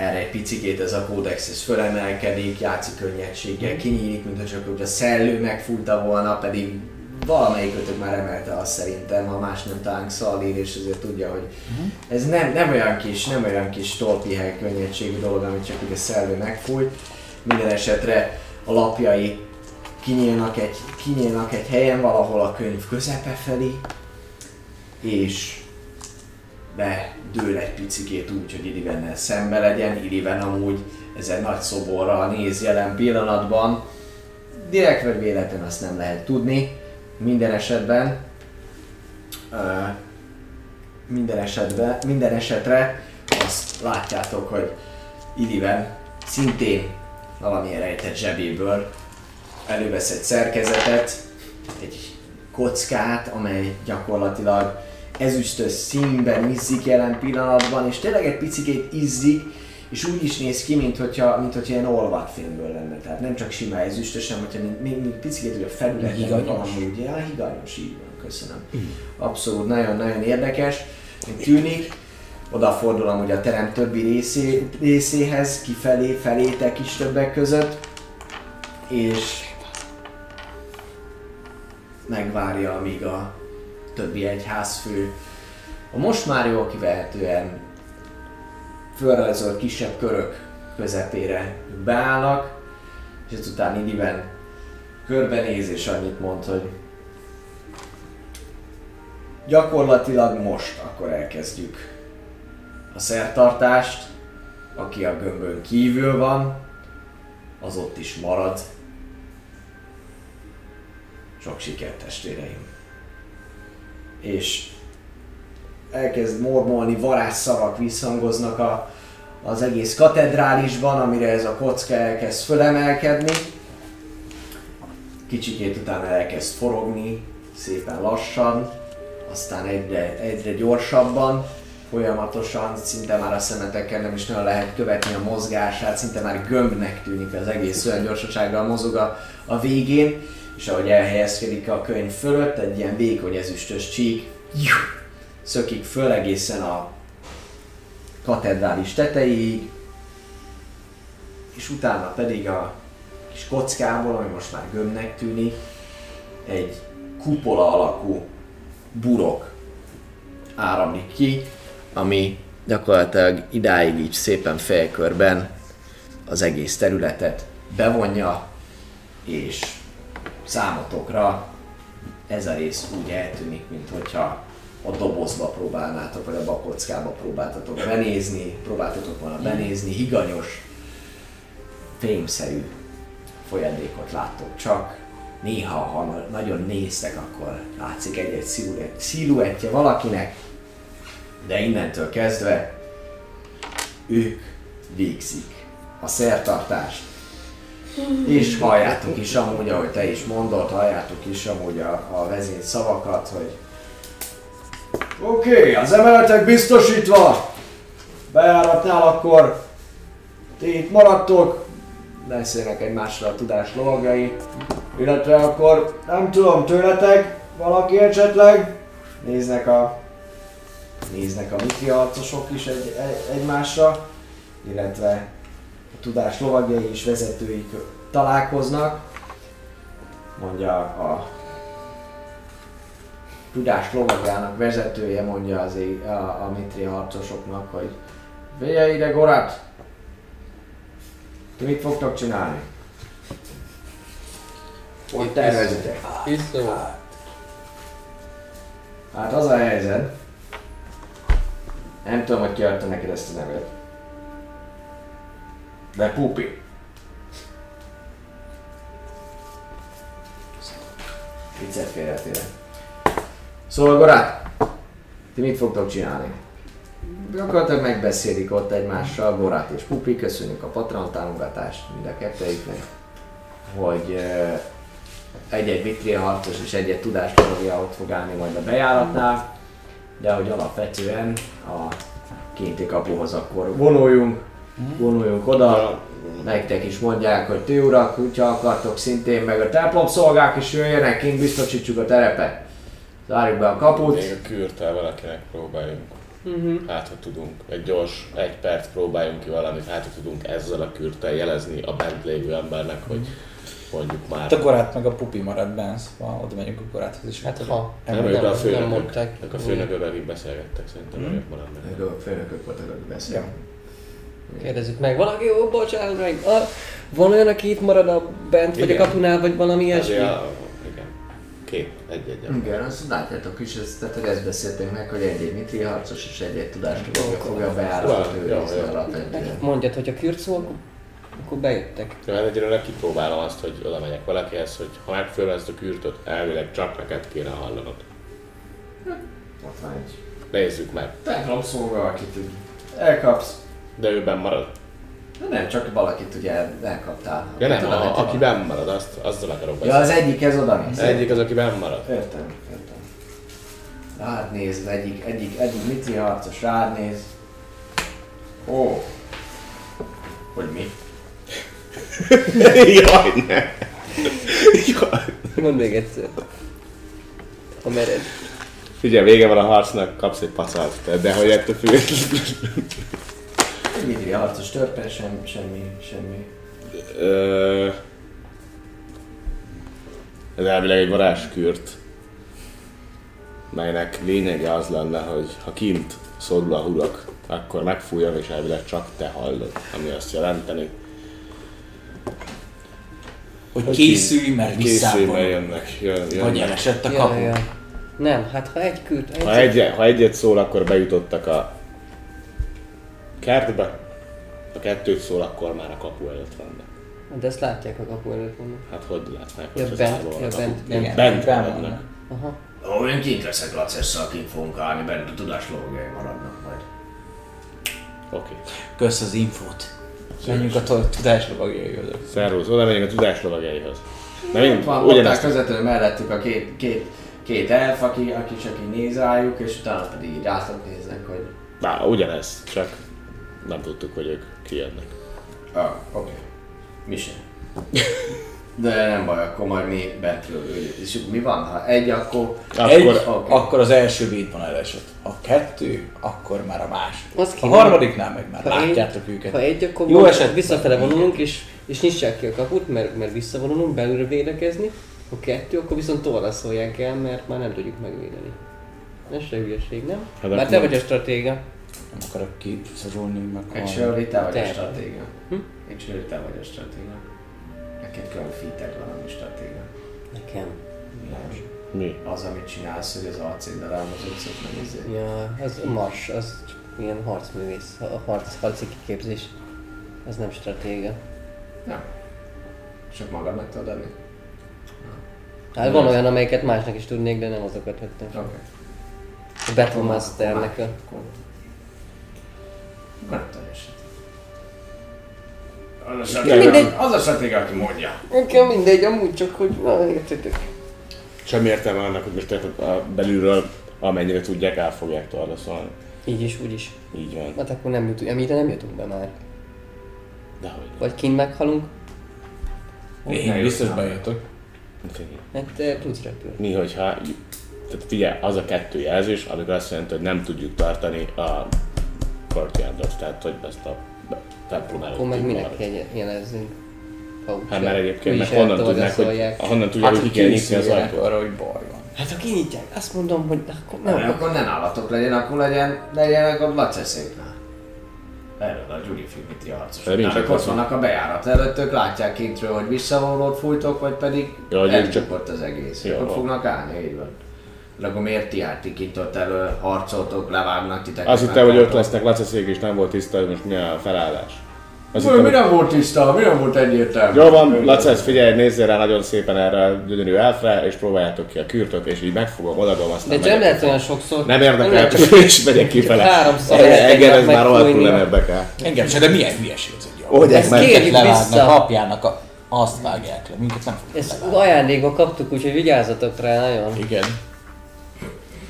erre egy picikét ez a kódex ez fölemelkedik, játszik könnyedséggel, kinyílik, mint csak hogy a szellő megfújta volna, pedig valamelyik ötök már emelte azt szerintem, ha más nem tánk Szalír, és azért tudja, hogy ez nem, nem olyan kis, nem olyan kis tolpihely könnyedségű dolog, amit csak ugye szellő megfújt. Minden esetre a lapjai kinyílnak egy, kinyílnak egy helyen valahol a könyv közepe felé, és bedől egy picikét úgy, hogy Irivennel szembe legyen. Iriven amúgy ezen nagy szoborral néz jelen pillanatban. Direkt vagy véletlen azt nem lehet tudni. Minden esetben ö, minden esetben, minden esetre azt látjátok, hogy Iliven szintén valamilyen rejtett zsebéből elővesz egy szerkezetet, egy kockát, amely gyakorlatilag ezüstös színben izzik jelen pillanatban, és tényleg egy picikét izzik, és úgy is néz ki, mint hogyha, mint hogyha ilyen olvatfilmből lenne. Tehát nem csak sima ezüstös, hanem hogyha még, még picikét hogy a felületen valami úgy, ja, higanyos, így van, köszönöm. Abszolút, nagyon-nagyon érdekes, tűnik. Odafordul amúgy a terem többi részé, részéhez, kifelé, felétek is többek között, és megvárja, amíg a többi egyházfő a most már jól kivehetően fölrajzolt kisebb körök közepére beállnak, és ezután Iniben körbenéz és annyit mond, hogy gyakorlatilag most akkor elkezdjük a szertartást, aki a gömbön kívül van, az ott is marad. Sok sikert testvéreim! És elkezd mormolni, varázsszavak visszhangoznak a, az egész katedrálisban, amire ez a kocka elkezd fölemelkedni. Kicsikét utána elkezd forogni, szépen lassan, aztán egyre, egyre gyorsabban, folyamatosan, szinte már a szemeteken nem is nagyon lehet követni a mozgását, szinte már gömbnek tűnik az egész, olyan gyorsasággal mozog a, a végén, és ahogy elhelyezkedik a könyv fölött, egy ilyen vékony ezüstös csík szökik föl egészen a katedrális tetejéig, és utána pedig a kis kockából, ami most már gömbnek tűnik, egy kupola alakú burok áramlik ki, ami gyakorlatilag idáig így szépen fejkörben az egész területet bevonja, és számotokra ez a rész úgy eltűnik, mint hogyha a dobozba próbálnátok, vagy a bakockába próbáltatok benézni, próbáltatok volna benézni, higanyos, fémszerű folyadékot láttok csak. Néha, ha na- nagyon néztek, akkor látszik egy-egy sziluett- sziluettje valakinek, de innentől kezdve ők végzik a szertartást. És halljátok is amúgy, ahogy te is mondod, halljátok is amúgy a, a vezér szavakat, hogy Oké, okay, az emeletek biztosítva! Bejáratnál akkor ti itt maradtok, beszélnek egymásra a tudás lovagai, illetve akkor nem tudom, tőletek valaki esetleg néznek a néznek a miti harcosok is egy, egy, egymásra, illetve a tudás lovagjai és vezetőik találkoznak, mondja a tudás lovagának vezetője mondja az ég, a, a mitri harcosoknak, hogy figyelj ide Gorat! Ti mit fogtok csinálni? Hogy tervezitek? Iszó. Hát az a helyzet. Nem tudom, hogy ki adta neked ezt a nevet. De Pupi. Viccet félretéve. Szóval Gorát, ti mit fogtok csinálni? Gyakorlatilag megbeszélik ott egymással, Gorát és Pupi, köszönjük a Patreon támogatást mind a kettőiknek, hogy egy-egy harcos és egy-egy tudástológia ott fog állni majd a bejáratnál, de hogy alapvetően a kinti kapuhoz akkor vonuljunk, vonuljunk oda, nektek is mondják, hogy ti urak, hogyha akartok szintén, meg a templom szolgák is jöjjenek, kint biztosítsuk a terepet. Zárjuk be a kaput. Még a kürtel valakinek próbáljunk. Hát, ha tudunk, egy gyors, egy perc próbáljunk ki valamit, hát, ha tudunk ezzel a kürtel jelezni a bent lévő embernek, hogy mondjuk már... Hát a gorát meg a pupi marad bent, szóval oda megyünk a goráthoz is. Hát ha. nem, nem, ők a nem főnökök, a főnökök, akik beszélgettek, szerintem Mhm. ők maradnak. Ők a főnökök voltak, akik beszélnek. Kérdezzük meg, valaki jó, bocsánat meg. Ah, van olyan, aki itt marad a bent, vagy a Igen. kapunál, vagy valami ilyesmi? A, igen, két, egy-egy. Igen, azt látjátok is, ezt, tehát hogy ezt beszéltünk meg, hogy egy-egy mitri harcos és egy-egy tudástológia fogja a bejáratot Jó, őrizni alapvetően. Mondjad, hogy a kürt szó, akkor, akkor bejöttek. De hát egyelőre kipróbálom azt, hogy oda megyek valakihez, hogy ha megfölöm ezt a kürtöt, elvileg csak neked kéne hallanod. Ott van egy Nézzük meg. templom szolga, akit elkapsz. De ő benn marad. De nem, csak valakit ugye el- elkaptál. Ja nem, Tudom, a, aki benn marad, azt, azzal akarok Ja, beszélni. az egyik ez oda néz. Egyik az, aki benn marad. Értem, értem. Rád néz, az egyik, egyik, egyik mitri harcos rád néz. Ó. Hogy mi? [laughs] Jaj, ne! Jaj. Mondd még egyszer. Ha mered. Figyelj, vége van a harcnak, kapsz egy pacalt, de, de hogy ettől függ. Egy mitri harcos törpe, sem, semmi, semmi. Ö, Ez elvileg egy varázskürt, melynek lényege az lenne, hogy ha kint szorul a hurak, akkor megfújjon, és elvileg csak te hallod, ami azt jelenteni, Hogy készülj, mert készülj, mert jönnek, jön, Vagy jönnek. elesett a Ja, kapu. ja. Nem, hát ha egy kürt, egy Ha, egy, ha egyet szól, akkor bejutottak a kertbe, ha kettőt szól, akkor már a kapu előtt vannak. De ezt látják a kapu előtt vannak. Hát hogy látnák, Ja, hogy bent, ja, a kapu? bent, Igen, bent. Bent benn maradnak. vannak. Aha. Ó, én kint leszek Lacesszal, kint fogunk állni, bent a tudáslógai maradnak majd. Oké. Kösz az infót. Menjünk a tudáslovagjaihoz. Szervusz, oda megyünk a tudás lovagjaihoz. Na mind, Ott van, ugyanezt közvetlenül mellettük a két, két, két elf, aki, aki csak így néz rájuk, és utána pedig így rátok néznek, hogy... Na, ugyanez, csak nem tudtuk, hogy ők kijönnek. Ah, oké. Okay. Mi sem. [laughs] De nem baj, akkor majd mi bentről. És mi van, ha egy, akkor... Egy, Akkor oké. akkor az első védban elesett. Ha kettő, akkor már a második. Az A harmadiknál meg már Ha látjátok egy, őket. Ha egy, akkor Jó esetben. visszafele vonulunk, és, és nyissák ki a kaput, mert, mert visszavonulunk, belülre védekezni. Ha kettő, akkor viszont tovább szólják el, mert már nem tudjuk megvédeni. Ez se hülyeség, nem? Hát Már te vagy a stratéga. Nem akarok kiszorulni, meg Actually, te vagy a Te. stratéga. Hm? Actually, te vagy a stratéga. Neked külön featek van, ami stratéga. Nekem. Világos. mi? Az, amit csinálsz, hogy az arcéddel elmozogsz, az nem izé. Ja, az mars, az ilyen harcművész, a harc, harci kiképzés. Az nem stratéga. Nem. Csak magadnak tudod adni? Hát van olyan, amelyeket másnak is tudnék, de nem azokat vettem. Oké. Okay. A Battle Masternek a... Nem teljesen. Az a mindegy. az a stratéga, aki mondja. Nekem mindegy, amúgy csak, hogy na, értitek. Semmi értelme annak, hogy most a belülről amennyire tudják, el fogják torlaszolni. Így is, úgy is. Így van. Hát akkor nem jutunk, említe nem jutunk be már. Dehogy. Vagy kint meghalunk, Én biztos bejöttök. hát te tudsz repülni. Mi, hogyha... Tehát figyelj, az a kettő jelzés, amikor azt jelenti, hogy nem tudjuk tartani a courtyardot, tehát hogy ezt a templom előtt Akkor meg minek jelezzünk? Hát mert egyébként meg honnan tudnák, hogy, honnan tudják, hogy ki kell nyitni az ajtót. arra, hogy baj van. Hát ha kinyitják, azt mondom, hogy akkor nem. Nem, akkor ne nálatok legyen, akkor legyen, legyenek ott laceszéknál. Erről a Gyuri Finiti harcos. Hát ott vannak a bejárat előtt, ők látják kintről, hogy visszavonulót fújtok, vagy pedig Ja, ők csak- elcsukott az egész. Jó Ott fognak állni, így van. De akkor miért ti ti kint ott elő harcoltok, levágnak titeket? Azt hittem, hogy ott lesznek laceszék, és nem volt tiszta, hogy most mi a felállás. Azt Mi, hittem, mi nem volt tiszta, mi nem volt egyértelmű? Jó van, Lacesz, figyelj, nézzél rá nagyon szépen erre a gyönyörű elfre, és próbáljátok ki a kürtöt, és így megfogom, odaadom, De aztán ez nem lehet olyan sokszor. Nem érdekel, csak [laughs] csak és megyek kifele. háromszor Engem- ez már rohadtul nem érdekel. Engem se, de milyen hülyeség ez egy jó. Hogy Ezt kérjük vissza. apjának a, azt vágják le, minket nem fognak Ezt ajándékba kaptuk, úgyhogy vigyázzatok rá nagyon. Igen.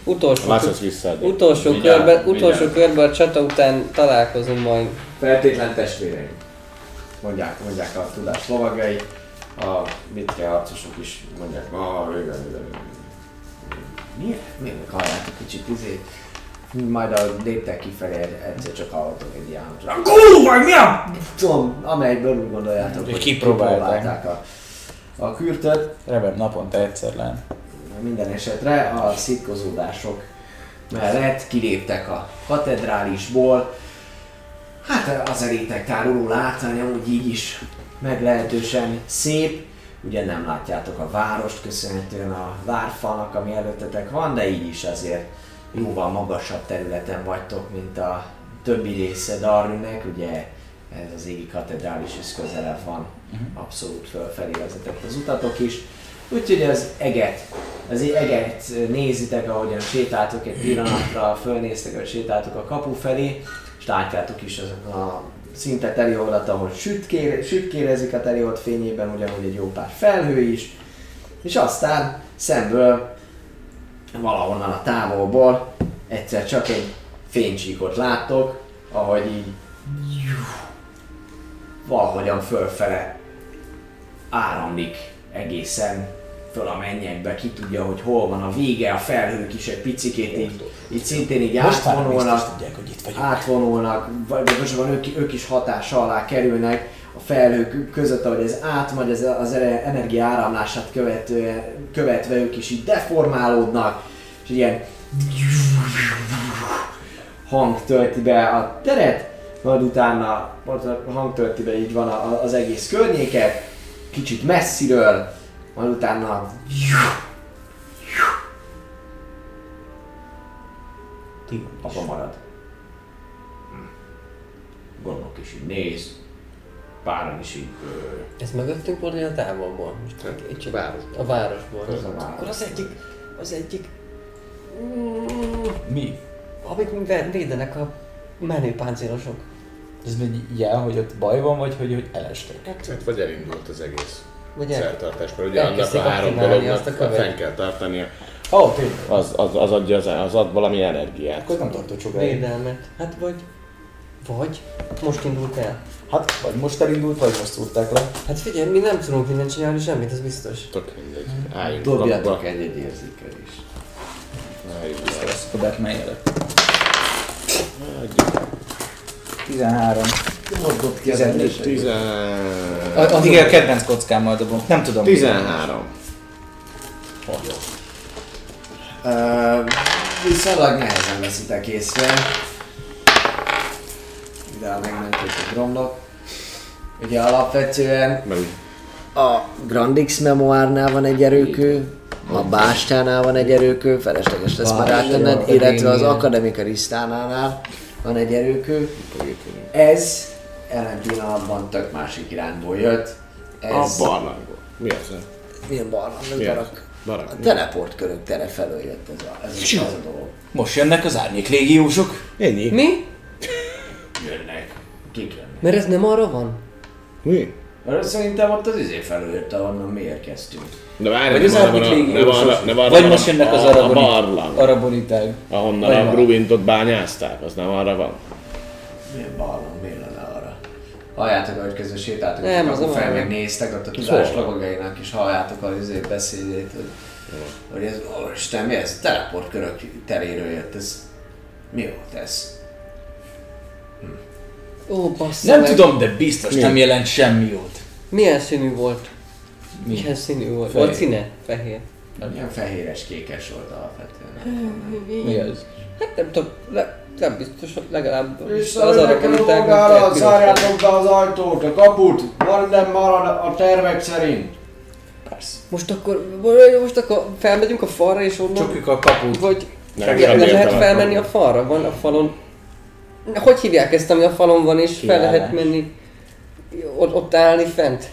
Utolsó, visszaadja. utolsó, Vigyázz, körbe, utolsó vigyázz. körben a csata után találkozunk majd. Feltétlen testvéreim. Mondják, mondják a tudás lovagai, a mitke harcosok is mondják, ah, igen, igen. Miért? Miért halljátok kicsit izét? Majd a léptek kifelé egyszer csak hallottok egy ilyen hangot. Kurva, mi a? Tudom, amelyből úgy gondoljátok, Hogy kipróbálták. kipróbálták a, a kürtöt. Remélem naponta egyszer lenne. Minden esetre a szitkozódások mellett kiléptek a katedrálisból. Hát az elétek táruló látvány amúgy így is meglehetősen szép. Ugye nem látjátok a várost köszönhetően a várfalnak, ami előttetek van, de így is azért jóval magasabb területen vagytok, mint a többi része Darwinnek. Ugye ez az égi katedrális is közelebb van, abszolút fölfelé vezetett az utatok is. Úgyhogy az eget, az eget nézitek, ahogyan sétáltok egy pillanatra, fölnéztek, hogy sétáltok a kapu felé, és látjátok is azok a szinte telioldat, ahol sütkér, sütkérezik a teliold fényében, ugyanúgy egy jó pár felhő is, és aztán szemből valahonnan a távolból egyszer csak egy fénycsíkot láttok, ahogy így valahogyan fölfele áramlik egészen föl a mennyekbe, ki tudja, hogy hol van a vége, a felhők is egy picikét így, így szintén így Most átvonulnak, tudják, hogy itt vagyunk. átvonulnak, vagy van ők, ők is hatása alá kerülnek a felhők között, ahogy ez átmegy, az, az energia áramlását követve, követve ők is így deformálódnak, és ilyen hang tölti be a teret, majd utána a hang tölti be, így van az egész környéket, kicsit messziről, majd utána Ti apa marad. Gondok is így néz, páran is így ö, Ez mögöttünk volt, a távolból? Most itt csak városból. a városból. Ez a város. Akkor az egyik, az egyik, Mi? amik vé- védenek a menő páncélosok. Ez egy jel, hogy ott baj van, vagy hogy, hogy elestek? Hát vagy elindult az egész Vagy el, szertartás, mert ugye annak a három dolognak fenn kell tartania. Ó, oh, tényleg. Az, az, az, adja, az, az ad valami energiát. Akkor nem tartott sokáig. védelmet. Hát vagy, vagy most indult el. Hát, vagy most elindult, vagy most szúrták le. Hát figyelj, mi nem tudunk mindent csinálni, semmit, ez biztos. Tök mindegy. Álljunk Dobjatok kapuba. egy egy érzékelést. Álljunk Ez le. lesz a Batman jelet. Adjuk. 13. Hogy dobt ki az 14, emlőseit? Tizen... A- a kedvenc kockámmal dobom. Nem tudom. 13. Ö, viszonylag nehezen veszitek észre. Ide a megmentők romlok. Ugye alapvetően a Grandix memoárnál van egy erőkő, a Bástyánál van egy erőkő, felesleges lesz már rátenned, illetve az Akadémia. Akademikarisztánál van egy erőkő. Ez jelen pillanatban tök másik irányból jött. Ez A barlangból. Mi az? milyen barlang, Mi az? barak. Barak. A teleportkörök tere felől jött ez a, ez a, az a dolog. Most jönnek az árnyék légiósok. Ennyi? Mi? [laughs] Jönnek. Kik jönnek? Mert ez nem arra van? Mi? Arra szerintem ott az izé felől jött, ahonnan mi érkeztünk. De várj, Vagy az árnyék légiósok. Vagy most jönnek az araboni- barlang, Arabonitág. ahonnan a van. Bruvintot bányázták, az nem arra van. Milyen barlang, miért? Halljátok, ahogy közben sétáltok, Nem, nem, az nem fel arra. megnéztek, ott a tudás lovagainak is halljátok az izé beszédét, hogy, hogy ez, ó, Isten, mi ez? Teleportkörök teréről jött, ez mi volt ez? Ó, bassza Nem meg. tudom, de biztos Mi? nem jelent semmi jót. Milyen színű volt? Mi? Milyen színű volt? Fehér. Volt színe? Fehér. Ilyen fehéres kékes volt alapvetően. Mi az? Hát nem tudom, le, nem biztos, hogy legalább És az arra került magára, zárjátok be az ajtót, a kaput, minden marad a tervek szerint. Persze. Most akkor, most akkor felmegyünk a falra és onnan... Csukjuk a kaput. Vagy Nem, le lehet felmenni a falra? Van a falon... Hogy hívják ezt, ami a falon van és fel lehet menni? Ott, ott állni fent?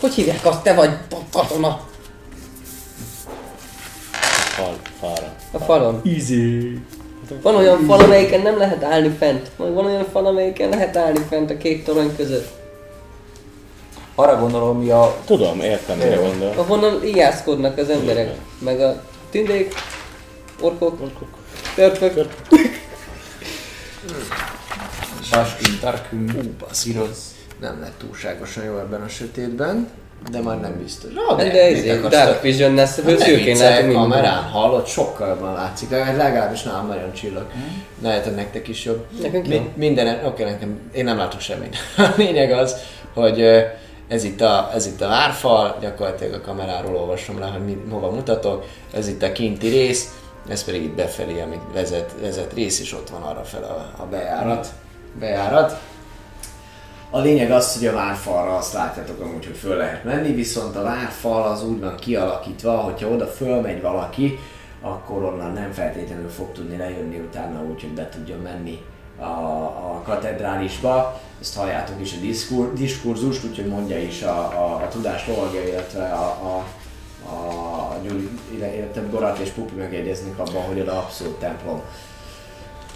Hogy hívják azt? Te vagy katona Fal, falra. a falon. Easy. Van olyan fal, amelyiken nem lehet állni fent. Vagy van olyan fal, amelyiken lehet állni fent a két torony között. Arra gondolom, mi a... Tudom, értem, mire gondol. Ahonnan ijászkodnak az emberek. Meg a tündék, orkok, törpök. Saskün, tarkün, Sziroz. Nem lett túlságosan jó ebben a sötétben, de már nem biztos. De, de izé, akarsz Dark te? Vision lesz, Hát ne szürkén látom mindent. kamerán hallott, sokkal jobban látszik, legalább- legalábbis nálam nagyon csillag. Lehet, hogy nektek is jobb. Nekünk Mi, minden, oké, nekem, én nem látok semmit. [laughs] A lényeg az, hogy ez itt, a, ez itt a várfal, gyakorlatilag a kameráról olvasom le, hogy mi, hova mutatok, ez itt a kinti rész, ez pedig itt befelé, amit vezet, vezet rész, és ott van arra fel a, a bejárat. bejárat. A lényeg az, hogy a várfalra azt látjátok amúgy, hogy föl lehet menni, viszont a várfal az úgy van kialakítva, hogyha oda fölmegy valaki, akkor onnan nem feltétlenül fog tudni lejönni utána úgy, hogy be tudjon menni a, a katedrálisba. Ezt halljátok is a diskur, diskurzust, úgyhogy mondja is a, a, a tudás lovagja, illetve a, a, a Gyuri, illetve Gorat és Pupi megegyeznek abban, hogy oda abszolút templom.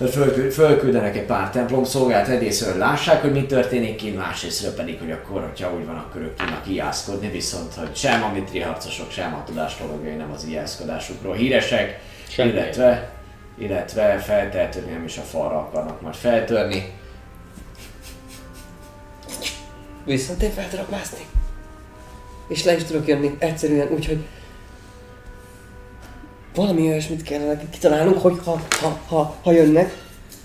Tehát fölkü- fölküldenek egy pár templom szolgált egyrészt, hogy lássák, hogy mi történik kint, másrészt pedig, hogy akkor, hogyha úgy van, akkor ők tudnak ijászkodni, viszont hogy sem a mitri harcosok, sem a tudástologai nem az ijászkodásukról híresek, Semmi. illetve, illetve feltehetően nem is a falra akarnak majd feltörni. Viszont én fel tudok mászni. És le is tudok jönni egyszerűen, úgyhogy valami olyasmit kellene kitalálnunk, hogy ha, ha, ha, ha jönnek,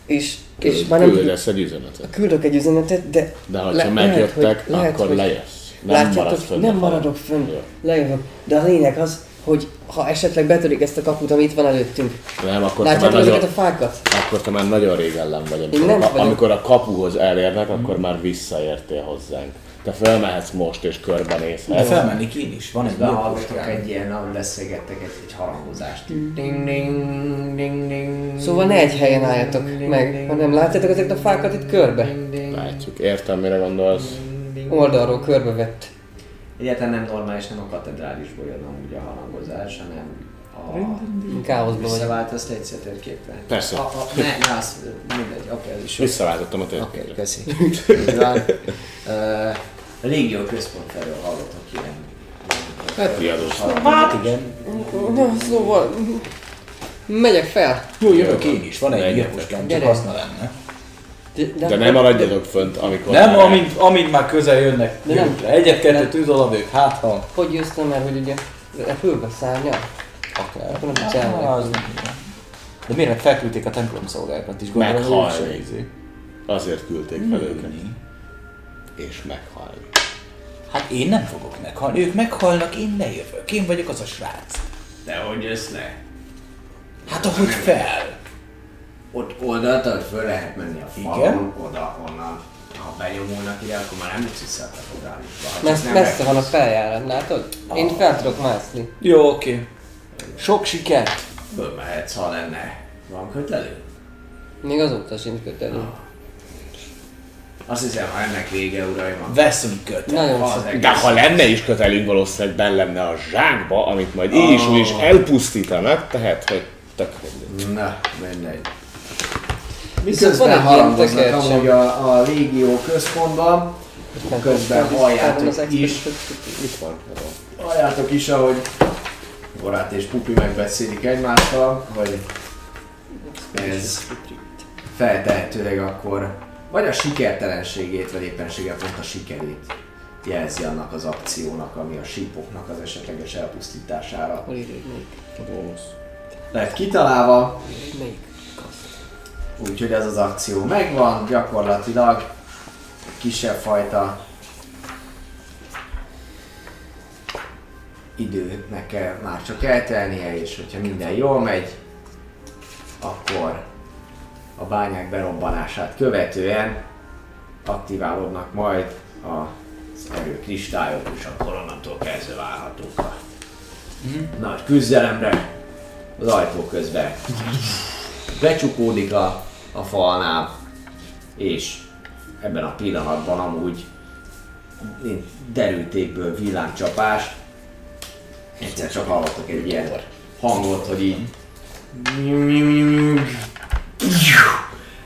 és, és már nem Küldesz egy üzenetet. küldök egy üzenetet, de De ha Le- lehet, megjöttek, hogy- lehet, akkor hogy- lejössz. Nem látjátok, fönn. nem maradok fönn, Jó. lejövök. De a lényeg az, hogy ha esetleg betörik ezt a kaput, ami itt van előttünk, Nem, akkor te, már látjátok nagyon, a fákat? akkor te már nagyon rég ellen vagy. Én Amikor, nem a, vagyok. amikor a kapuhoz elérnek, akkor már visszaértél hozzánk. Te felmehetsz most és De körbenézhetsz. felmennék én is, van egy Behallgatok egy ilyen, ahogy beszélgettek egy, egy harangozást. Ding, ding, ding, ding. Szóval ne egy helyen álljatok meg, hanem látjátok ezeket a fákat itt körbe? Látjuk, értem mire gondolsz. Oldalról körbevett. Egyáltalán nem normális, nem a katedrálisból jön amúgy a harangozás, hanem a... Káoszban vagyok. Visszavált azt egyszer térképre? Persze. A, a, ne, ne, azt, mindegy, oké, ez is. Visszaváltottam a Oké, okay, térképre. köszi. Így van. [laughs] Ö, A légió központ felől hallottak ilyen. Hát riadós. Hát igen. Na, szóval... Megyek fel. Jó, jövök én is, van egy Legyetek. gyilkos csak haszna lenne. De, De nem maradjatok fönt, amikor... Nem, amint, amint már közel jönnek. De nem. Egyet-kettőt tűzolabők, hát ha. Hogy jössz mert hogy ugye repülve szárnyal? Akár. Akkor nem tudsz elmenni. Az nem jó. De miért nem felküldték a templom szolgákat is? Meghalni. Azért küldték fel őket. És meghalni. Hát én nem fogok meghalni, ők meghalnak, én lejövök. Én vagyok az a srác. De hogy jössz le? Hát ahogy fel. Ott oldaltad föl lehet menni a falon, Igen. oda, onnan. Ha benyomulnak ide, akkor már nem jutsz vissza a Messze, nem messze van a feljárat, látod? Én fel tudok mászni. Jó, oké. Sok sikert. Fölmehetsz, ha lenne. Van kötelő? Még azóta sincs kötelő. Azt hiszem, ha ennek vége, uraim, akkor Veszünk kötet. Az egész. De ha lenne is kötelünk, valószínűleg benne lenne a zsákba, amit majd így is, úgy is elpusztítanak, tehát, hogy tök mindegy. Na, mindegy. Miközben harangoznak amúgy a, a légió központban, közben halljátok Az is, Itt van. halljátok is, ahogy Borát és Pupi megbeszélik egymással, hogy ez feltehetőleg akkor vagy a sikertelenségét, vagy éppenséggel pont a sikerét jelzi annak az akciónak, ami a sípoknak az esetleges elpusztítására Hol hogy melyik? A bónusz. lett kitalálva. Melyik? Úgyhogy ez az akció megvan, gyakorlatilag kisebb fajta időnek kell már csak eltelnie, és hogyha minden jól megy, akkor a bányák berobbanását követően aktiválódnak majd az erő kristályok, és akkor onnantól kezdve várhatók a nagy küzdelemre. Az ajtó közben becsukódik a, a falnál, és ebben a pillanatban amúgy derültékből villámcsapás. Egyszer csak hallottak egy ilyen hangot, hogy így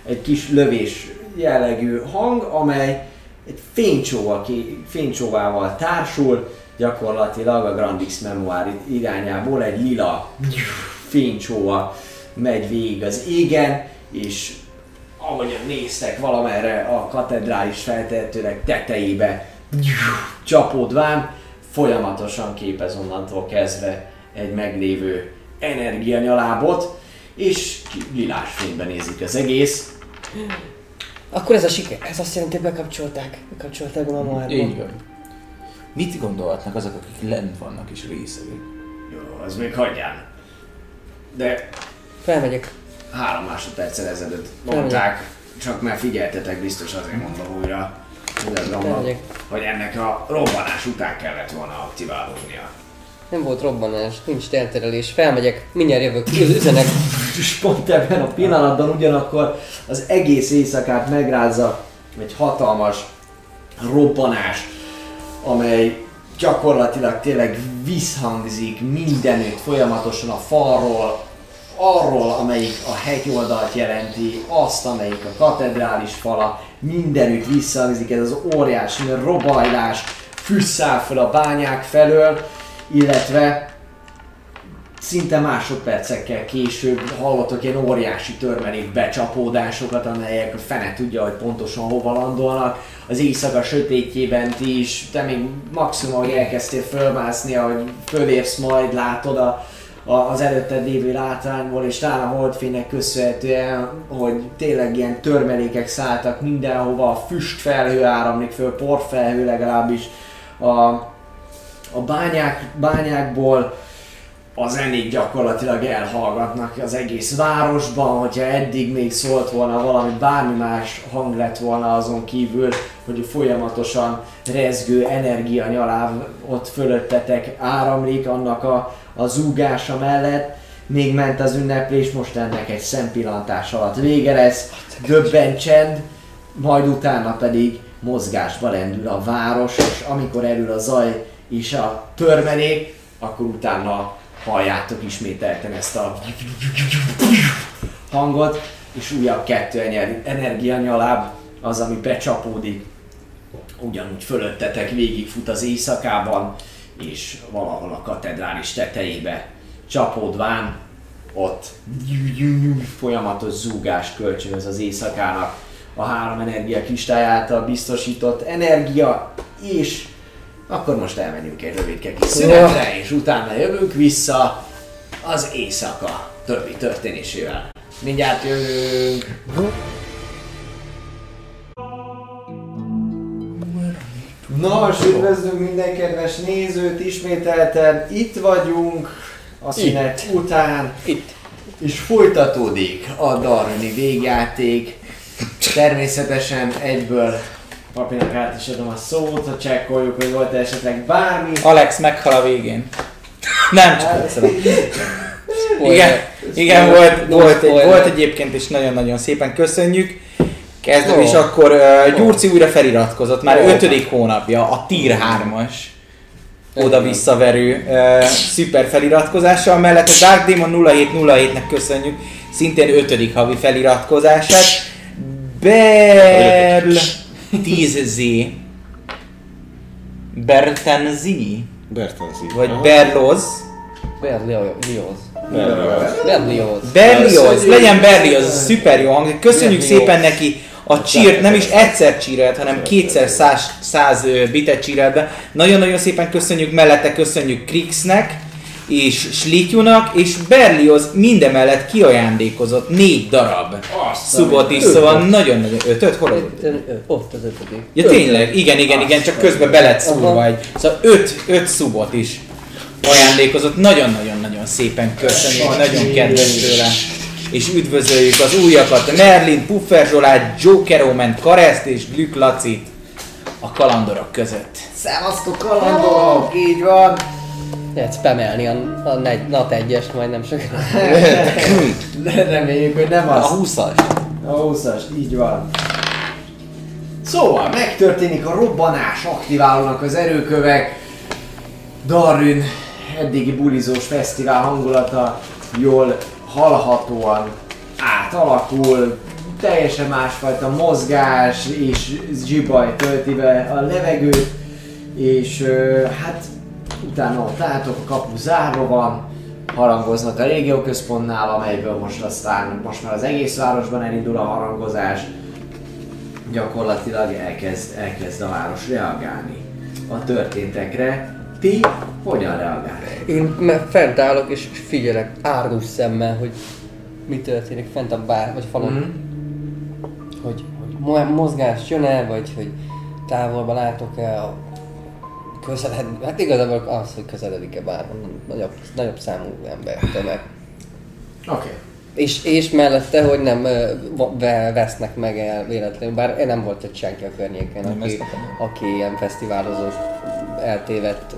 egy kis lövés jellegű hang, amely egy fénycsóval, fénycsóvával társul, gyakorlatilag a Grandix Memoir irányából egy lila fénycsóva megy végig az égen, és ahogyan néztek valamerre a katedrális feltehetőleg tetejébe csapódván, folyamatosan képez onnantól kezdve egy meglévő energianyalábot, és lilás fényben nézik az egész. Akkor ez a siker, ez azt jelenti, hogy bekapcsolták, bekapcsolták a mamáról. Így van. Mit gondolhatnak azok, akik lent vannak és részegek? Jó, az még hagyján. De Felmegyek. három másodperccel ezelőtt mondták, csak már figyeltetek, biztos azért mondom újra, Udazomban, Felmegyek. hogy ennek a robbanás után kellett volna aktiválódnia. Nem volt robbanás, nincs elterelés. Felmegyek, mindjárt jövök, Üz- üzenek. És pont ebben a pillanatban ugyanakkor az egész éjszakát megrázza egy hatalmas robbanás, amely gyakorlatilag tényleg visszhangzik mindenütt folyamatosan a falról, arról, amelyik a hegyoldalt jelenti, azt, amelyik a katedrális fala, mindenütt visszhangzik ez az óriási robajlás, füsszáll fel a bányák felől, illetve szinte másodpercekkel később hallottak ilyen óriási törmelék becsapódásokat, amelyek a fene tudja, hogy pontosan hova landolnak. Az éjszaka sötétjében ti is, te még maximum, hogy elkezdtél fölmászni, hogy fölérsz majd, látod a, a, az előtted lévő látványból, és talán a holdfénynek köszönhetően, hogy tényleg ilyen törmelékek szálltak mindenhova, a füstfelhő áramlik föl, porfelhő legalábbis a, a bányák, bányákból, a zenék gyakorlatilag elhallgatnak az egész városban, hogyha eddig még szólt volna valami, bármi más hang lett volna azon kívül, hogy folyamatosan rezgő energianyaláv ott fölöttetek áramlik annak a, a zúgása mellett, még ment az ünneplés, most ennek egy szempillantás alatt vége lesz, döbben csend, majd utána pedig mozgásba lendül a város, és amikor elül a zaj és a törmelék, akkor utána halljátok ismételten ezt a hangot, és újabb kettő ener- energianyaláb az, ami becsapódik, ugyanúgy fölöttetek végigfut az éjszakában, és valahol a katedrális tetejébe csapódván ott folyamatos zúgást kölcsönöz az éjszakának. A három energia kristály által biztosított energia, és akkor most elmegyünk egy rövidke kis szünetre, és utána jövünk vissza az éjszaka többi történésével. Mindjárt jövünk! Nos, üdvözlünk minden kedves nézőt, ismételten itt vagyunk a szünet után, Itt. és folytatódik a Darwini végjáték. Természetesen egyből papinak át is adom a szót, ha csekkoljuk, hogy volt esetleg bármi. Alex meghal a végén. Nem csak Köszönöm. Igen, igen volt, volt, egy, volt egyébként is nagyon-nagyon szépen köszönjük. Kezdem is akkor uh, Gyurci újra feliratkozott, már Ó. ötödik hónapja, a Tier 3-as oda-visszaverő uh, szuper feliratkozással, mellett a Dark Demon 0707-nek köszönjük, szintén ötödik havi feliratkozását. Berl 10Z Bertenzi, Bertanzi. vagy Aha. Berloz, Berlioz. Berlioz. Berlioz. Legyen Berlioz, ez szuper jó hang. Köszönjük Berlioz. szépen neki a csírt, nem is egyszer csírelt, hanem kétszer száz, száz bitet csírelt be. Nagyon-nagyon szépen köszönjük, mellette köszönjük Krixnek, és Slityunak, és Berlioz mindemellett kiajándékozott négy darab. Szubot is, szóval nagyon-nagyon ötöt, hol az Ott az ötödik. Ja tényleg, igen, igen, igen, csak közben be lett szúrva egy. Szóval öt, öt szubot is ajándékozott. Nagyon-nagyon-nagyon szépen köszönjük, nagyon kedves tőle. És üdvözöljük az újakat, Merlin, Puffer Zsolát, Joker Omen, Kareszt és Glük Lacit a kalandorok között. Szevasztok kalandorok, így van. Lehet spamelni a, a negy, NAT 1-est majd nem sok. [laughs] Reméljük, hogy nem A az. 20-as. A 20-as, így van. Szóval megtörténik a robbanás, aktiválódnak az erőkövek. Darwin eddigi bulizós fesztivál hangulata jól hallhatóan átalakul, teljesen másfajta mozgás és zsibaj tölti be a levegőt, és hát utána ott látok, a kapu zárva van, harangoznak a régióközpontnál, amelyből most aztán most már az egész városban elindul a harangozás. Gyakorlatilag elkezd, elkezd a város reagálni a történtekre. Ti hogyan reagáltok? Én fent állok és figyelek árgus szemmel, hogy mi történik fent a bár, vagy falon. Mhm. Hogy, hogy mo- mozgás jön-e, vagy hogy távolban látok-e a közeled, hát igazából az, hogy közeledik-e bárhol, nagyobb, nagyobb számú ember tömeg. Oké. Okay. És, és mellette, hogy nem ve- vesznek meg el véletlenül, bár nem volt egy senki a környéken, Nem aki, aki ilyen fesztiválozó eltévedt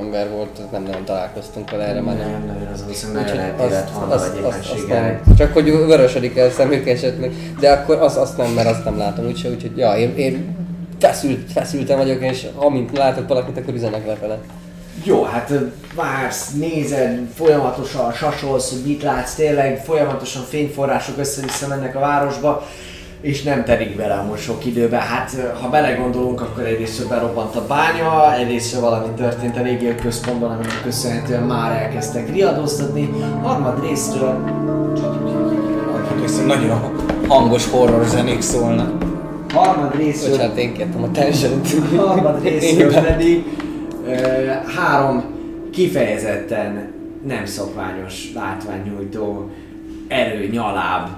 ember volt, nem nagyon találkoztunk vele erre már nem. Nem, nagyon az viszont nagyon eltévedt nem. Csak hogy vörösödik el szemük esetleg, de akkor azt, azt nem, mert azt nem látom úgyse, úgyhogy ja, én, én feszült, feszültem vagyok, és amint látok valakit, akkor üzenek lefele. Jó, hát vársz, nézed, folyamatosan sasolsz, hogy mit látsz, tényleg folyamatosan fényforrások össze-vissza mennek a városba, és nem telik bele amúgy sok időbe. Hát ha belegondolunk, akkor egyrészt berobbant a bánya, egyrészt valami történt a régió központban, aminek köszönhetően már elkezdtek riadóztatni. Harmad részről nagyon hangos horror zenék szólnak. Harmad részről Bocsánat, én kértem a tension harmad [laughs] részről pedig ö, három kifejezetten nem szokványos látványnyújtó erő, nyaláb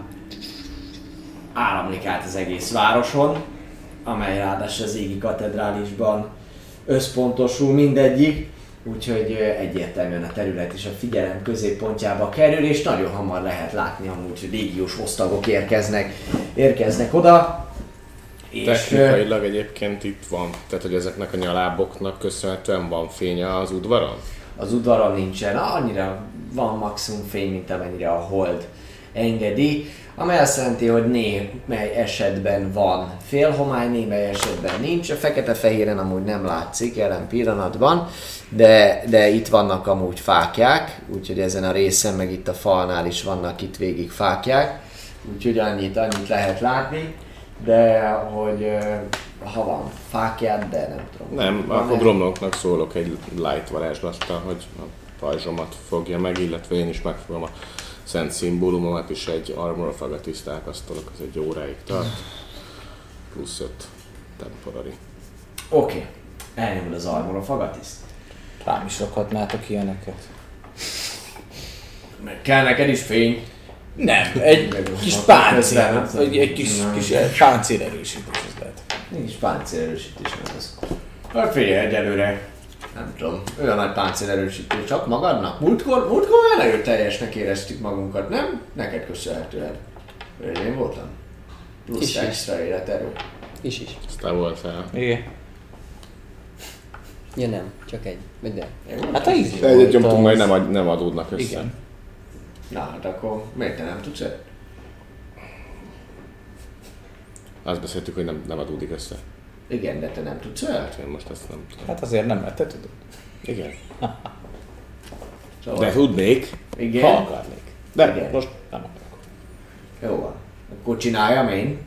áramlik át az egész városon, amely ráadásul az égi katedrálisban összpontosul mindegyik, úgyhogy egyértelműen a terület is a figyelem középpontjába kerül, és nagyon hamar lehet látni amúgy, hogy légiós osztagok érkeznek, érkeznek oda. És, Technikailag egyébként itt van, tehát hogy ezeknek a nyaláboknak köszönhetően van fénye az udvaron? az udvaron nincsen, annyira van maximum fény, mint amennyire a hold engedi, amely azt jelenti, hogy némely esetben van félhomály, némely esetben nincs. A fekete-fehéren amúgy nem látszik jelen pillanatban, de, de itt vannak amúgy fákják, úgyhogy ezen a részen, meg itt a falnál is vannak itt végig fákják, úgyhogy annyit, annyit lehet látni, de hogy ha van fákját, de nem tudom. Nem, Van akkor Gromloknak szólok egy light varázslattal, hogy a pajzsomat fogja meg, illetve én is megfogom a szent szimbólumomat, és egy Armor of Agatiszt elkasztolok, az egy óráig tart. Plusz 5 temporary. Oké, okay. elnyomod az Armor of Agatiszt. Rám is rakhatnátok ilyeneket. Kell neked is fény. Nem, egy kis páncél, vagy egy kis, kis eh, páncél erősítés az lehet. Nincs páncélerősítés nem az. Hát figyelj, egyelőre nem tudom, olyan nagy páncélerősítés csak magadnak. Múltkor, múltkor olyan erőteljesnek éreztük magunkat, nem? Neked köszönhetően. Én voltam. Plusz Is, is. extra életerő. Is is. Aztán voltál. Igen. Ja nem, csak egy. De. Hát a egyet volt nyomtunk, majd nem, ad- nem adódnak össze. Igen. Na hát akkor miért te nem tudsz el? Azt beszéltük, hogy nem, nem adódik össze. Igen, de te nem tudsz el? Hát én most ezt nem tudom. Hát azért nem, mert te tudod. Igen. [laughs] Szóval, De tudnék. igen. Ha akarnék. De Igen. most Nem akarok. Jó van. Akkor csináljam én.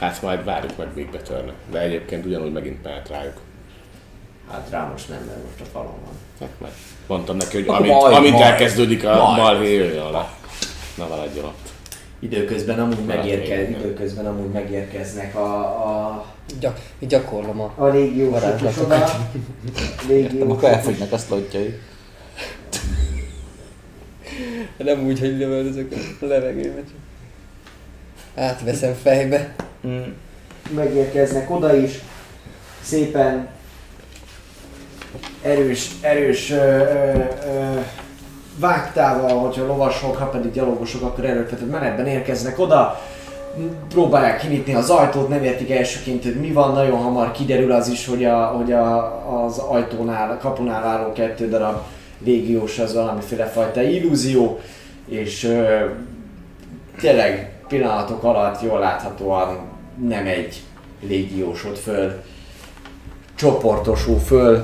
hát majd várjuk meg még betörnek. De egyébként ugyanúgy megint penetráljuk. Hát rá most nem, mert most a falon van. Hát meg. Mondtam neki, hogy amint, majd, amint majd. elkezdődik a balhé, jöjjön le. Na maradjon ott. Időközben amúgy, Maradj megérke, még. időközben amúgy megérkeznek a, a, Gyak, gyakorlom a... a oda. Varázslatokat. Nem, akkor elfogynak a szlotjai. [laughs] Nem úgy, hogy lövöldözök a levegőbe, csak... Átveszem fejbe. Mm. megérkeznek oda is, szépen erős, erős ö, ö, ö, vágtával, hogyha lovasok, ha pedig gyalogosok, akkor erőltetett menetben érkeznek oda, próbálják kinyitni az ajtót, nem értik elsőként, hogy mi van, nagyon hamar kiderül az is, hogy, a, hogy a, az ajtónál, a kapunál álló kettő darab légiós az valamiféle fajta illúzió, és ö, tényleg pillanatok alatt jól láthatóan nem egy légiósod föl, csoportosul föl,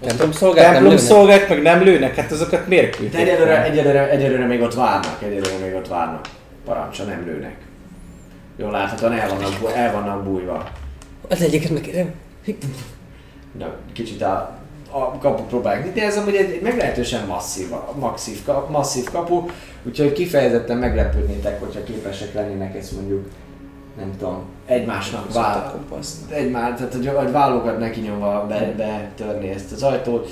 Templom [clears throat] szolgák nem Templom lőnek? szolgák meg nem lőnek, hát azokat miért De küldték? egyelőre, egyelőre, egyelőre még ott várnak, egyelőre még ott várnak. Parancsa nem lőnek. Jól láthatóan el vannak, el vannak bújva. Az egyiket megkérem. Na, kicsit a, a kapu próbálják nyitni, ez amúgy egy, egy meglehetősen masszív, masszív, masszív kapu, úgyhogy kifejezetten meglepődnétek, hogyha képesek lennének ezt mondjuk, nem tudom, egymásnak vál, egymás, tehát hogy, hogy vállokat neki nyomva be, betörni ezt az ajtót.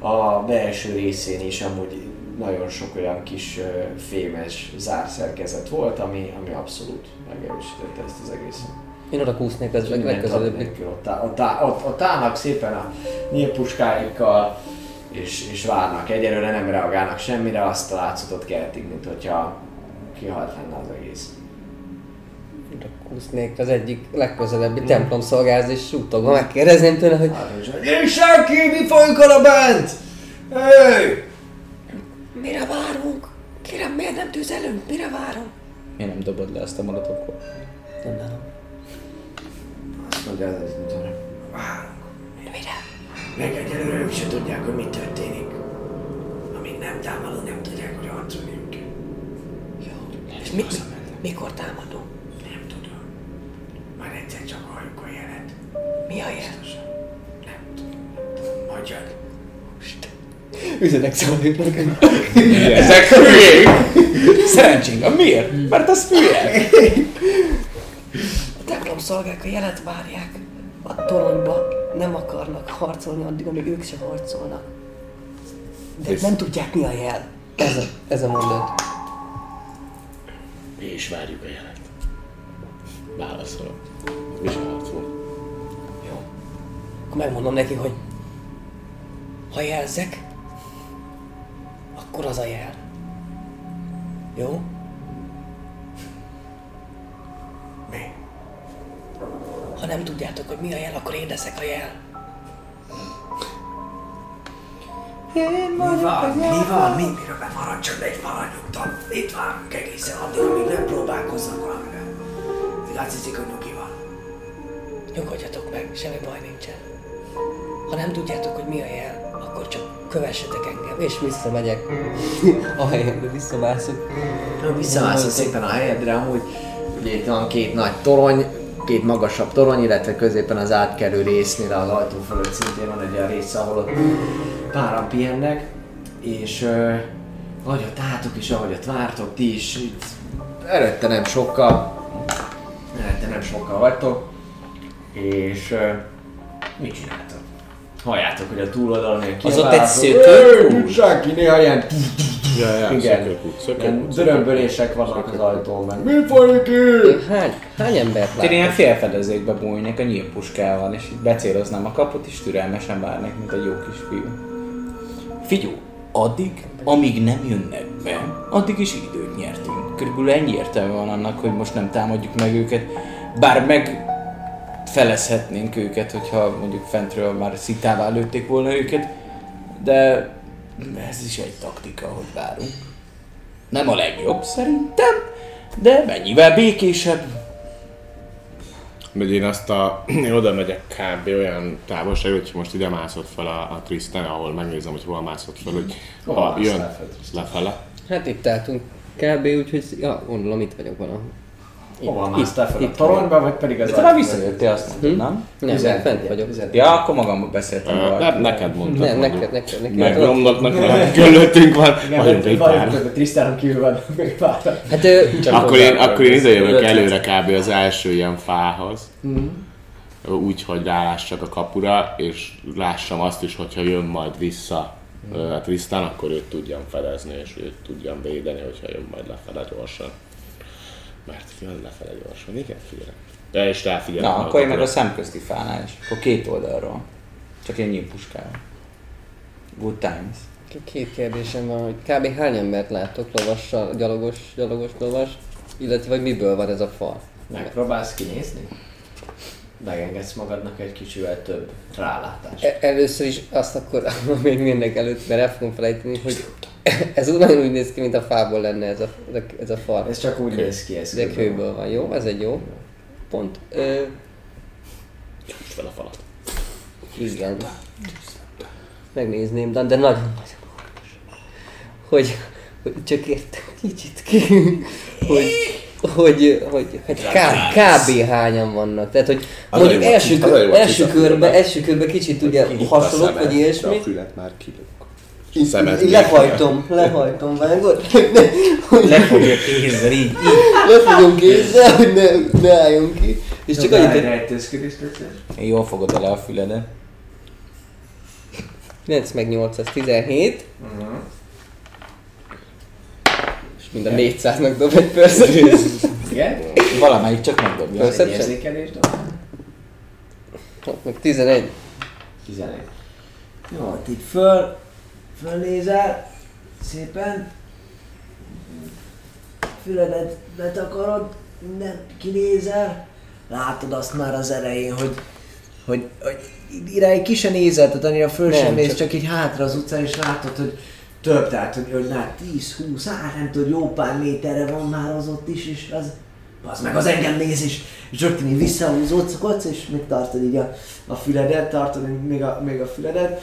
A belső részén is amúgy nagyon sok olyan kis fémes zárszerkezet volt, ami, ami abszolút megerősítette ezt az egészet. Én oda kúsznék az Mindent legközelebbi. adnék, Ott, ott, ott, ott állnak szépen a nyílpuskáikkal, és, és várnak. Egyelőre nem reagálnak semmire, azt a látszatot keltik, mint hogyha kihalt lenne az egész. Kúsznék az egyik legközelebbi templom szolgáz, és suttogva megkérdezném tőle, hogy Hát, és Nincs senki, mi folyik oda bent? Hey! mire várunk? Kérem, miért nem tüzelünk? Mire várunk? Miért nem dobod le azt a molotokot? Nem tudom. Azt mondja, ez mint hogy várunk. Mire? Meg egyelőre ők se tudják, hogy mi történik. Amíg nem támadunk, nem tudják, hogy harcolniuk kell. Jó. És mi, mi, mikor támadunk? Már egyszer csak halljuk a jelet. Mi a jel? Nem tudom. Jön. Üzenek szólítnak. Ezek hülyék! Szerencsénk, miért? Mert az hülye! [laughs] A templom szolgák a jelet várják. A toronyba nem akarnak harcolni addig, amíg ők sem harcolnak. De És- nem tudják mi a jel. Ez a, ez a mondat. Mi is várjuk a jelet. Válaszolok. Mi sem harcol. Jó. Akkor megmondom neki, hogy ha jelzek, akkor az a jel. Jó? Mi? Ha nem tudjátok, hogy mi a jel, akkor én leszek a jel. Mi van? Mi van? Mi? Miről bemaradjon egy nyugtam? Itt várunk egészen addig, amíg nem próbálkoznak valamire. Azt hiszik, hogy nyugi. Nyugodjatok meg, semmi baj nincsen. Ha nem tudjátok, hogy mi a jel, akkor csak kövessetek engem, és visszamegyek. [laughs] a helyemre visszamászok. Visszamászol szépen a helyedre, amúgy ugye itt van két nagy torony, két magasabb torony, illetve középen az átkelő résznél az ajtó fölött szintén van egy olyan rész, ahol ott páran pihennek, és uh, ahogy ott álltok és ahogy ott vártok, ti is itt előtte nem sokkal, előtte nem sokkal vagytok, és uh, mit csináltok? Halljátok, hogy a túloldalon ilyen Az ott egy szökőkút? "Hey, Senki néha ilyen Ja, ja, igen. szökőkút, dörömbölések vannak az ajtón meg. Mi folyik itt? Hány, hány embert Én ilyen látok? félfedezékbe bújnék a nyílpuskával, és így becéloznám a kaput, és türelmesen várnék, mint egy jó kis fiú. Figyú, addig, amíg nem jönnek be, addig is időt nyertünk. Körülbelül ennyi értelme van annak, hogy most nem támadjuk meg őket, bár meg felezhetnénk őket, hogyha mondjuk fentről már szitává lőtték volna őket, de ez is egy taktika, hogy várunk. Nem a legjobb szerintem, de mennyivel békésebb, Hogy én azt a, én oda megyek kb. olyan távolságot, hogy most ide mászott fel a, a Tristan, ahol megnézem, hogy hol mászott fel, hogy Hova ha jön lefele. Hát itt álltunk kb. úgyhogy, ja, gondolom itt vagyok valahol. Hova Itt- másztál fel? A itt toronyba, vagy pedig az De te már visszajöttél azt mondtad, nem? Nem, nem, fent vagyok. Ja, akkor magamban beszéltem. Ö, róla. Nem, neked mondtam. Nem, hogy neked, neked, neked. Meg mert körülöttünk van, vagyunk egy pár. Vagyunk, Trisztánon kívül van még pár. Hát ő, Akkor én, akkor én ide jövök Ötlet. előre kb. az első ilyen fához. Mhm. Úgy, hogy rálássak a kapura, és lássam azt is, hogyha jön majd vissza a Tristan, akkor őt tudjam fedezni, és őt tudjam védeni, hogyha jön majd lefele gyorsan. Mert jön lefele gyorsan, igen, figyelek. De és ráfigyelek. Na, akkor én meg a szemközti fánál is. Akkor két oldalról. Csak egy nyílpuskával. Good times. Két kérdésem van, hogy kb. hány embert láttok lovassal, gyalogos, gyalogos lovas, illetve hogy miből van ez a fal? Megpróbálsz kinézni? Megengedsz magadnak egy kicsivel több rálátást. E- először is azt akkor, [laughs] még mindenek előtt, mert el fogom felejteni, hogy [laughs] ez úgy nagyon úgy néz ki, mint a fából lenne ez a, ez a fal. Ez csak úgy néz ki, ez De kőből van, jó? Ez egy jó pont. Ö, Nyomd fel a falat. igen. Megnézném, de, de nagyon hogy, hogy csak értem kicsit ki, hogy, hogy, hogy, hogy kb, kb. hányan vannak. Tehát, hogy Az mondjuk első, kör, első körbe, első körbe kicsit ugye hasonlók, vagy ilyesmi. A fület már kilök. Szemed így Lehajtom, lehajtom, vágod? Lefogja kézzel, így, így. Lefogom kézzel, hogy ne, ne álljon ki. És csak annyit, rejtőzködés Jól fogod el a füledet. 9 meg 8, az 17. És mind a 400-nak dob egy percet. Igen? Valamelyik csak megdobja. Egy érzékelés dob. Meg 11. 11. Jó, hát itt föl, fölnézel, szépen, füledet betakarod, minden kinézel, látod azt már az elején, hogy, hogy, hogy irány ki se nézel, tehát annyira föl Nem, sem mész, csak- csak így hátra az utcán, és látod, hogy több, tehát hogy, hogy lát 10-20, hát nem tudod, jó pár méterre van már az ott is, és az, az meg az engem néz, és, és rögtön így visszahúzódsz, és még tartod így a, a füledet, tartod még a, még a füledet,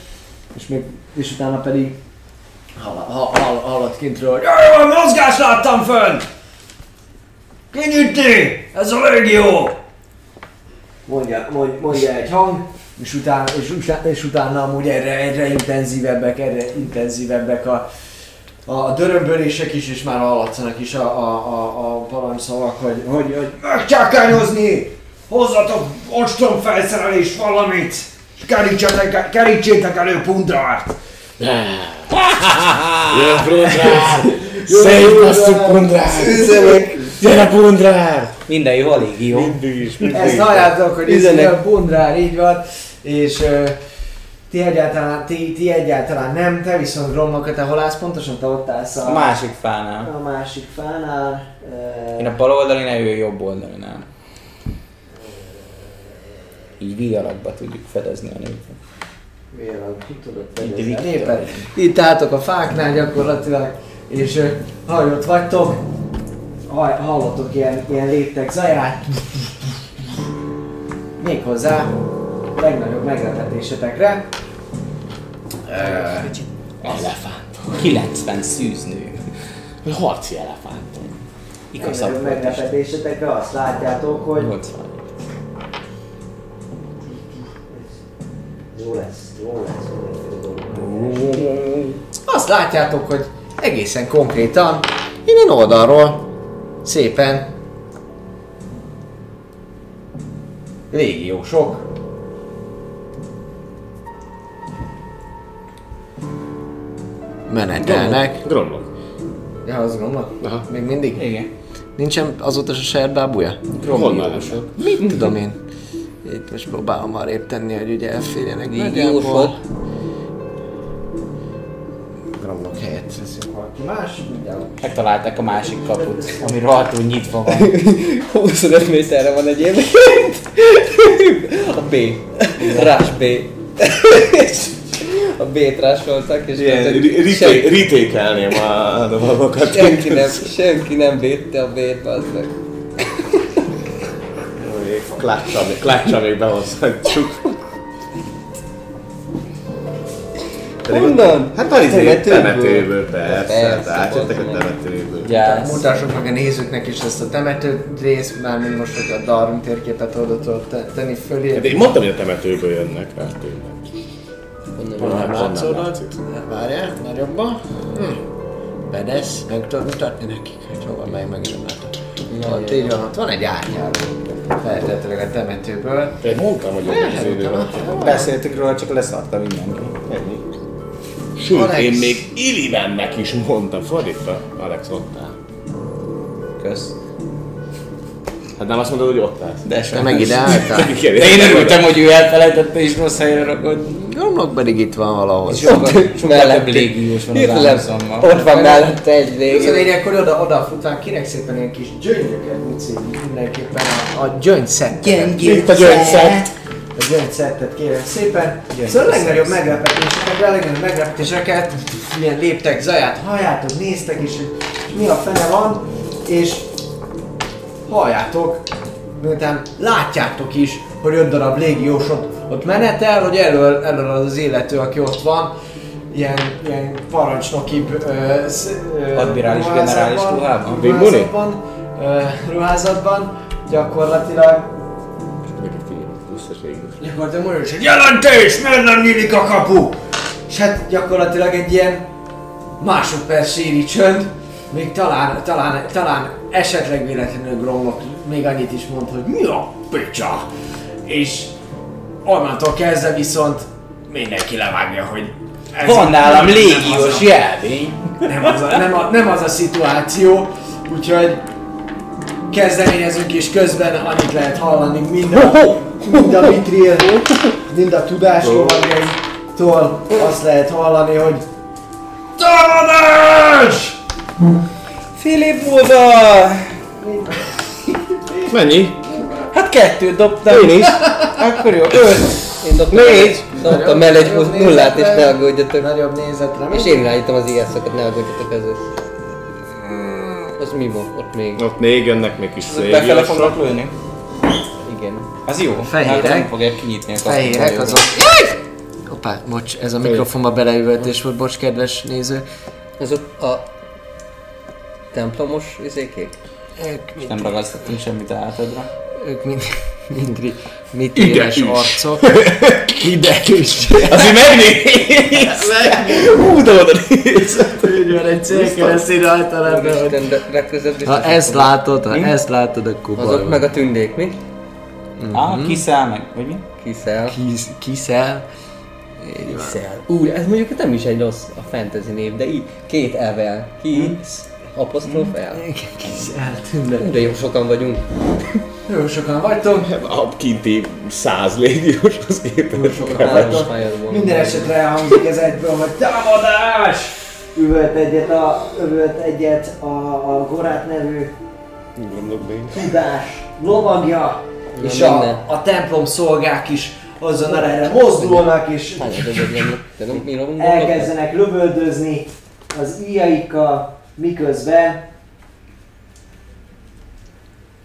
és, még, és utána pedig hall, hall, hall, hallod kintről, hogy jaj, mozgást láttam fönn! Kinyitni! Ez a légió! Mondja, mondja, mondja egy hang, és utána, és, utána, és utána amúgy egyre, egyre intenzívebbek, egyre intenzívebbek a, a dörömbölések is, és már hallatszanak is a, a, a, a parancsszavak, hogy, hogy, hogy megcsákányozni! Hozzatok ostrom felszerelés valamit! És kerítsétek, elő pundrárt! [laughs] Jön Pundrár! Szétbasztuk Pundrár! Üzemek! Gyere Pundrár! Minden jó, alig jó. Mindig is, mindig. Ezt halljátok, hogy ez Üzenek. a pundrár így van, és ti egyáltalán, ti, ti egyáltalán nem, te viszont Gromnak, te hol állsz pontosan? Te ott állsz a, A másik fánál. a másik fánál. Én a bal oldalinál, ő a jobb oldalinál. Így V alakba tudjuk fedezni a népet. Miért ki tudod Itt fedezni a Viktor. népet? Itt álltok a fáknál gyakorlatilag, és ö, ha ott vagytok, ha- hallotok ilyen, ilyen léptek zaját. Méghozzá legnagyobb meglepetésetekre. Elefánt. 90 szűznő. Harci elefánt. Igazabb meglepetésetekre azt látjátok, hogy 80. Jó lesz, jó lesz, jó lesz. Azt látjátok, hogy egészen konkrétan innen oldalról szépen légiósok menetelnek. Gromlok. Ja, azt gondolom. Aha. Még mindig? Igen. Nincsen azóta se saját bábúja? Honnan leszek? Mit tudom én? Itt most próbálom arrébb tenni, hogy ugye elférjenek nagyjából. Gromlok helyett veszünk valaki más, mindjárt. Megtalálták a másik kaput, ami rohadtul nyitva van. [laughs] 25 méterre van egyébként. A B. Rás B. A B-t rásoltak, és senki, ritékelném a dolgokat. senki, nem, senki nem védte a B-t, bazd meg. Klácsa még, klácsa még behozhatjuk. Honnan? Hát a izé, Temetőből. temetőből, persze. Persze, Hát jöttek a temetőből. Gyász. Mutassuk meg a nézőknek is ezt a temető részt, már mint most, hogy a Darwin térképet oda tenni fölé. Hát én mondtam, hogy a temetőből jönnek, hát tényleg. Honnan Nem látszódott? Várjál, nagyobban. Hm. Bedesz, meg tudod mutatni nekik, hogy hova megy, meg nem látom. Ott így van, ott van egy árnyaló. Feltetőleg a temetőből. Én mondtam, hogy jönnek az idő alatt. Beszéltük róla, csak leszarta mindenki. Ennyi. Sőt, Alex. én még Illivennek is mondtam, fordítva. Alex ott áll. Kösz. Hát nem azt mondod, hogy ott állsz. De Te sem. meg ide álltál? De én örültem, hogy ő elfelejtette és rossz helyre rakott. Romlok pedig itt van valahol. Sokkal, sokkal több légiós van az Hirtelen Amazonban. ott van mellette egy Az a légi. lényeg, akkor oda, oda futván kinek szépen ilyen kis gyöngyöket muci mindenképpen a, a gyöngy szettet. Itt a gyöngyszett. A gyöngy szettet kérem szépen. Szóval a legnagyobb meglepetéseket, a legnagyobb meglepetéseket, milyen léptek zaját, halljátok, néztek, és hogy mi a fene van, és halljátok, miután látjátok is, hogy öt darab légiós ott, ott menetel, hogy elől, elől az az illető, aki ott van, ilyen, ilyen parancsnokibb Admirális generális ruhában? Ruházatban, ö, ruházatban, gyakorlatilag Gyakorlatilag mondja, hogy jelentés, miért nem nyílik a kapu? És hát gyakorlatilag egy ilyen másodperc síri csönd, még talán, talán, talán esetleg véletlenül Gromlok még annyit is mond, hogy mi a picsa? És onnantól kezdve viszont mindenki levágja, hogy ez Van nálam nem- nem légiós a- jelvény. nem az, a, nem, a, nem az a szituáció, úgyhogy kezdeményezünk és közben annyit lehet hallani mind a, mind a Mitriel, mind a tudás lovagjaitól azt lehet hallani, hogy TÁMADÁS! Filip Buda! Mennyi? Hát kettőt dobtam. Én is. Akkor jó, öt. Én dobtam, Négy. dobtam el egy nullát és ne aggódjatok. Nagyobb nézetre. És én irányítom az IS-öket, ne aggódjatok ezzel. Az mi van? Ott még. Ott még jönnek még kis Befele légiósok. fognak lőni? Igen. Az jó. Fehérek. Hát nem fogják kinyitni a kaput. Fehérek azok... Hoppá, bocs, ez a mikrofonba beleüvöltés volt, bocs, kedves néző. Ez ott a templomos izékék? Ők Nem ragasztottunk semmit a hátadra. Ők mind, mind Ide is. arcok. Ide is. Azért megnéz! Hú, de oda néz! Úgy van, egy célkeresztű rajta lenne, hogy... Isten, de legközelebb biztos. Ha ezt látod, ha ezt látod, akkor baj Azok meg a tündék, mi? Ah, kiszáll meg, vagy mi? Kiszel. Kis, kiszel. Így. Kiszel. Ú, ez mondjuk nem is egy rossz a fantasy név, de így két elvel. Kis, apostrof el. Kiszel, tünde. Ú, de jó sokan vagyunk. Jó sokan vagytok. A kinti száz légióshoz képest. Minden esetre elhangzik ez egyből, hogy támadás! Üvölt egyet a, üvölt egyet a, a Gorát nevű tudás lovagja, és a, a templom szolgák is azon erre mozdulnak, és [laughs] elkezdenek lövöldözni az íjaikkal, miközben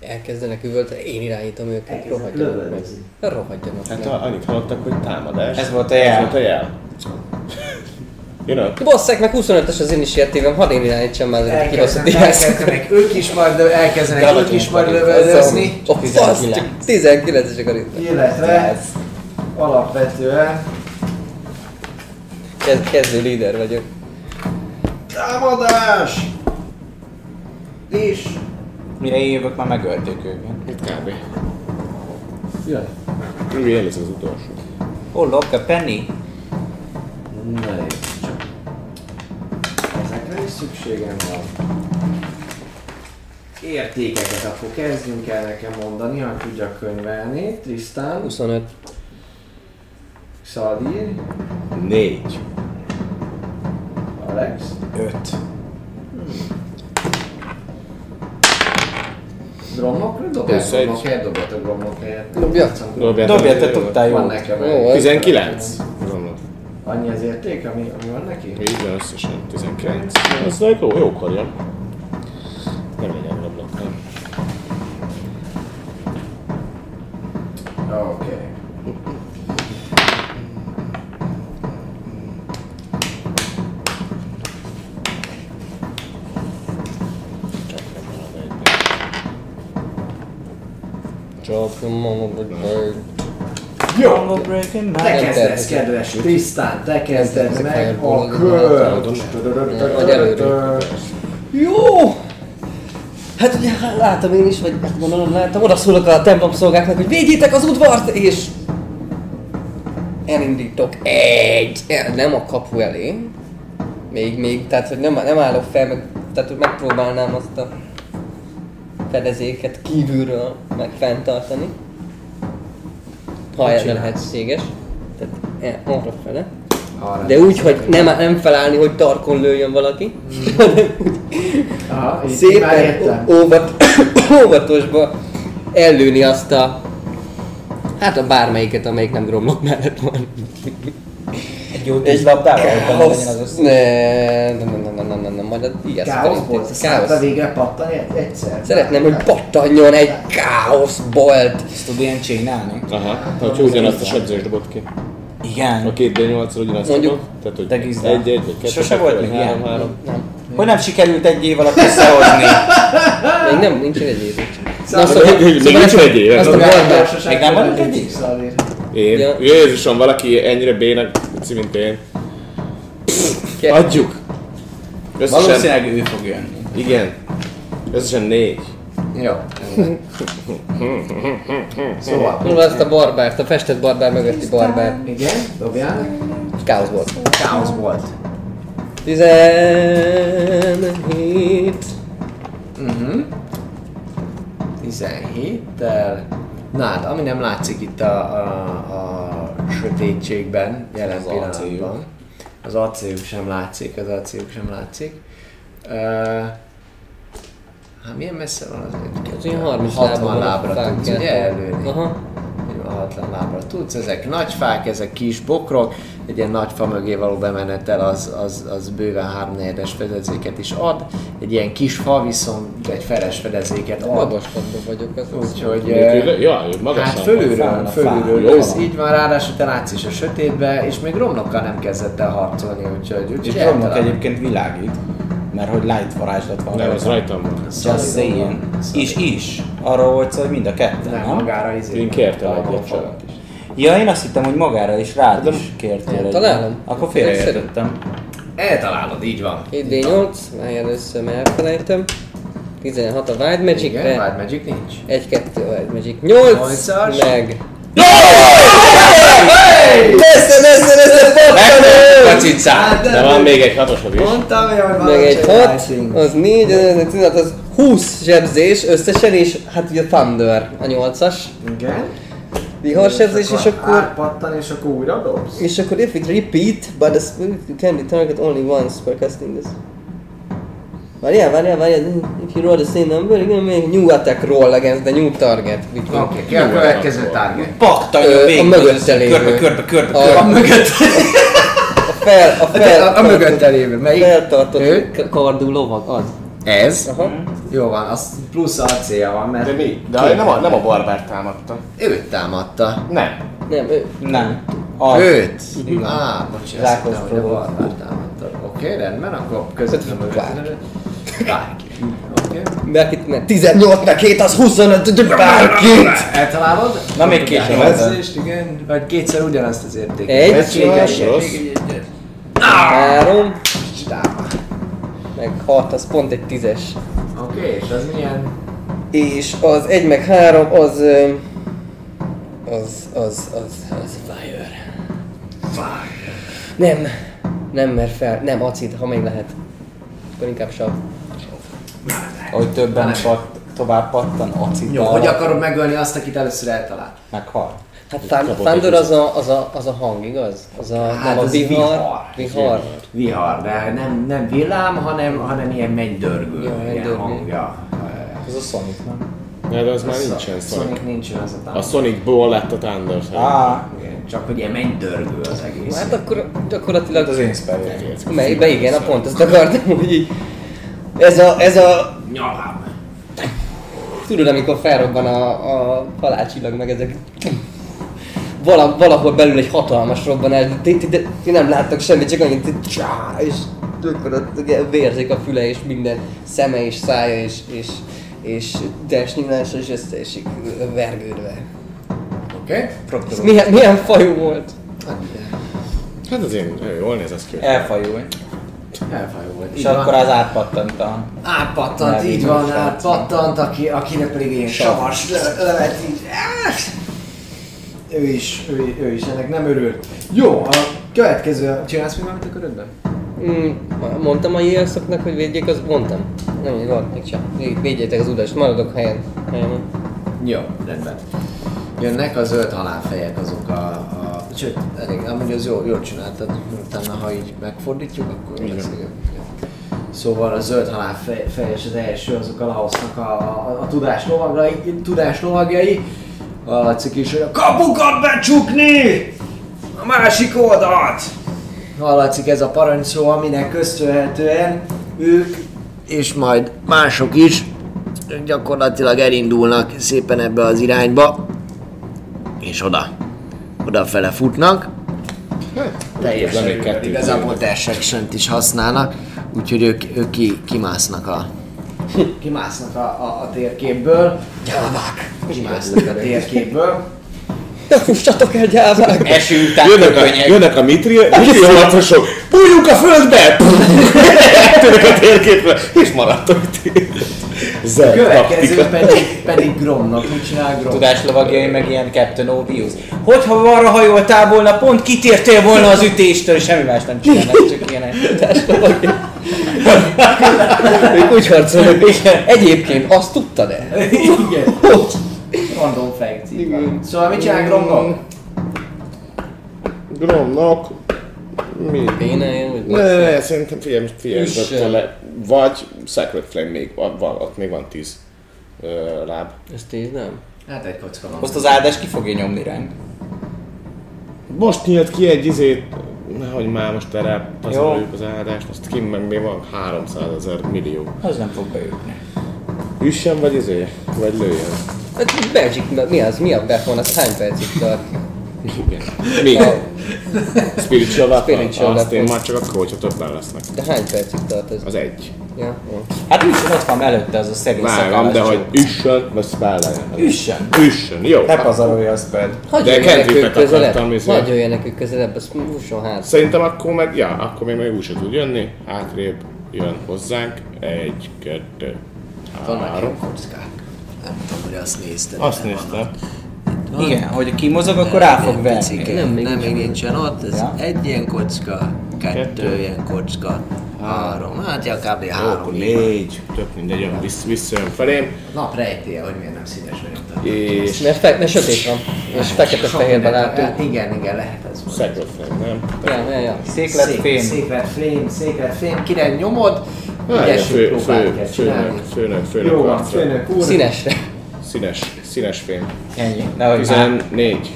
Elkezdenek üvölteni, én irányítom őket, rohadjanak meg. Rohadjanak Hát meg. annyit hallottak, hogy támadás. Ez volt a Ez jel. volt a jel. Jön Basszák meg 25-ös az initiatívem, hadd én irányítsam már ezeket a kibaszott Elkezdenek, [laughs] ők is majd, elkezdenek ők is majd lövöldözni, Ó, fasz, csak 19-esek a ritme. illetve alapvetően Kezd, kezdő líder vagyok. Támadás! És Mire én jövök, már megölték őket. Itt kb. jön. Úgy én lesz az utolsó. Oh, look, a penny. Na nézd csak. Ezekre is szükségem van. Értékeket akkor kezdjünk el nekem mondani, ha tudjak könyvelni. Tristan, 25. Xadir, Négy. Alex, Öt. Gromnokra egy- Gromnokért dobjatok Gromnok helyett. Dobjátok. Dobja, te tudtál Van jó. nekem Jó, egy. ez- 19. Gondolom. Annyi az érték, ami, ami van neki? Így van összesen 19. Ez egy jó, jókor jön. Nem legyen rablak, nem. Oké. Csak mama vagy bird. Jó! Te kezdesz, kedves Tisztán, te kezded meg a kört. Vagy. Jó! Hát ugye hát látom én is, vagy hát gondolom látom, oda szólok a templom szolgáknak, hogy védjétek az udvart, és elindítok egy, nem a kapu elé, még, még, tehát hogy nem, nem állok fel, meg, tehát hogy megpróbálnám azt a fedezéket kívülről meg fenntartani. Ha ez lehetséges. Tehát e, arra fele. Arra De úgy, hogy nem, nem felállni, hogy tarkon lőjön valaki, hanem [laughs] úgy Aha, szépen óvat, [coughs] óvatosba ellőni azt a Hát a bármelyiket, amelyik nem gromlok mellett van. Egy jó tíz labdával, hogy legyen az összes. Ne, nem, nem, nem, nem, nem, nem, nem, majd a ilyeszt Káoszból? Szállta Káosz. végre pattani egyszer? Szeretném, hogy pattanjon egy káoszbolt. Ezt tud ilyen csinálni? Aha, hogy ugyanazt a sebzést dobott ki. Igen. A két D8-ról ugyanazt Mondjuk. Tehát, hogy egy, egy, vagy kettő, Sose volt még három, ilyen? három. Nem. Hogy nem sikerült egy év alatt összehozni? Még nem, nincs egy év. Szóval- Na, szóval, hogy szóval nincs ezt- egy év, a Még nem hogy vagyunk egy? X-szal Én? Jézusom, valaki ennyire bének, mint én. Adjuk! Összesen, Valószínűleg ő fog jönni. igen. Összesen négy. Jó. Szóval. Mondom azt a barbárt, a festett barbár mögötti barbár. Igen, dobjál. Káosz volt. Káosz volt. 17. Mhm. 17-tel. Na hát, ami nem látszik itt a, a, a sötétségben, jelen Az pillanatban. acéljuk. Az acéljuk sem látszik, az acéljuk sem látszik. Uh, hát milyen messze van az Az ilyen 30 60 lábon lábra tudsz ugye előni. Aha. 60 lábra tudsz, ezek nagy fák, ezek kis bokrok, egy ilyen nagy fa mögé való bemenetel az, az, az bőven háromnegyedes fedezéket is ad, egy ilyen kis fa viszont egy feles fedezéket ad. Magasabban vagyok. Az Úgyhogy... Eh, Ja, Hát fölülről, fölülről van. így van, ráadásul te látsz is a sötétbe, és még romlokkal nem kezdett el harcolni, úgyhogy... úgyhogy És eltalál. egyébként világít. Mert hogy light varázslat van. Nem, az rajtam van. Just saying. Is, is. Arról volt szó, hogy mind a ketten, Nem, nem? magára izé. Én kértem a- egyet a csak. is. Ja, én azt hittem, hogy magára is rád is kértél egy. találom. Akkor félreértettem. Eltalálod, így van. 7D8, már először már elfelejtem. 16 a Wild Igen, Magic-re. Wild Magic nincs. 1, 2 Wild Magic. 8! Nyolcas. Meg. Nesze, nesze, nesze, pattanó! Kacicát! De van még egy hatosod is. Mondtam, hogy van Meg egy 6, Lightning. az 4, az 16, az 20 zsebzés összesen, és hát ugye Thunder a 8-as. Igen. Viharsebzés, és akkor... Átpattan, és akkor újra dobsz. És akkor if it repeat, but the spirit can be target only once per casting this. Várjál, várjál, várjál, if you roll the same number, gonna make new attack roll against the new target. Oké, okay, ki a következő target? Paktanya Ö, a végig. mögötte lévő. Körbe, körbe, körbe, A- körbe. A mögött. A fel, a fel, A, a mögött elévő. Melyik? feltartott kardú lovag, az. Ez. Aha. Jó van, az plusz acélja van, mert De mi? De nem a, nem a barbár támadta. őt támadta. Nem. Nem, ő. Nem. Az. Őt? Á, bocs, azt Rákos hittem, hogy a barbár támadta. Oké, rendben, akkor közvetlenül Bárki. Bárki. Oké. Bárkit, mert 18 meg 7, az 25, de bárkit! Eltalálod? Na, még két nyolc. jelzést, igen. Vagy kétszer ugyanazt az értéket. Egy. Egy- egy- Három, meg 6, az pont egy tízes. Oké, és az milyen? És az 1 meg 3, az... Az, az, az, az fire. Nem, nem, mert fel, nem, acid, ha még lehet. Akkor inkább sav. Hogy többen pat, tovább pattan, acid. Jó, hogy akarod megölni azt, akit először eltalál? Meghal. Hát Thunder az a, az, a, az a hang, igaz? Az a, Hát nem a vihar. vihar. Vihar. Vihar, de nem, nem villám, hanem, hanem ilyen mennydörgő. Ja, ilyen hangja. Ez a Sonic, nem? Ja, de az már A nincsen Sonic. Sonic nincsen az a A tánc. Sonicból lett a Thunder. Á, Igen, Csak hogy ilyen mennydörgő az egész. Hát akkor gyakorlatilag... hát az én spelljem. Melyikbe igen, a pont ezt akartam, hogy így... Ez a, ez a... Nyalám. Tudod, amikor felrobban a, a halálcsillag, meg ezek... Vala, valahol belül egy hatalmas robbanás, de ti, ti, de ti nem láttak semmit, csak annyit, hogy csá, és ugye vérzik a füle, és minden szeme és szája, és, és, és testnyílása, és összeesik vergődve. Oké? Ez milyen, milyen fajú volt? Hát azért nagyon jól néz ez ki. Elfajul. Elfajult. És Így van. akkor az átpattant a... Átpattant, így van, átpattant, aki, akinek pedig ilyen Sav. savas lövet így. Ő is, ő, ő is ennek nem örül. Jó, a következő, csinálsz még valamit a körödben? Mm, mondtam a jelszoknak, hogy védjék, az mondtam. Nem, volt, még csak. Véd- Védjétek az udas, maradok helyen. helyen. Jó, rendben. Jönnek a zöld halálfejek azok a, a sőt, elég, amúgy az jó, jól csináltad, utána ha így megfordítjuk, akkor Igen. lesz. Szóval a zöld halálfejes az első, azok a Laosznak a, a, a tudás, lovagai, tudás lovagjai. Hallatszik is, hogy a kapukat becsukni! A másik oldalt! Hallatszik ez a parancsszó, aminek köszönhetően ők, és majd mások is gyakorlatilag elindulnak szépen ebbe az irányba, és oda, odafele futnak. Teljesen még kettő igazából dash action is használnak, úgyhogy ők, ők ki, kimásznak a kimásznak a, a, a térképből. Gyávák! Kimásznak a térképből. Ne fussatok el, gyávák! Eső után Jönnek a, jönnek a mitri, mitri harcosok, bújjunk a földbe! [laughs] Eltűnnek a térképre, és maradtok ti. Zerd Következő taktika. pedig, pedig Gromnak. Mit csinál Grom? Tudáslovagjai meg ilyen Captain Obvious. Hogyha arra hajoltál volna, pont kitértél volna az ütéstől, és semmi más nem csinálnak, csak ilyenek. Ők úgy harcolnak. Egyébként azt tudtad-e? Igen. Random fact. Szóval mit csinál Gromnak? Gromnak, mi? Vagy Ne, ne, ne, szerintem figyelj, figyelj, vagy Sacred Flame még, van, ott még van 10 ö, láb. Ez tíz, nem? Hát egy kocka van. Azt az áldás ki fogja nyomni ránk. Most nyílt ki egy izét, nehogy már most erre pazaroljuk az áldást, azt kim meg még van 300 ezer millió. Az nem fog beütni. Üssen vagy izé, vagy lőjön. Hát Belgic, mi az? Mi a? Az hány percig tart? Igen. Mi? Spiritual? Spiritual Azt én már csak akkor, hogyha többen lesznek. De hány percig tart ez? Az egy. Ja. Hát úgy ott van előtte az a szegény Vágom, de hogy üssön, vagy spelleljen. Üssön! Üssön, jó. Ne pazarolj a sped. Hagyj De közelebb. akartam, izé. Hagyj jöjjenek ők közelebb, azt fusson hát. Szerintem akkor meg, ja, akkor még meg úgy se tud jönni. Hátrébb jön hozzánk. Egy, kettő, Vannak három. ilyen kockák. Nem tudom, hogy azt nézted. Azt néztem. vannak. Igen, hogy kimozog, akkor rá fog verni. Nem, még nem, még nincsen. ott, ez Ja. egy ilyen kocka, kettő, Kettő. ilyen kocka, három, hát ja, kb. Jó, három. akkor van. négy. Tök mindegy, jön vissz, visszajön felém. Nap rejtéje, hogy miért nem színes vagyok. És Mert, fe, mert sötét van, és fekete-fehérben látunk. Hát igen, igen, lehet ez volt. Sacred Flame, nem? Ja, ja, ja. Széklet Szék- fém. Széklet flame, széklet flame, kire nyomod, ügyesül fő, próbál fő, kell főnök, csinálni. főnök, főnök, Jó van, arcra. főnök úr. Színesre. Színes, színes fém. Ennyi. Nehogy már. 14.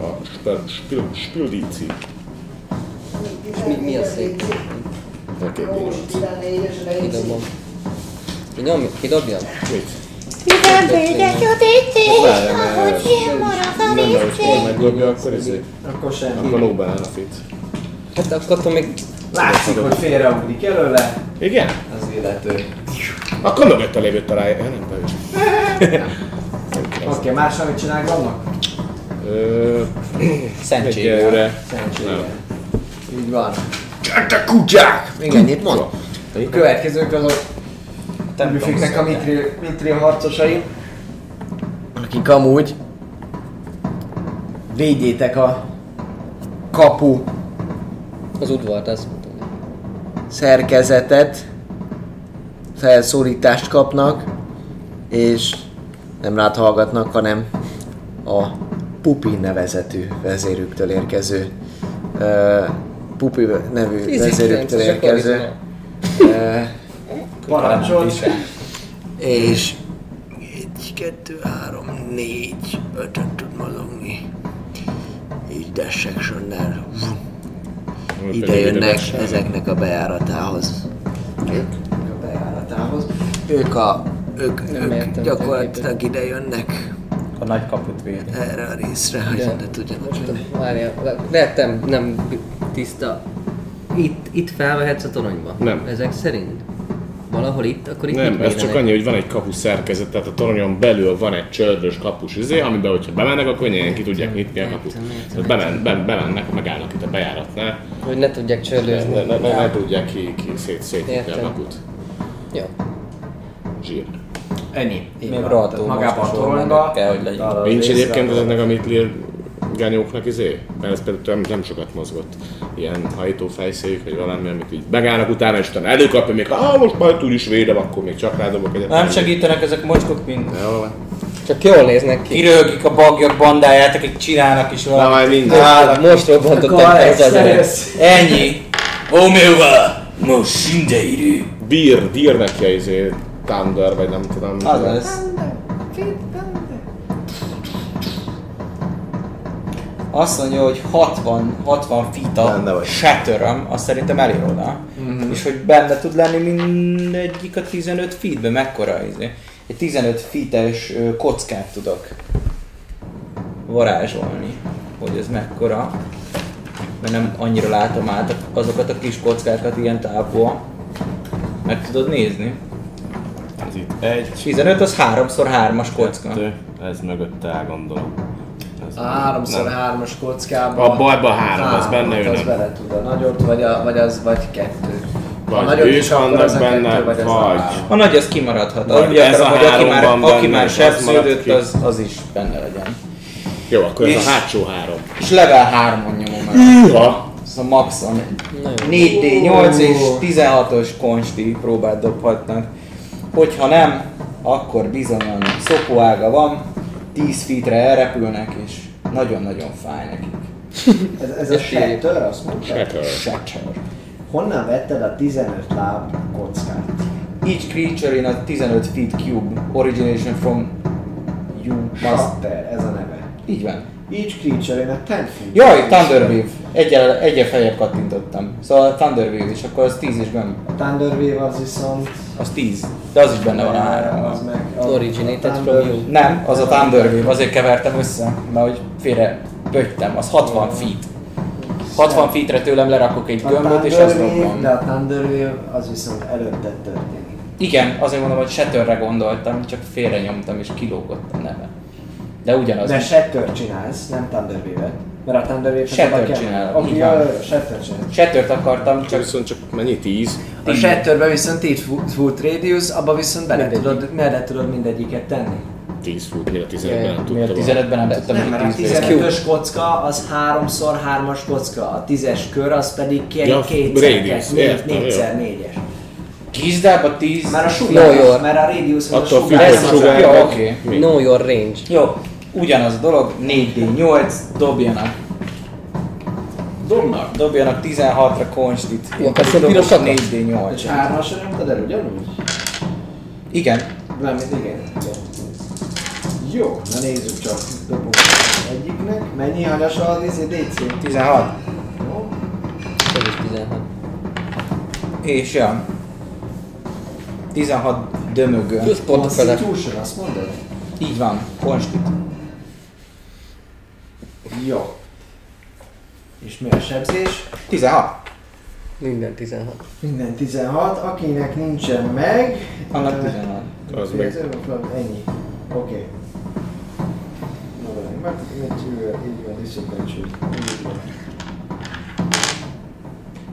A spil- spil- spildíci. És mi, mi a szék? Oké. Kinyomj, kidobjam? Mit? Mivel védek Várjál, mert- ahogy én marad a Nem, most vízé. megdobja, akkor izé. Akkor semmi. Akkor no banana fit. Hát akkor attól még Látszik, hogy félreugrik előle, Igen? az illető. Akkor mögötte lévő találja. Ja, nem bajos. [laughs] Oké, okay, más amit csinál vannak? Ö, Szentségre. Szerencsére. Így van. Gyertek kutyák! Még ennyit mond. A következők azok Büfiknek a mitri, mitri harcosai, akik amúgy védjétek a kapu az udvart, mondtam. szerkezetet, felszólítást kapnak, és nem rád hallgatnak, hanem a Pupi nevezetű vezérüktől érkező uh, Pupi nevű vezérüktől érkező uh, parancsot, és egy, kettő, három, négy, ötöt tud mozogni. Így dash actionnel. Ide jönnek ezeknek a bejáratához. A bejáratához. Ők a... Ők, Nem ők értem gyakorlatilag ide jönnek A nagy kaput védi. erre a részre, hogy De- ne tudjanak. Várjál, le- lehetem nem tiszta. Itt, itt felvehetsz a toronyba? Nem. Ezek szerint? Valahol itt, akkor itt Nem, ez csak annyi, hogy van egy kapu szerkezet, tehát a toronyon belül van egy csődös kapus izé, amiben, hogyha bemennek, akkor könnyen ki tudják nyitni a kaput. Tehát bemen, be, bemennek, megállnak itt a bejáratnál, Hogy ne tudják ne, csörlőzni. ne, ne, ne, ne tudják ki, ki szét, szétnyitni a kaput. Jó. Zsír. Ennyi. Még van. rohadtul Tehát Magában a toronyba. kell, hogy legyen. Nincs egyébként ezeknek a mitlir genyóknak izé? Mert ez például nem, nem sokat mozgott. Ilyen hajtó fejszék, vagy valami, amit így megállnak utána, és utána előkapja, még ha most majd túl is védem, akkor még csak rádobok egyet. Nem segítenek ezek mocskok, mint Jó. Csak jól néznek ki. kirögik a bagyok bandáját, akik csinálnak is Na valamit. majd minden. Állnak. Most robbantották fel az. Ennyi. Omewa, most sindeirű. Dír, dír neki a izé, Thunder, vagy nem tudom. Az lesz. Azt mondja, hogy 60, 60 feet a Benne vagy. shatterem, azt szerintem elér oda. Mhm. És hogy benne tud lenni mindegyik a 15 feetbe, mekkora izé. Egy 15 feetes kockát tudok varázsolni, hogy ez mekkora. Mert nem annyira látom át azokat a kis kockákat ilyen távol. Meg tudod nézni? Ez itt egy, 15 az 3x3-as kocka. kettő, ez mögötte áll gondolom. Ez A háromszor hármas kockában. Abba, abba a három, az benne ő Az bele tud a nagyot, vagy, a, vagy az, vagy kettő. Ha Vagy nagyot ők vannak az a benne, kettő, vagy az a vagy- három. A nagy az kimaradhat. Vagy Úgy ez akarom, a hogy aki három már, van aki benne, már sebződött, az, az is benne legyen. Jó, akkor ez És- a hátsó három. És level 3-on nyomom meg. Ha, Szóval maxon. Nagyon 4D8 és 16-os konsti próbát dobhatnak. Hogyha nem, akkor bizonyan szopóága van, 10 feetre elrepülnek, és nagyon-nagyon fáj nekik. Ez, ez a shatter, azt mondtad? Shatter. Shatter. Honnan vetted a 15 láb kockát? Each creature in a 15 feet cube origination from you must... Shatter, ez a neve. Így van. Each creature in a 10 feet. Jaj, Thunderwave. Egyel, egyel feljebb kattintottam. Szóval Thunderwave is, akkor az 10 is benne. A Thunderwave az viszont... Az 10. De az is benne van a Az háromban. meg... a- Originated from you. Nem, az a Thunderwave, azért kevertem össze, mert hogy félre pöttem, az 60 feet. 60 feetre tőlem lerakok egy gömböt, és az robban. de a Thunderwave az viszont előtte történik. Igen, azért mondom, hogy Shatterre gondoltam, csak félre nyomtam és kilógott a neve. De ugyanaz. De Shatter csinálsz, nem Thunderwave-et. Mert a Thunderwave Shatter csinál, okay, van. Shatter csinál. Shattert akartam, csak viszont csak mennyi? Tíz? A Shatterbe viszont 10 foot, foot radius, abba viszont bele tudod, bele tudod mindegyiket tenni. Tíz fut, mire tizenegyben nem mi a tudtam. 15-ben nem tudtam, Nem, mert a hogy 10 15-ös kocka az 3x3-as kocka, a 10-es kör az pedig két, Ja, kétszer, radius, négy, értem, négyszer, jó. négyes. Gizdába 10. Mert a sugár, your- mert a radius az a Attól függ, sugár. hogy Ez az- sugár jó, oké. Mi? Know your range. Jó, ugyanaz a dolog, 4D8, dobjanak. Dobnak. Dobjanak 16-ra konstit. Jó, akkor szóval Dobok pirosakat? 4D8. És hármasra nyomtad el ugyanúgy? Igen. Nem, igen. igen. Jó, na nézzük csak. Dobunk egyiknek. Mennyi hanyas az izé DC? 16. Jó. Ez is 16. És ja. 16 dömögön. Plusz pontok vele. Constitution, azt mondod? Így van, konstit. Jó. És mi a sebzés? 16. Minden 16. Minden 16, akinek nincsen meg... Annak ö, 16. Az meg- Ennyi. Oké. Várj, meg így van, disadvantage.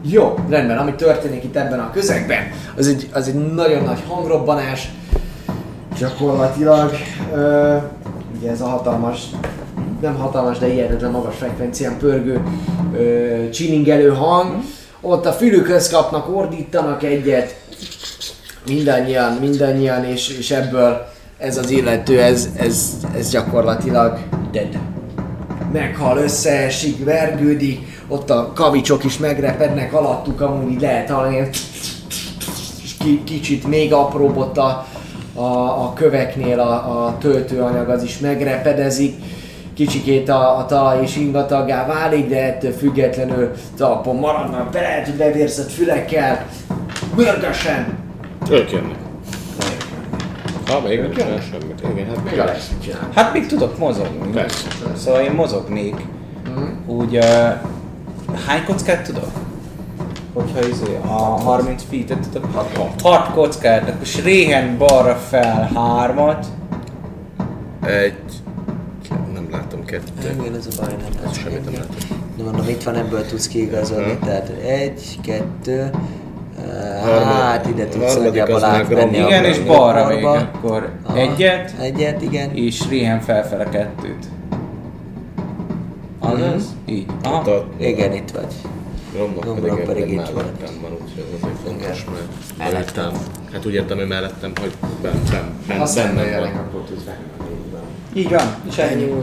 Jó, rendben, ami történik itt ebben a közegben, az egy, az egy nagyon nagy hangrobbanás. Gyakorlatilag, ö, ugye ez a hatalmas, nem hatalmas, de hihetetlen magas frekvencián pörgő ö, csiningelő hang. Ott a fülükhöz kapnak, ordítanak egyet, mindannyian, mindannyian, és, és ebből ez az illető, ez, ez, ez gyakorlatilag dead. Meghal, összeesik, vergődik, ott a kavicsok is megrepednek alattuk, amúgy így lehet hallani, kicsit még apróbb ott a, a, a köveknél a, a töltőanyag az is megrepedezik, kicsikét a, a talaj is ingatagá válik, de ettől függetlenül talpon maradnak, be, bevérzett fülekkel, mörgesen, Ők jönnek. Ha, még nem csinál semmit. Igen, hát még lesz. Hát még tudok mozogni. Persze. Szóval én mozognék. Úgy, uh, hány kockát tudok? Hogyha izé, a 30 feet-et tudok? 6 kockát, akkor Sréhen balra fel 3-at, Egy... Látom kettő. Igen, ez a baj, nem lesz Semmit nem látom. De mondom, itt van, ebből tudsz kiigazolni, Aha. tehát egy, kettő, eh, hát ide tudsz nagyjából az a igen, és balra még akkor Aha. egyet, Egyet, igen. és Sréhen felfele kettőt. Az? Így. Aha. A- Igen, itt vagy. Romlok pedig, itt van. mellettem van, úgyhogy ez azért fontos, mert Mellettem. Hát úgy értem, hogy mellettem, hogy ben, ben, ben, Azt bennem rendeljenek, van. akkor tudsz venni. Így van. Így van, és ennyi.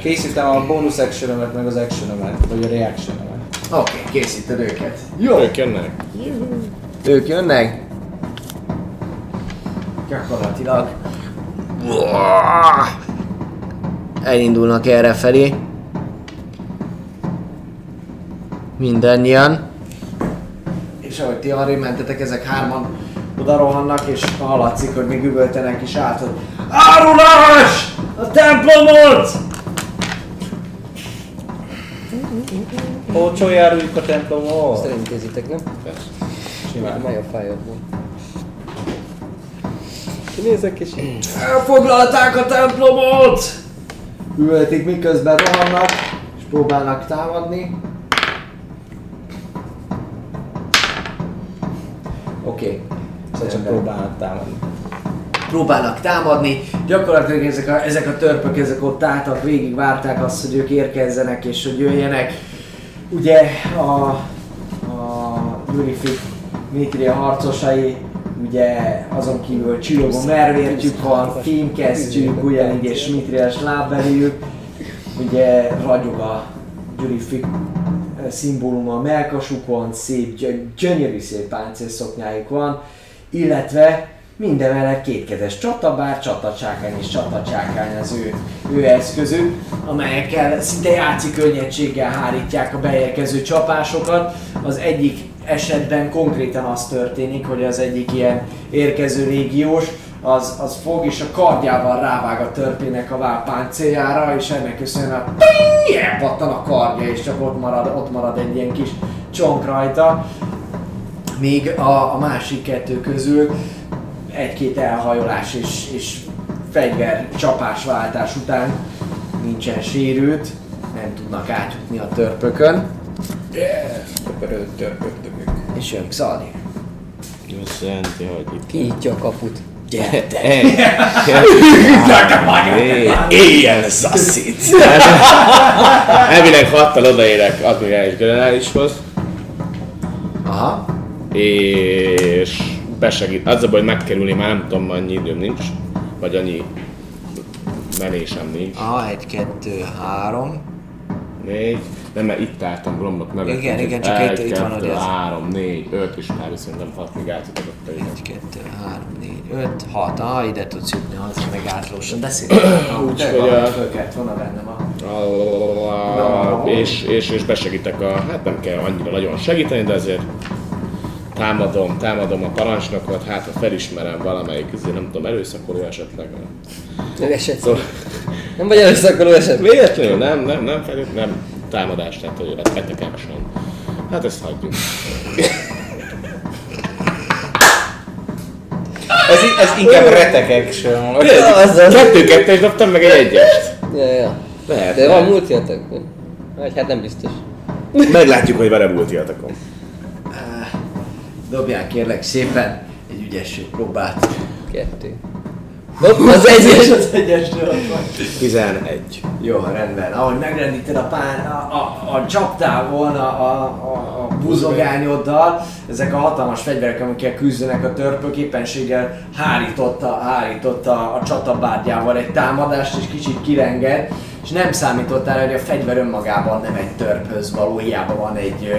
Készítem a bónusz actionömet, meg az actionömet, vagy a reactionömet. Oké, készíted őket. Jó, Ők jönnek? Ők jönnek? gyakorlatilag. Elindulnak erre felé. Mindannyian. És ahogy ti arra mentetek, ezek hárman oda rohannak, és hallatszik, hogy még üvöltenek is át, hogy Árulás! A templomot! Olcsó járuljuk a templomhoz. Azt elintézitek, nem? Simán. Mely a fájadból? Kinézek és. Elfoglalták a templomot! Üvöltik, miközben rohannak, és próbálnak támadni. Oké. Okay. Szóval csak próbálnak támadni. Próbálnak támadni. Gyakorlatilag ezek a, ezek a törpök, ezek ott álltak, végig várták azt, hogy ők érkezzenek és hogy jöjjenek. Ugye a, a Jurifik Mitria harcosai, ugye azon kívül csillogó mervértjük van, fémkesztyűk, ugyanígy és Mitriás lábbelijük, ugye ragyog a Jurifik szimbóluma a melkasukon, szép, gyö- gyönyörű szép páncélszoknyájuk van, illetve mindemellett kétkezes csatabár, csatacsákány és csatacsákány az ő, ő eszközük, amelyekkel szinte játszik könnyedséggel hárítják a beérkező csapásokat. Az egyik esetben konkrétan az történik, hogy az egyik ilyen érkező légiós az, az fog és a kardjával rávág a törpének a vállpáncéljára, és ennek köszönően a pattan a kardja, és csak ott marad, ott marad egy ilyen kis csonk rajta. Míg a, a másik kettő közül egy-két elhajolás és, és fegyver csapásváltás után nincsen sérült, nem tudnak átjutni a törpökön, Töpörő törpögtökök. és jön Xaldi. Hogy itt Kinyitja a kaput. Egy. [laughs] Éjjel szaszít! [laughs] Elvileg hattal odaérek admirális generálishoz, Aha. és besegít. Az a baj, hogy megkerülni már nem tudom, annyi időm nincs, vagy annyi menésem nincs. Aha, egy, kettő, három. Négy, nem, mert itt álltam romlok mellett. Igen, igen, csak egy, itt- itt van, hogy ez. három, négy, öt, és már szerintem hat még átjutok ott a Egy, kettő, három, négy, öt, hat. Aha, ide tudsz jutni, az meg átlósan beszélünk. [coughs] Úgyhogy a- kellett volna vennem a... és, és, és besegítek a, hát nem kell annyira nagyon segíteni, de azért támadom, támadom a parancsnokot, hát ha felismerem valamelyik, azért nem tudom, erőszakoló esetleg. Eset. Szóval Nem vagy erőszakoló eset? véletlenül nem, nem, nem, fel, nem támadás, tehát hogy attack action. Hát ezt hagyjuk. Ez, ez inkább retek action. vagy? Kettő-kettős dobtam meg egy egyest. Ja, ja. Lehet, De van multiatok? Vagy hát nem biztos. Meglátjuk, hogy vele múlti atakon. Dobjál kérlek szépen egy ügyesség próbát. Kettő. Hopp, az egyes! az van. 11. Jó, rendben. Ahogy megrendíted a, pán, a, a, a csaptál volna a, a, a buzogányoddal, ezek a hatalmas fegyverek, amikkel küzdenek a törpök, éppenséggel hárította, hárította a csatabárgyával egy támadást, és kicsit kirenged, és nem számítottál, hogy a fegyver önmagában nem egy törphöz való, hiába van egy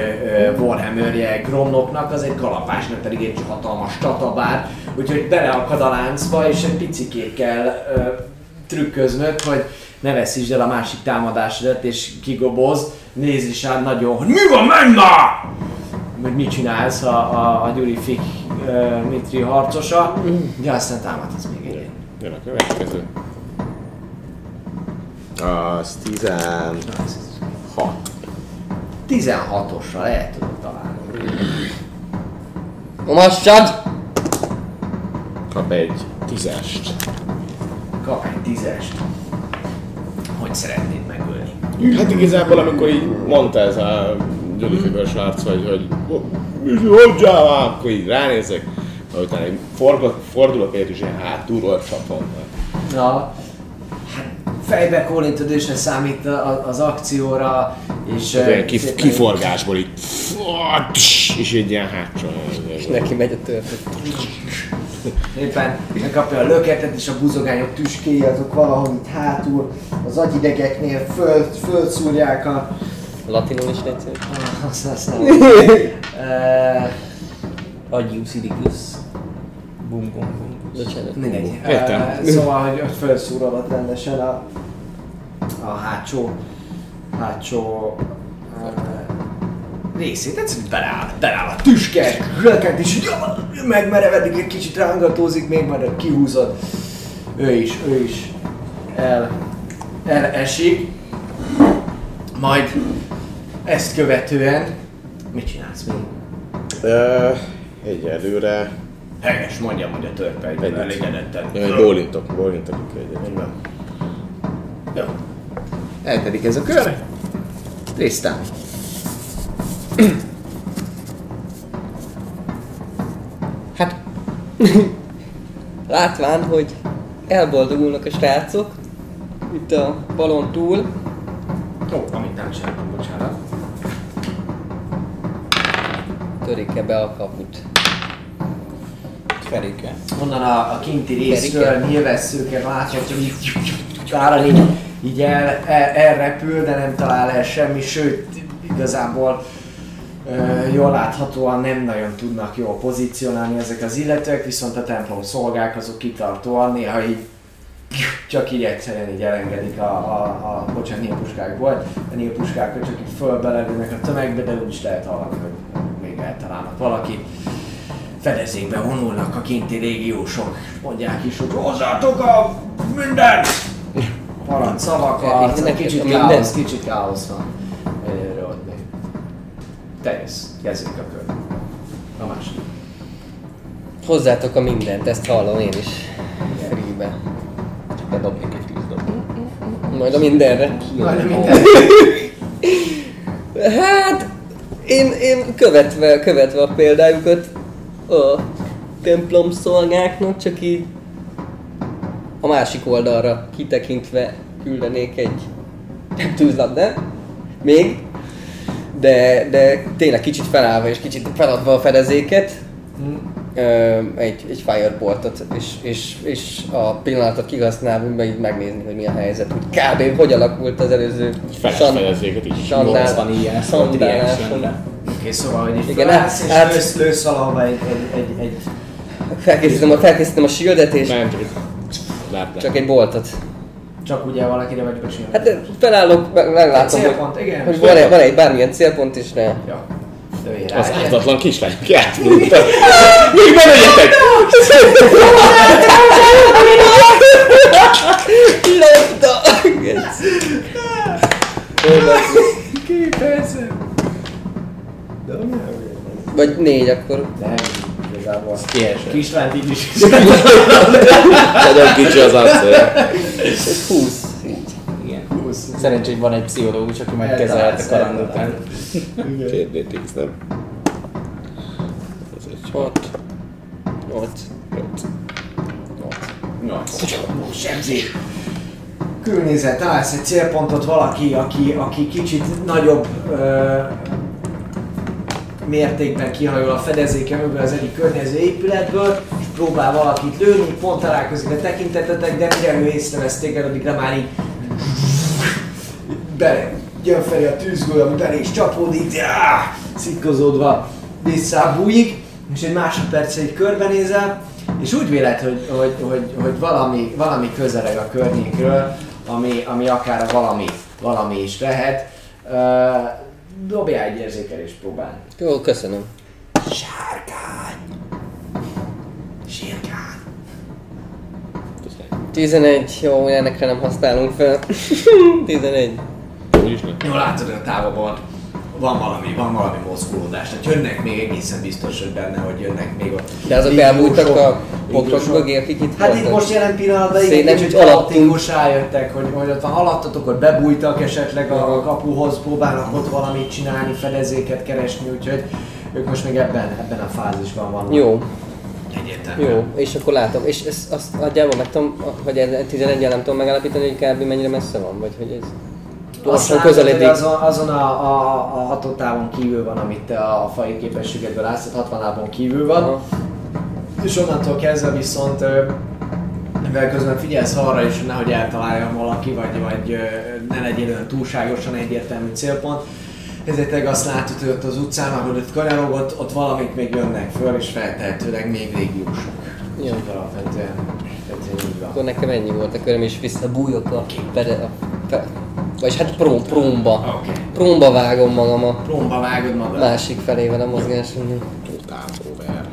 Warhammerje Gromnoknak, az egy kalapás, nem pedig egy hatalmas csatabár, úgyhogy beleakad a láncba, és egy picikét kell ö, trükköznöd, hogy ne veszítsd el a másik támadásodat, és kigoboz, nézd is át nagyon, hogy mi van, menj már! Hogy mit csinálsz a, a, a Gyuri Fik uh, Mitri harcosa, de aztán támadsz még egy. Jön a következő. Az 16. 16-ossal el tudod találni. Omassad! Kap egy tízest. Kap egy tízest. Hogy szeretnéd megölni? Hát igazából amikor így mondta ez a Fibers arc, hogy, hogy "Mi hagyjál már, akkor így ránézek, utána így forgok, fordulok egyet, és ilyen hátulról csapom. Na, fejbe kólintődésre számít az akcióra, és ilyen kif- kiforgásból így, és egy ilyen hátsó. És neki megy a történet. Éppen megkapja a löketet, és a buzogányok tüskéi azok valahol itt hátul, az agyidegeknél föl, fölszúrják a... Latinul is szíves. Ah, Azt, azt nem. [laughs] Idicus. Bum bum bum. Bocsánat. Mindegy. Értem. Ö, Szóval, hogy, hogy felszúrolod rendesen a, a hátsó, hátsó ö, részét, egyszerűen beláll, beláll a tüske, löket is, megmerevedik, egy kicsit rángatózik, még majd kihúzod. Ő is, ő is el, elesik. Majd ezt követően mit csinálsz még? Ö, Egyelőre Helyes, mondjam, hogy a törpe egy Egyet. elégedetten. Jaj, bólintok, bólintok egyet. Így van. Jó. Eltedik ez a kör. Tristan. Hát, látván, hogy elboldogulnak a srácok, itt a balon túl, Ó, amit nem csináltam, bocsánat. törik-e be a kaput. Ferike. Onnan a, a kinti részről Kerike. nyilvesszőket láthatja, hogy ára így, így el, el, elrepül, de nem talál el semmi, sőt, igazából ö, jól láthatóan nem nagyon tudnak jól pozícionálni ezek az illetők, viszont a templom szolgák azok kitartóan néha így csak így egyszerűen így elengedik a, a, a bocsánat, nyílpuskák volt, a nyílpuskákat csak így fölbelevőnek a tömegbe, de úgy is lehet hallani, hogy még eltalálnak valakit. Fedezékbe vonulnak a kinti régiósok, mondják is, hogy hozzátok a mindent! Parancs szavak, Ja, arc, nekik kicsit a káosz, kicsit káosz van előre ott még. Te jössz, kezdjük a kör. A másik. Hozzátok a mindent, ezt hallom én is. Freebe. Bedobnék egy tűzdobot. Majd a mindenre. Majd minden. Hát, én, én követve, követve a példájukat a templom szolgáknak, csak így a másik oldalra kitekintve küldenék egy tűzlabdát, még, de, de tényleg kicsit felállva és kicsit feladva a fedezéket, ö, egy, egy fireportot, és, és, és a pillanatot kihasználva meg, megnézni, hogy mi a helyzet, hogy kb. hogy alakult az előző Feles san- fejezéket is. sandál- 80 ilyen Oké, szóval, hogy Igen, felállsz, és hát- lősz, lősz valahova egy, egy, egy, egy Felkészítem a, felkészítem a shieldet, és Nem, csak egy lábdát. csak egy boltot. csak ugye valakire vagy besélni. Hát felállok, meg- meglátom, hogy, Célpont, igen. hogy van, egy, van egy bármilyen célpont, és ne. Ja. Rá. Az ártatlan kislány, ki átmondta. [laughs] Még ne legyetek! Labda! Képező. Vagy négy akkor. Nem, igazából. Kieső. Kislányt így is. [laughs] Nagyon kicsi az arcél. Ez 20. Így. Igen. Szerencsé, hogy van egy pszichológus, aki majd kezelhet a kaland után. Két D10, nem? Ez egy 6. 8. 8. Sebzés. Külnézet, találsz egy célpontot valaki, aki, aki kicsit nagyobb ö, mértékben kihajol a fedezéke mögül az egyik környező épületből, és próbál valakit lőni, pont találkozik a tekintetetek, de mire ő észrevesz téged, addigra már így bele, jön felé a tűzgő, ami belé is csapódik, já, szitkozódva visszábújik, és egy másodperc egy körbenézel, és úgy véled, hogy, hogy, hogy, hogy valami, valami közeleg a környékről, ami, ami akár valami, valami is lehet. Uh, dobjál egy érzékelést próbálni. Jó, köszönöm. Sárkány! Sírkány! 11. Jó, ilyenekre nem használunk fel. 11. Úgyis nem. Jó, látod, hogy a távolban van valami, van valami mozgulódás. Tehát jönnek még egészen biztos, hogy benne, hogy jönnek még ott. De azok elbújtak a bokrok mögé, akik itt Hát itt most jelen pillanatban igen, kicsit alattikus rájöttek, hogy, hogy ott van alattatok, hogy bebújtak esetleg a kapuhoz, próbálnak ott valamit csinálni, fedezéket keresni, úgyhogy ők most még ebben, ebben a fázisban vannak. Jó. Egyértelmű. Jó, és akkor látom. És ezt azt nagyjából meg tudom, hogy 11 nem tudom megállapítani, hogy kb. mennyire messze van, vagy hogy ez gyorsan közeledik. azon, azon a, a, a hatótávon kívül van, amit te a fai képességedből látsz, tehát 60 lábon kívül van. Aha. És onnantól kezdve viszont, mivel közben figyelsz arra is, hogy nehogy eltaláljon valaki, vagy, vagy ne legyél olyan túlságosan egyértelmű célpont, ezért azt látod, hogy ott az utcán, ahol ott kanyarog, ott, ott valamit még jönnek föl, és feltehetőleg még régiósok. Jó. Úgyhogy Alapvetően, alapvetően így van. Akkor nekem ennyi volt a köröm, és visszabújok a pere, a fe, vagyis hát próm, prómba. Oké. Okay. Prómba vágom magam a Prómba vágod magad. másik felével a mozgásomnak. Totál over.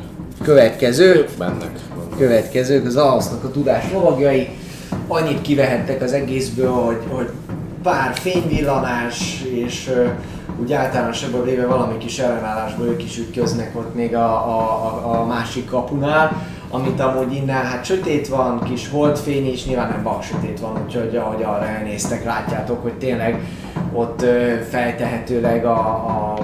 Következő, Bennek. következők az Aosznak a tudás lovagjai. Annyit kivehettek az egészből, hogy, hogy pár fényvillanás, és úgy általánosabban véve valami kis ellenállásból ők is ütköznek ott még a, a, a, a másik kapunál, amit amúgy innen hát sötét van, kis holdfény és nyilván nem bak sötét van, úgyhogy ahogy arra elnéztek, látjátok, hogy tényleg ott feltehetőleg a, a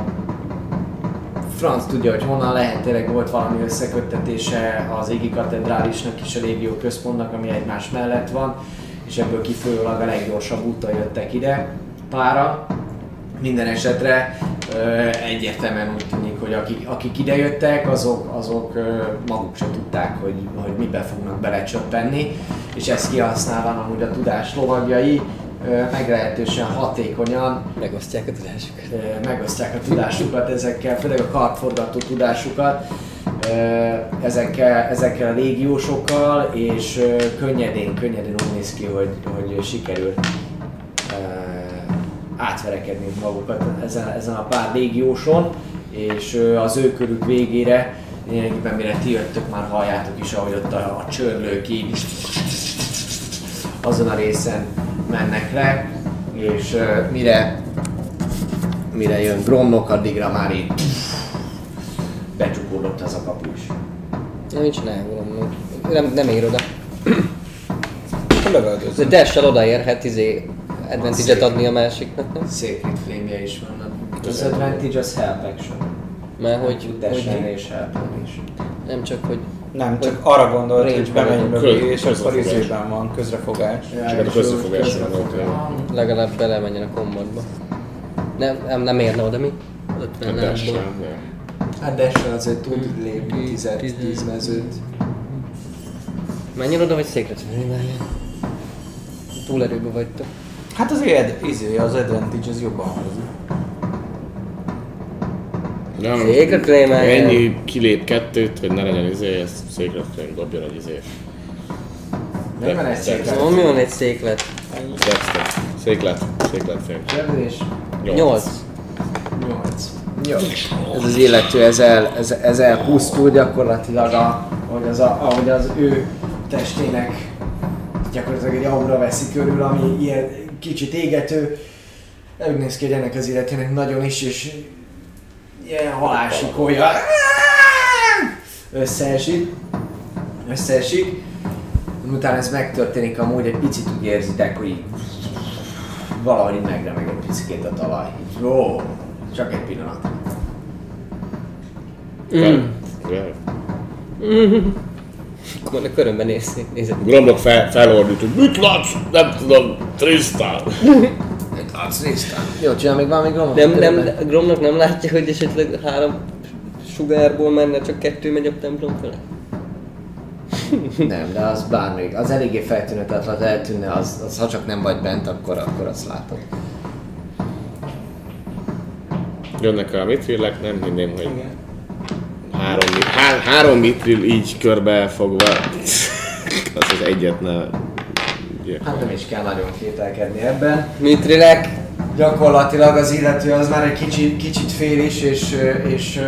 franc tudja, hogy honnan lehet, tényleg volt valami összeköttetése az égi katedrálisnak és a légió központnak, ami egymás mellett van, és ebből kifolyólag a leggyorsabb úton jöttek ide pára. Minden esetre ö, egyértelműen úgy tűnik, hogy akik, akik idejöttek, azok, azok maguk se tudták, hogy, hogy mibe fognak belecsöppenni, és ezt kihasználva amúgy a tudás lovagjai meglehetősen hatékonyan Megosztják a tudásukat. megosztják a tudásukat ezekkel, főleg a kartforgató tudásukat ezekkel, ezekkel a légiósokkal, és könnyedén, könnyedén úgy néz ki, hogy, hogy sikerül átverekedni magukat ezen, ezen a pár légióson, és az ő körük végére, lényegében mire ti jöttök, már halljátok is, ahogy ott a, a csörlők így azon a részen mennek le, és mire, mire jön Gromnok, addigra már így becsukódott az a kapu is. Na, mit csinálják valami? Nem, nem ér oda. Lövöldözzünk. De Dash-sel odaérhet izé advantage-et adni a másiknak, nem? Sacred flame is vannak. Az advantage az help action. Mert hogy, Dashen és help is. nem csak, hogy Nem, csak arra gondolt, hogy bemegy mögé, és akkor izében van, közrefogás. Ja, Csak a és közrefogásra közrefogás. gondoltam. legalább belemenjen a kombatba. Nem, nem, nem érne oda mi? 50 A dash. Hát Dashen azért tud lépni 10 Tíz- 10 mezőt. Menjen oda, vagy székre csináljen. Túl erőbe vagytok. Hát az ed, izé, az advantage az jobban hangzik. Nem, Secret Flame eljön. Ennyi kilép kettőt, hogy ne legyen izé, ezt Secret Flame dobjon egy izé. Nem van egy mi van egy széklet? Dexter. Széklet. Széklet Flame. Zsebzés. 8. 8. Jó. Ez az illető, ez, el, ez, ez elpusztul gyakorlatilag, a, ahogy, az a, ahogy az ő testének gyakorlatilag egy aura veszi körül, ami ilyen kicsit égető. Úgy néz ki, hogy ennek az illetőnek nagyon is, és ilyen halálsikolja összeesik. Összeesik. Utána ez megtörténik, amúgy egy picit úgy érzitek, hogy így valahogy megremeg egy picit a talaj. Így, Ó, csak egy pillanat. Mm. Yeah. Akkor a körömben néz. Gromlok fel, felordít, hogy mit látsz? Nem tudom, Tristan. Látsz, néztem. Jó, csinál még valami gomot? Nem, nem, Gromnak nem látja, hogy esetleg három sugárból menne, csak kettő megy a templom fele? [laughs] Nem, de az bármelyik. Az eléggé feltűnő, tehát ha eltűnne, az, az, ha csak nem vagy bent, akkor, akkor azt látod. Jönnek a mitrillek, nem hinném, hogy három, mit- há, három mitrill így körbe fogva. [laughs] Az az egyet ne... Hát nem is kell nagyon kételkedni ebben. Mitrilek! Gyakorlatilag az illető az már egy kicsit, kicsit fél is, és, és,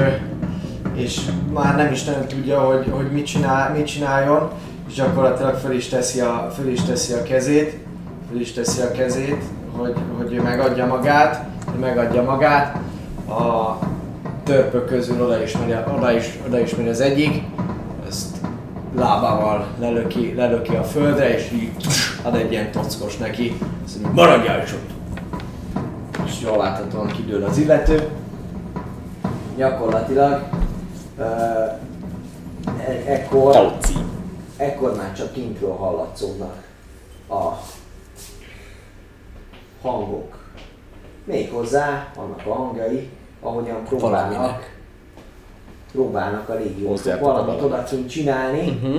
és már nem is nagyon tudja, hogy, hogy mit, csinál, mit csináljon, és gyakorlatilag föl is teszi a, föl is teszi a kezét, föl is teszi a kezét, hogy, hogy ő megadja magát, hogy megadja magát. A törpök közül oda ismeri, oda is, oda ismeri az egyik, lábával lelöki, lelöki a földre, és így ad egy ilyen tockos neki, azt mondja, maradjál is ott! és jól láthatóan kidől az illető. Gyakorlatilag uh, e- ekkor, Tauci. ekkor már csak kintről hallatszódnak a hangok. Méghozzá vannak a hangjai, ahogyan próbálnak. Próbálnak a légiósok valamit valamit. oda kint csinálni, Mhm.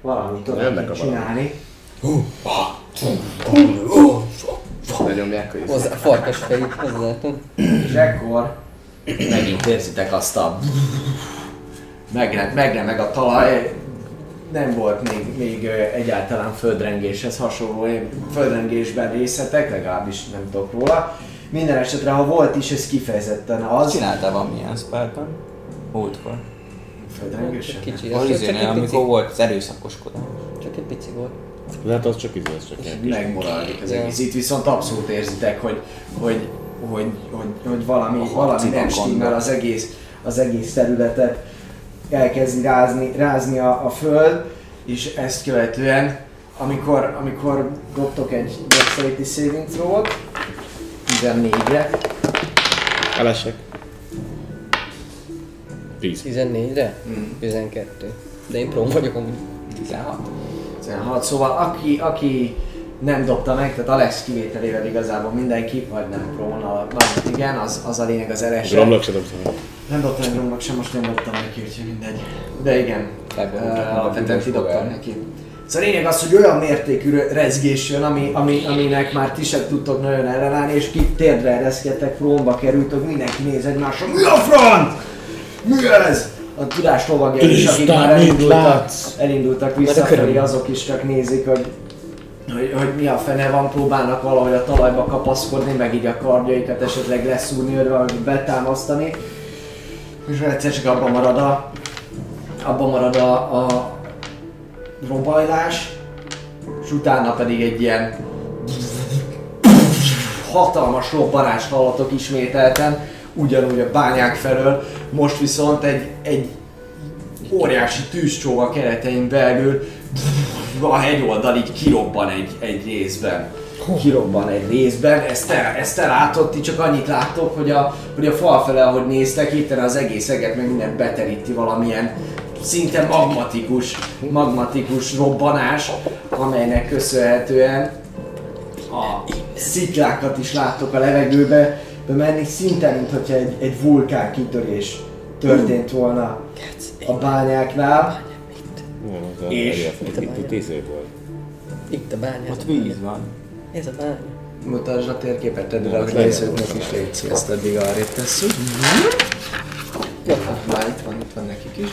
valamit oda Jönnek kint a valami. csinálni. Lenyomják a. Hozzá, farkas fejű, hozzátom. És ekkor Megint érzitek azt a... Megre, megremeg a talaj. Nem volt még, még egyáltalán földrengéshez hasonló földrengésben részletek, legalábbis nem tudok róla. Minden esetre, ha volt is, ez kifejezetten az. Csináltál valamilyen spellben? Múltkor. Kicsi, Az az csak izénél, egy pici. amikor volt az erőszakoskodás. Csak egy pici volt. Lehet az csak izé, az csak ilyen kis. Megmoralik az egész. Itt viszont abszolút érzitek, hogy, hogy, hogy, hogy, hogy valami, A valami nem stimmel az egész, az egész területet elkezdi rázni, rázni a, a föld, és ezt követően, amikor, amikor dobtok egy Dexterity Saving Throw-ot, 14-re, Elesek. 10. 14-re? Mm. 12. De én próm vagyok amúgy. 16. 16, szóval aki, aki nem dobta meg, tehát Alex kivételével igazából mindenki, vagy nem próna, vagy igen, az, az a lényeg az elesett. Romlok se dobtam. Nem dobtam egy romlok sem, most nem dobtam neki, úgyhogy mindegy. De igen, uh, alapvetően kidobtam fogál. neki. Szóval a lényeg az, hogy olyan mértékű rezgés jön, ami, ami, aminek már ti sem tudtok nagyon ellenállni, és ki térdre ereszkedtek, próba kerültök, mindenki néz egymásra, mi a front? Mi ez? A tudás lovagja is, akik már elindultak, elindultak visszafelé, azok is csak nézik, hogy hogy, hogy mi a fene van, próbálnak valahogy a talajba kapaszkodni, meg így a kardjaikat esetleg leszúrni, vagy betámasztani. És egyszer csak abban marad a, abban marad a, a robajlás, és utána pedig egy ilyen hatalmas robbanást hallatok ismételten, ugyanúgy a bányák felől, most viszont egy, egy óriási tűzcsóva keretein belül a hegyoldal kirobban egy, egy részben. Kirobban egy részben, ezt te, ezt te látod, ti csak annyit láttok, hogy a, hogy a fal fele, ahogy néztek, hirtelen az egész eget meg mindent beteríti valamilyen szinte magmatikus, magmatikus robbanás, amelynek köszönhetően a sziklákat is láttok a levegőbe bemenni, szinte, mint hogyha egy, egy vulkán kitörés történt volna a bányáknál. És? Itt, itt, itt izé volt. Itt a bánya. Ott víz van. Ez a bánya. Mutasd a térképet, tedd rá a most nézőknek is légy ezt addig arrébb tesszük. Jó. Már itt van, itt van nekik is.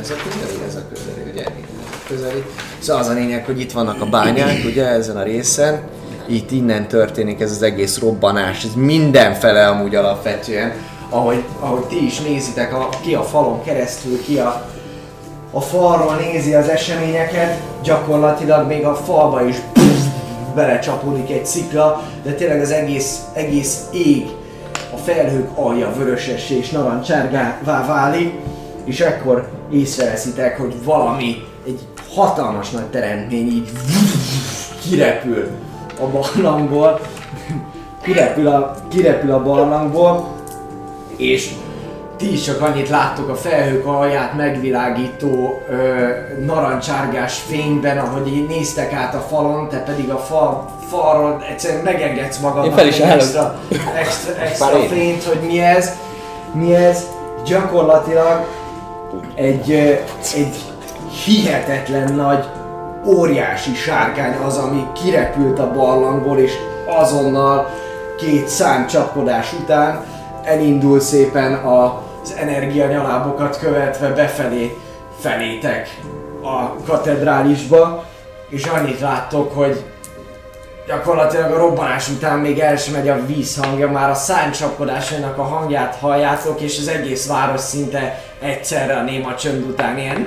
Ez a közeli, ez a közeli, ugye? Ez a közeli. Szóval az a lényeg, hogy itt vannak a bányák, ugye, ezen a részen. Itt innen történik ez az egész robbanás, ez mindenfele amúgy alapvetően. Ahogy, ahogy ti is nézitek, a, ki a falon keresztül, ki a, a falról nézi az eseményeket, gyakorlatilag még a falba is belecsapódik egy szikla, de tényleg az egész, egész ég, a felhők alja vörösessé és narancsárgává válik, és ekkor észreveszitek, hogy valami, egy hatalmas nagy teremtmény így kirepül a barlangból, kirepül a, kirepül a barlangból, és ti is csak annyit láttok a felhők alját megvilágító ö, narancsárgás fényben, ahogy így néztek át a falon, te pedig a fal, falról egyszerűen megengedsz magadnak Én fel is extra, extra, extra fényt, hogy mi ez. Mi ez? Gyakorlatilag egy, egy hihetetlen nagy, óriási sárkány az, ami kirepült a barlangból, és azonnal két számcsapkodás után elindul szépen az energianyalábokat követve befelé, felétek a katedrálisba, és annyit láttok, hogy gyakorlatilag a robbanás után még el sem megy a vízhangja, már a szánycsapkodásainak a hangját halljátok, és az egész város szinte egyszerre a néma csönd után ilyen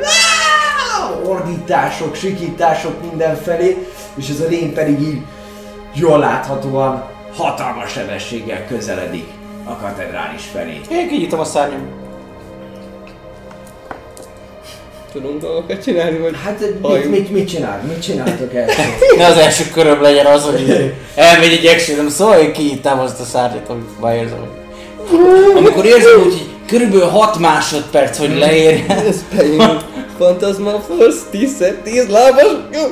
ordítások, sikítások mindenfelé, és ez a lény pedig így jól láthatóan hatalmas sebességgel közeledik a katedrális felé. Én kinyitom a szárnyam. Tudunk dolgokat csinálni, vagy Hát mit, mit, mit csinál? Mit csináltok el? [laughs] Ne az első köröm legyen az, hogy elmegy egy action szóval én kinyitám azt a szárnyat, amit már érzem. hogy- Amikor érzem hogy Körülbelül 6 másodperc, hogy leérjen. Ez Fantasma Force 10 10 lábas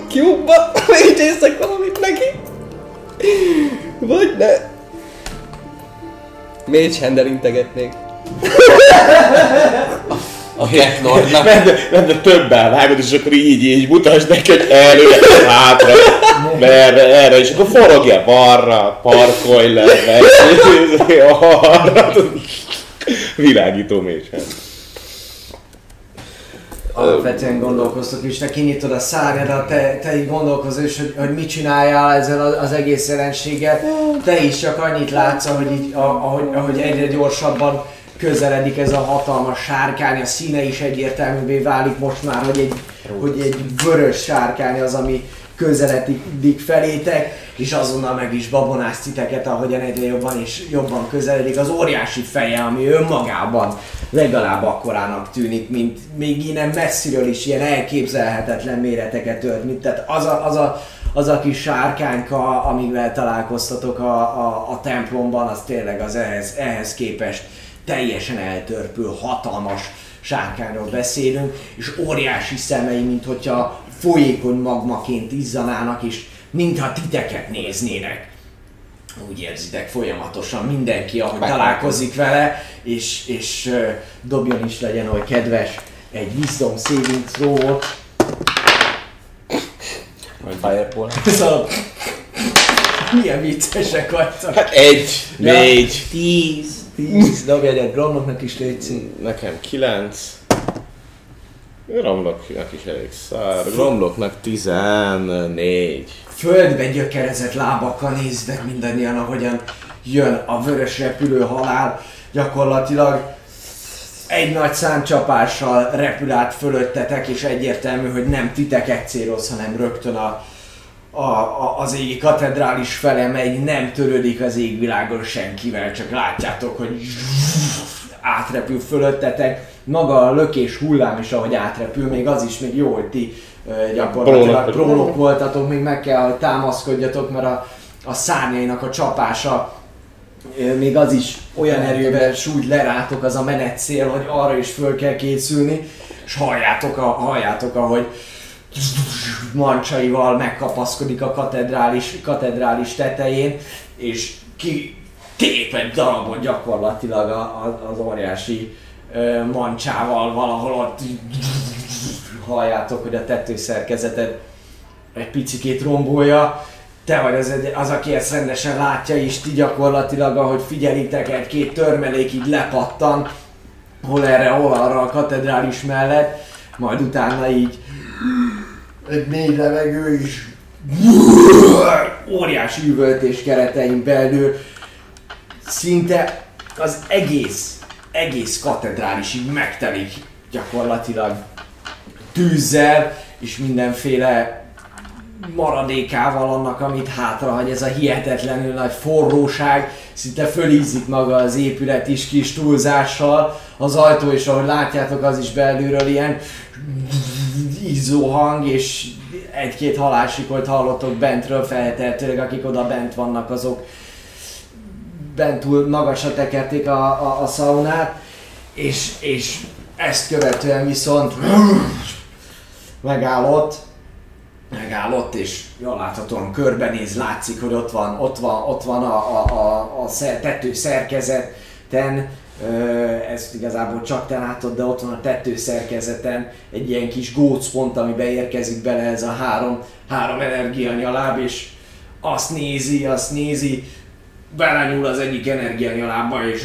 cube-ba mage valamit neki. Vagy ne. Mage handel integetnék. A Cat Lordnak. Menne, többel vágod, és akkor így, így mutasd neki, hogy előre, hátra, merre, erre, és akkor forogja balra, parkolj le, meg, [laughs] arra. Világító mécsen. Alapvetően gondolkoztok is, te kinyitod a szárnyadat, te, te így gondolkozol is, hogy, hogy mit csináljál ezzel az, egész jelenséggel. Te is csak annyit látsz, hogy így, ahogy, ahogy egyre gyorsabban közeledik ez a hatalmas sárkány, a színe is egyértelművé válik most már, hogy egy, hogy egy vörös sárkány az, ami közeledik felétek, és azonnal meg is babonász titeket, ahogyan egyre jobban és jobban közeledik. Az óriási feje, ami önmagában legalább akkorának tűnik, mint még innen messziről is ilyen elképzelhetetlen méreteket ölt, mint tehát az a, az a, az a kis sárkányka, amivel találkoztatok a, a, a templomban, az tényleg az ehhez, ehhez képest teljesen eltörpül, hatalmas sárkányról beszélünk, és óriási szemei, mint hogyha folyékony magmaként izzanának, és mintha titeket néznének. Úgy érzitek folyamatosan mindenki, ahogy találkozik vele, és, és dobjon is legyen oly kedves egy wisdom saving throw Fireball. [laughs] Szóval milyen viccesek vagytok. Hát egy, Ja. négy, 10. 10, [laughs] dobj egyet Gromnoknak is légy nekem kilenc. Gromloknak is elég szár. Gromloknak tizennégy. földbe gyökerezett lábakkal néztek mindannyian, ahogyan jön a vörös repülő halál. Gyakorlatilag egy nagy számcsapással repül át fölöttetek, és egyértelmű, hogy nem titeket céloz, hanem rögtön a, a, a, az égi katedrális fele megy, nem törődik az égvilágon senkivel, csak látjátok, hogy átrepül fölöttetek. Maga a lökés hullám is, ahogy átrepül, még az is még jó, hogy ti gyakorlatilag prónok voltatok, még meg kell, hogy támaszkodjatok, mert a, a szárnyainak a csapása még az is olyan erővel sújt lerátok az a menetszél, hogy arra is föl kell készülni, és halljátok, a, halljátok ahogy mancsaival megkapaszkodik a katedrális, katedrális tetején, és ki tép egy darabot gyakorlatilag a, a, az óriási mancsával valahol ott halljátok, hogy a tetőszerkezetet egy picikét rombolja. Te vagy az, az, aki ezt rendesen látja, és ti gyakorlatilag, ahogy figyelitek, egy-két törmelék így lepattan, hol erre, hol arra a katedrális mellett, majd utána így egy mély levegő is óriási üvöltés keretein belül szinte az egész, egész katedrális így megtelik gyakorlatilag tűzzel és mindenféle maradékával annak, amit hátrahagy, ez a hihetetlenül nagy forróság, szinte fölízik maga az épület is kis túlzással, az ajtó is, ahogy látjátok, az is belülről ilyen izzó hang, és egy-két halálsikolt hallottok bentről feltehetőleg, akik oda bent vannak, azok bent túl magasra tekerték a, a, a szaunát, és, és ezt követően viszont megállott, megállott, és jól láthatóan körbenéz, látszik, hogy ott van, ott van, ott van a, a, a, a tető szerkezeten, ezt igazából csak te látod, de ott van a tető szerkezeten egy ilyen kis gócpont, ami beérkezik bele ez a három, három energianyaláb, és azt nézi, azt nézi, belenyúl az egyik energianyalábba, és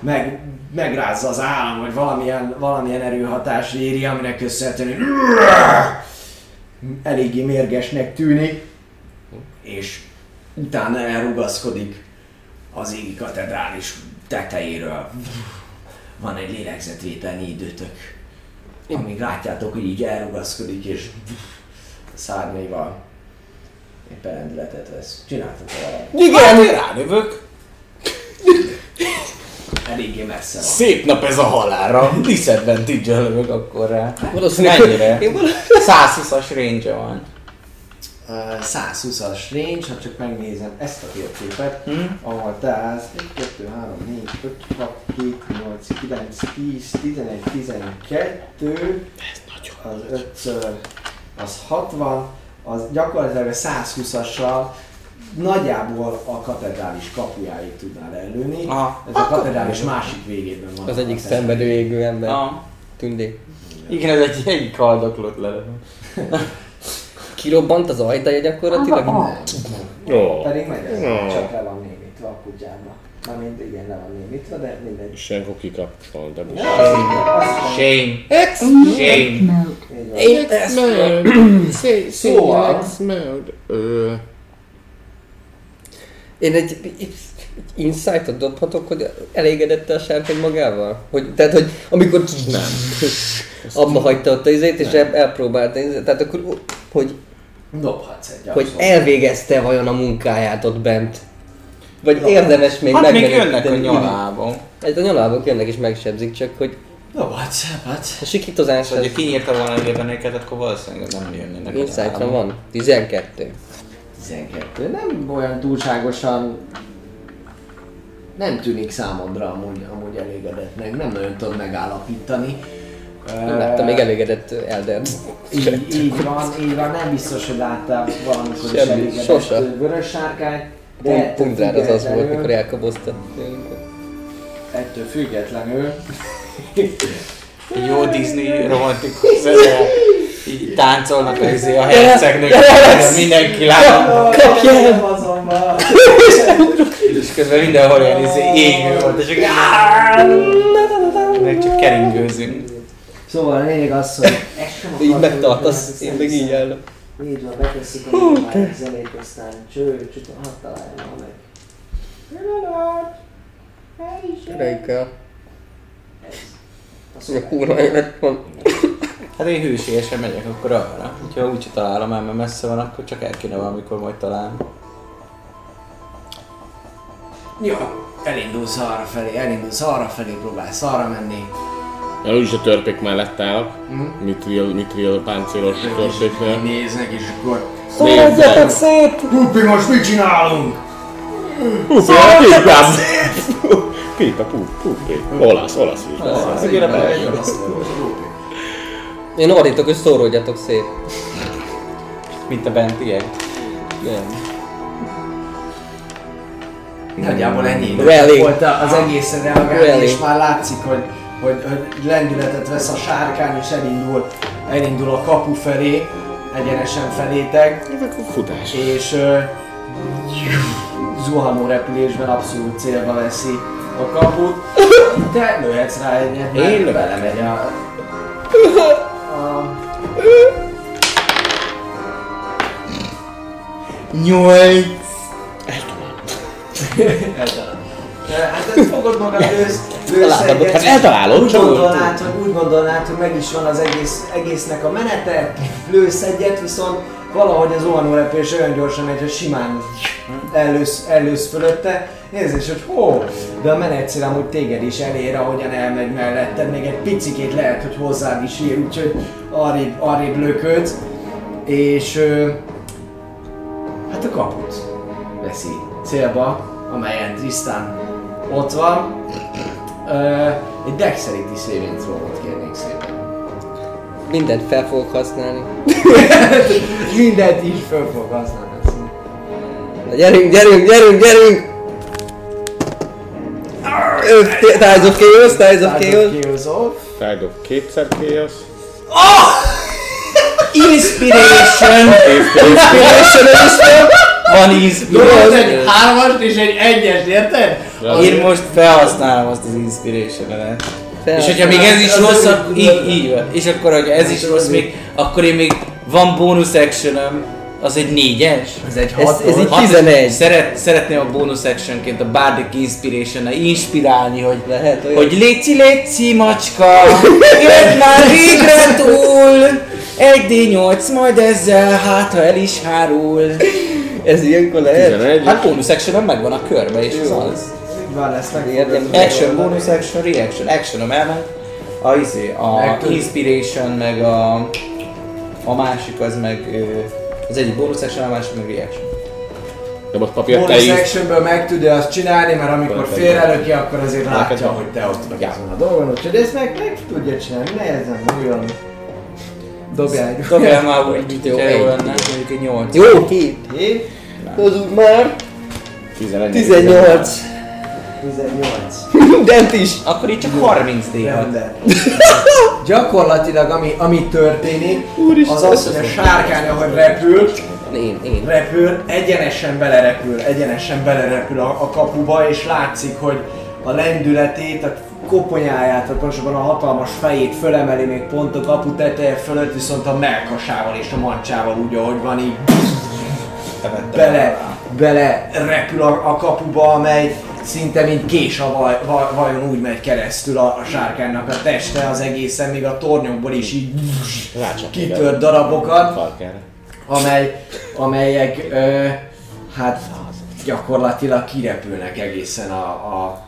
meg, megrázza az állam, vagy valamilyen, valamilyen erőhatás éri, aminek köszönhetően eléggé mérgesnek tűnik, és utána elrugaszkodik az égi katedrális tetejéről. Van egy lélegzetvételnyi időtök, amíg látjátok, hogy így elrugaszkodik, és szárnyaival éppen rendületet vesz. Csináltok valamit. Igen! Hát, ránövök. Eléggé messze van. Szép nap ez a halálra. Disadvantage lövök akkor rá. Valószínűleg... Mennyire? Én val- 120-as range van. Ö, 120-as range, ha csak megnézem ezt a térképet, Hmm? ahol tehát 1, 2, 3, 4, 5, 6, 7, 8, 9, 10, 11, 12, az 5 az 60, az gyakorlatilag a 120-assal nagyjából a katedrális kapujáig tudnál előni. Aha. Ez a katedrális másik végében van. Az egyik katedrális. szenvedő égő ember. Tündé. Igen, ez egy, egy haldoklott le. [laughs] Kirobbant az ajtaja gyakorlatilag? Ó, Pedig megy ez, csak le van némítva a kutyába. Mármint igen, le van némítva, de mindegy. Senko kikapcsol, de most. Shame. Shame. Ezt Say, say Szóval- X mode. Én egy, egy insight-ot dobhatok, hogy elégedette a sárkány magával? Hogy, tehát, hogy amikor nem. abba hagyta ott az izét, és el, elpróbálta, izét, tehát akkor, hogy, Dobhatsz egy hogy elvégezte vajon a munkáját ott bent. Vagy érdemes még Hát még jönnek a nyalába. Hát a nyalábok jönnek és megsebzik, csak hogy Dobhatsz, dobhatsz. a sikítozás Szóval, az ha kinyírta volna a gépenéket, akkor valószínűleg nem jönnének. a insight nyalába. van. 12. 12. Nem olyan túlságosan nem tűnik számodra amúgy, amúgy elégedettnek, nem nagyon tudod megállapítani. Nem láttam még elégedett Elder. Így, így van, így van, nem biztos, hogy láttál valamikor is Semmi, elégedett sose. vörös sárkányt, de Pont, ettől pont rád az az volt, mikor elkobozta. Ettől függetlenül Egy jó Disney [laughs] romantikus zene. Így táncolnak az izé a hercegnők, mindenki lát. Kapjál! Azonban! [laughs] És közben mindenhol olyan izé égő volt, és csak meg csak keringőzünk. Szóval a lényeg az, hogy ezt sem Így megtartasz, én meg így állok. Így van, betesszük a normális zenét, aztán cső, cső, hadd találjam meg. Reikkel. A kurva élet van. Hát én hősiesen megyek akkor arra. Hogyha úgyse találom el, mert messze van, akkor csak el kéne valamikor majd találni. Jó, elindulsz arra felé, elindulsz arra felé, próbálsz arra menni. Én úgyis a törpék mellett állok. Hm? Mitril, mitril páncélos törpéknél. Néznek, és akkor... Szaladjatok szét! Pupi, most mit csinálunk? Pupi, pipám! Pipa, pu, pupi. Olasz, olasz Pupi. Én ordítok, hogy szóródjatok szét. Mint a bentiek. Nem. Nagyjából ennyi volt az egészen reagálni, és már látszik, hogy, hogy, hogy lendületet vesz a sárkány, és elindul, elindul a kapu felé, egyenesen felétek, Futás. és ö, zuhanó repülésben abszolút célba veszi a kaput. Te lőhetsz rá egyet, mert Én belemegy a... a Nyolc! Eltalálod. [laughs] Hát fogod magad Találtad, egyet. hát eltalálod, úgy csak gondolnád, hogy úgy gondolnád, hogy meg is van az egész, egésznek a menete, lősz egyet, viszont valahogy az zuhanórepülés olyan gyorsan megy, hogy simán ellősz, ellősz fölötte. Nézd, hogy hó, de a menetszél amúgy téged is elér, ahogyan elmegy melletted, még egy picikét lehet, hogy hozzád is ér, úgyhogy arrébb, arrébb löködsz, és hát a kaput veszi célba, amelyen Tristan ott van. Ö, egy Dexterity saving throw-ot kérnék szépen. Mindent fel fogok használni. [laughs] Mindent is föl fog használni. Na, gyerünk, gyerünk, gyerünk, gyerünk! Tides of Chaos, Tides of Chaos. Chaos off. Tide of kétszer chaos. [laughs] Inspiration! Inspiration is van. Van Tudod, inspiration! egy hármast és egy egyest, érted? Én most felhasználom azt az inspiration-et. Fel- És hogyha még ez is rossz, így, így van. És akkor, hogyha ez is rossz még, akkor én még van bónusz actionem, az egy négyes? Ez egy Ez, hatos. ez így Hat- 11. Szeret, szeretném a bónusz actionként a Bardic inspiration inspirálni, hogy Lehet olyan. hogy léci, léci, macska, jött már végre túl, egy D8, majd ezzel, hát ha el is hárul. Ez ilyenkor lehet? 11. Hát bónusz action megvan a körbe, és az az. Van, ezt meg Action, bonus action, reaction. Actionom elment. A, izé, a tud- inspiration, meg a, a másik az meg Az egyik bonus action, a másik meg reaction. De most papír te Bonus is. actionből meg tudja azt csinálni, mert amikor Akkor félrelöki, akkor azért látja, van. hogy te ott vagy azon a dolgon, úgyhogy ezt meg, meg tudja csinálni, nehezen, nagyon. Dobjál egy Dobjál már [laughs] úgy, Jó, hogyha egy. jó lenne, mondjuk egy 8. Jó, hét. Hét, Az úgy már 11. 18. 18. [laughs] Dent is. Akkor itt csak 30 d. [laughs] Gyakorlatilag ami, ami történik, az az, hogy a sárkány, ahogy repül, Én, én. repül, egyenesen belerepül, egyenesen belerepül a, a kapuba, és látszik, hogy a lendületét, a koponyáját, vagy pontosabban a hatalmas fejét fölemeli még pont a kapu teteje fölött, viszont a melkasával és a mancsával úgy, ahogy van, így bele, bele repül a, a kapuba, amely szinte mint kés a vaj, vaj, vajon úgy megy keresztül a, a sárkánynak a teste, az egészen még a tornyokból is így kitört darabokat amely, amelyek ö, hát gyakorlatilag kirepülnek egészen a, a,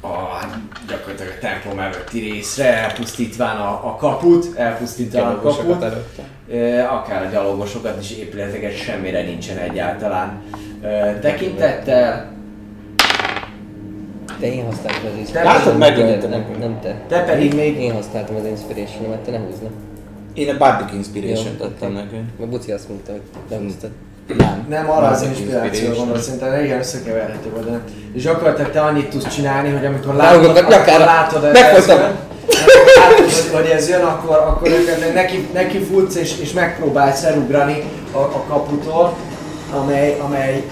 a hát gyakorlatilag a templom előtti részre, elpusztítván a, a kaput, elpusztítván a kaput, előtte. akár a gyalogosokat is épületeket semmire nincsen egyáltalán tekintettel. Te én használtam az Látod, inspiration megölte nem, nem te. Te pedig még Én használtam az inspiration te ne húzna. Én a Bardic Inspiration Jó, tettem oké. nekünk. Mert Buci azt mondta, hogy nem húztad. Nem. Nem, arra az Bardic inspiráció gondolom, szerintem igen összekeverhető volt, de... És gyakorlatilag te annyit tudsz csinálni, hogy amikor látod, akkor látod, hogy ez jön, látod, hogy- ez jön, akkor, akkor neki, neki futsz és, és megpróbálsz elugrani a, a kaputól, amely, amely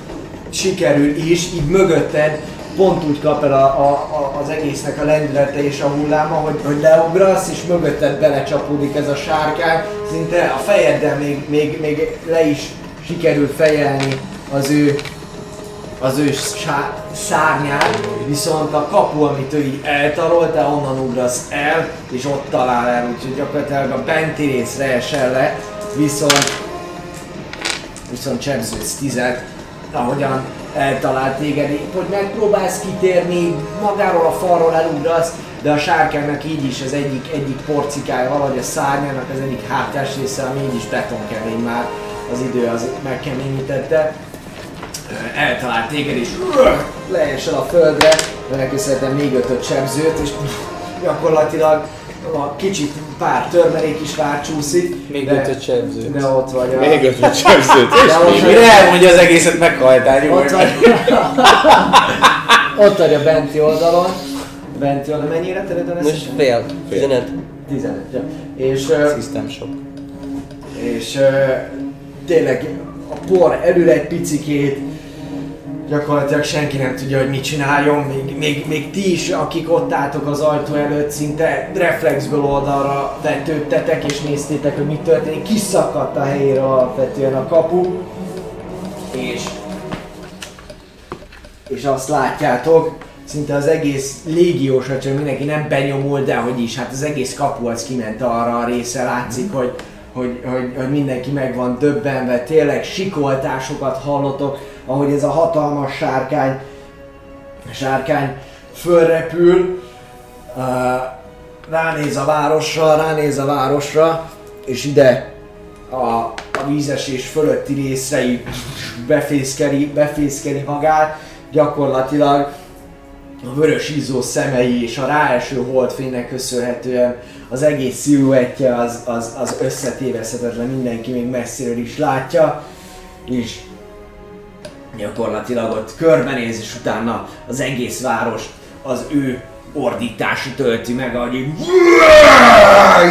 sikerül is, így mögötted pont úgy kap el a, a, a, az egésznek a lendülete és a hulláma, hogy, hogy leugrasz, és mögötted belecsapódik ez a sárkány, szinte a fejeddel még, még, még le is sikerül fejelni az ő az ő szárnyát, viszont a kapu, amit ő így eltarolt, te onnan ugrasz el, és ott talál el, úgyhogy gyakorlatilag a benti részre esel le, viszont viszont csebződsz tizet, ahogyan eltalált téged, épp, hogy megpróbálsz kitérni, magáról a falról elugrasz, de a sárkánynak így is az egyik, egyik porcikája valahogy a szárnyának az egyik hátás része, ami így is betonkemény már, az idő az megkeményítette. Eltalált téged és leesel a földre, ennek szerintem még ötöt sebzőt, és gyakorlatilag a kicsit pár törmelék is rácsúszik. Még de- ötöt sebzőt. De ott vagy a... Még ötöt sebzőt. de ott Mire elmondja az egészet meghajtál, ott nyugodj vagy, meg. [laughs] ott vagy a benti oldalon. Benti oldalon, mennyire területen ez? Most fél. 15. 15, ja. És, System Shock. és tényleg a por elül egy picikét, gyakorlatilag senki nem tudja, hogy mit csináljon, még, még, még ti is, akik ott álltok az ajtó előtt, szinte reflexből oldalra vetődtetek és néztétek, hogy mi történik, kiszakadt a helyéről alapvetően a kapu, és és azt látjátok, szinte az egész légiós, csak mindenki nem benyomul, de hogy is, hát az egész kapu az kiment arra a része, látszik, hogy, hogy, hogy, hogy mindenki meg van döbbenve, tényleg sikoltásokat hallotok, ahogy ez a hatalmas sárkány, sárkány fölrepül, ránéz a városra, ránéz a városra, és ide a, a vízesés fölötti részre így befészkeli, befészkeli magát, gyakorlatilag a vörös izzó szemei és a ráeső holdfénynek köszönhetően az egész sziluettje az, az, az összetéveszhetetlen, mindenki még messziről is látja, és gyakorlatilag ott körbenéz, és utána az egész város az ő ordítása tölti meg, ahogy így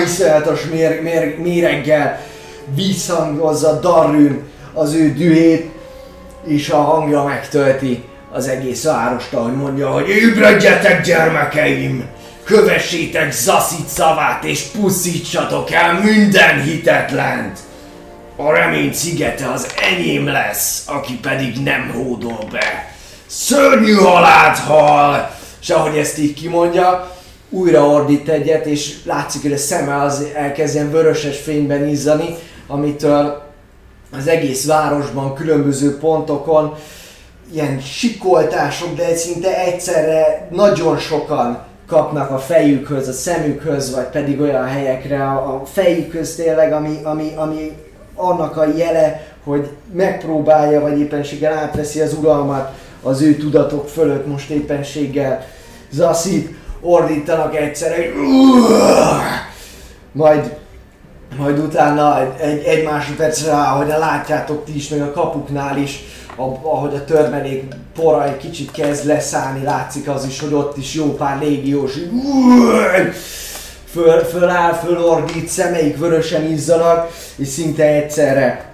iszonyatos mér, mér, méreggel visszhangozza Darrün az ő dühét, és a hangja megtölti az egész várost, ahogy mondja, hogy ébredjetek gyermekeim! Kövessétek Zaszit szavát és pusztítsatok el minden hitetlent! A remény szigete az enyém lesz, aki pedig nem hódol be. Szörnyű halált hal! És ahogy ezt így kimondja, újra ordít egyet, és látszik, hogy a szeme az elkezd ilyen vöröses fényben izzani, amitől az egész városban, különböző pontokon ilyen sikoltások, de szinte egyszerre nagyon sokan kapnak a fejükhöz, a szemükhöz, vagy pedig olyan helyekre a, fejükhöz tényleg, ami, ami, ami annak a jele, hogy megpróbálja, vagy éppenséggel átveszi az uralmat az ő tudatok fölött most éppenséggel. Zaszit ordítanak egyszerre, hogy majd majd utána egy, egy, másodpercre ahogy látjátok ti is, meg a kapuknál is, ahogy a törmelék pora egy kicsit kezd leszállni, látszik az is, hogy ott is jó pár légiós föl, föláll, fölordít, szemeik vörösen izzanak, és szinte egyszerre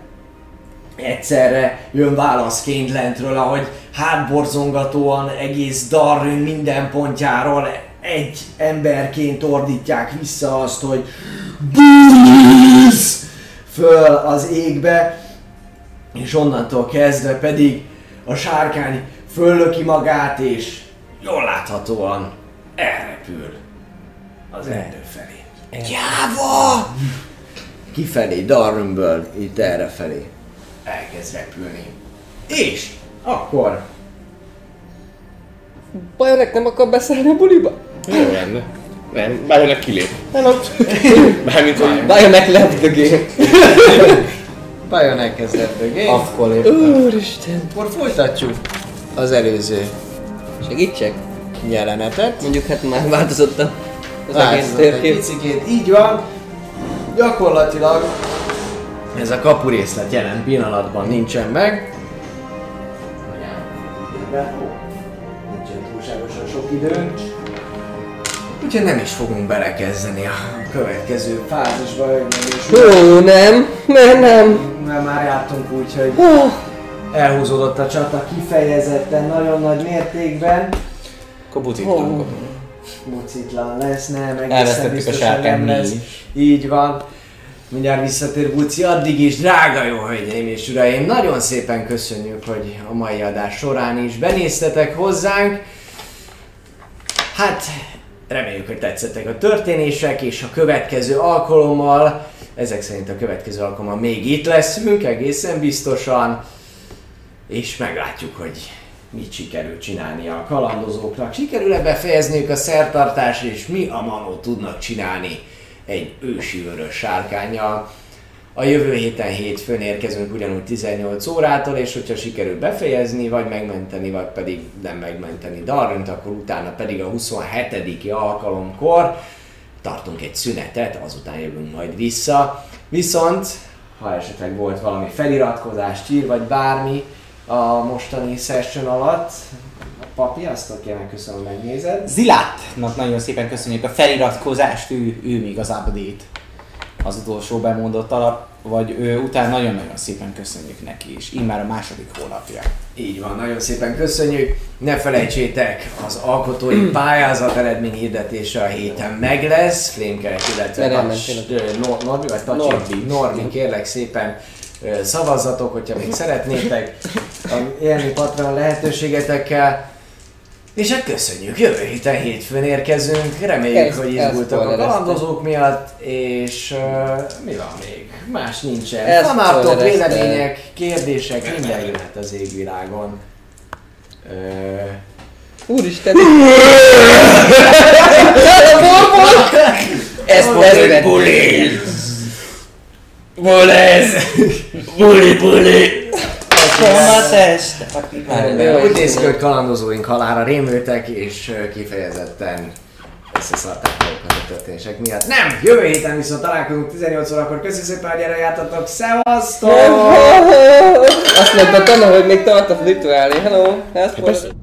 egyszerre jön válaszként lentről, ahogy hátborzongatóan egész Darwin minden pontjáról egy emberként ordítják vissza azt, hogy búsz föl az égbe, és onnantól kezdve pedig a sárkány föllöki magát, és jól láthatóan elrepül az erdő felé. Gyáva! Kifelé, Darwinből, itt errefelé. Elkezd repülni. És akkor Bajonek nem akar beszállni a buliba? Jó lenne. Nem, bárjának kilép. Hello. Bármint, hogy Bajonek left the [laughs] game. Bajon elkezdett a game. Akkor lép. Úristen. Akkor folytatjuk az előző Segítsek? jelenetet. Mondjuk hát már változott a- az egész térkép. picikét, így van. Gyakorlatilag ez a kapu részlet jelen pillanatban nincsen meg. Nincsen túlságosan sok időnk. Úgyhogy nem is fogunk belekezdeni a következő fázisba, nem Ó, nem, mert nem. mert már jártunk úgy, hogy elhúzódott a csata kifejezetten nagyon nagy mértékben. Akkor bucitlankodunk. Bucitlan lesz, nem, egészen biztosan nem lesz. Így van. Mindjárt visszatér Buci, addig is drága jó hölgyeim és uraim, nagyon szépen köszönjük, hogy a mai adás során is benéztetek hozzánk. Hát, reméljük, hogy tetszettek a történések, és a következő alkalommal, ezek szerint a következő alkalommal még itt leszünk, egészen biztosan, és meglátjuk, hogy mit sikerül csinálni a kalandozóknak. Sikerül-e befejezniük a szertartást, és mi a manó tudnak csinálni egy ősi vörös sárkányjal. A jövő héten hétfőn érkezünk ugyanúgy 18 órától, és hogyha sikerül befejezni, vagy megmenteni, vagy pedig nem megmenteni Darwint, akkor utána pedig a 27. alkalomkor tartunk egy szünetet, azután jövünk majd vissza. Viszont, ha esetleg volt valami feliratkozás, csír, vagy bármi a mostani session alatt, a papi, azt kérem, köszönöm, megnézed. Zilátnak nagyon szépen köszönjük a feliratkozást, ő, ő még az update az utolsó bemondott alap, vagy ő után nagyon-nagyon szépen köszönjük neki is. Immár a második hónapja. Így van, nagyon szépen köszönjük. Ne felejtsétek, az alkotói pályázat eredmény hirdetése a héten meg lesz. Flémkerek, illetve Tacs, Norbi vagy Tacsi? Norbi. Norbi, kérlek szépen szavazzatok, hogyha még szeretnétek a élni Patreon lehetőségetekkel. És hát köszönjük, jövő héten hétfőn érkezünk, reméljük, Ez- hogy izgultak a kalandozók miatt, és uh, mi van még? Más nincsen. Ez spoilerezte. vélemények, kérdések, minden jöhet az égvilágon. Ö, úristen. [laughs] Ez ez Buli! Buli ez! Buli, buli! a test! Úgy néz ki, hogy kalandozóink halára rémültek, és kifejezetten összeszarták magukat a történések miatt. Nem! Jövő héten viszont találkozunk 18 órakor. Köszi szépen, hogy erre jártatok. Szevasztok! Azt mondta Tana, hogy még tart a rituálé. Hello, ez volt.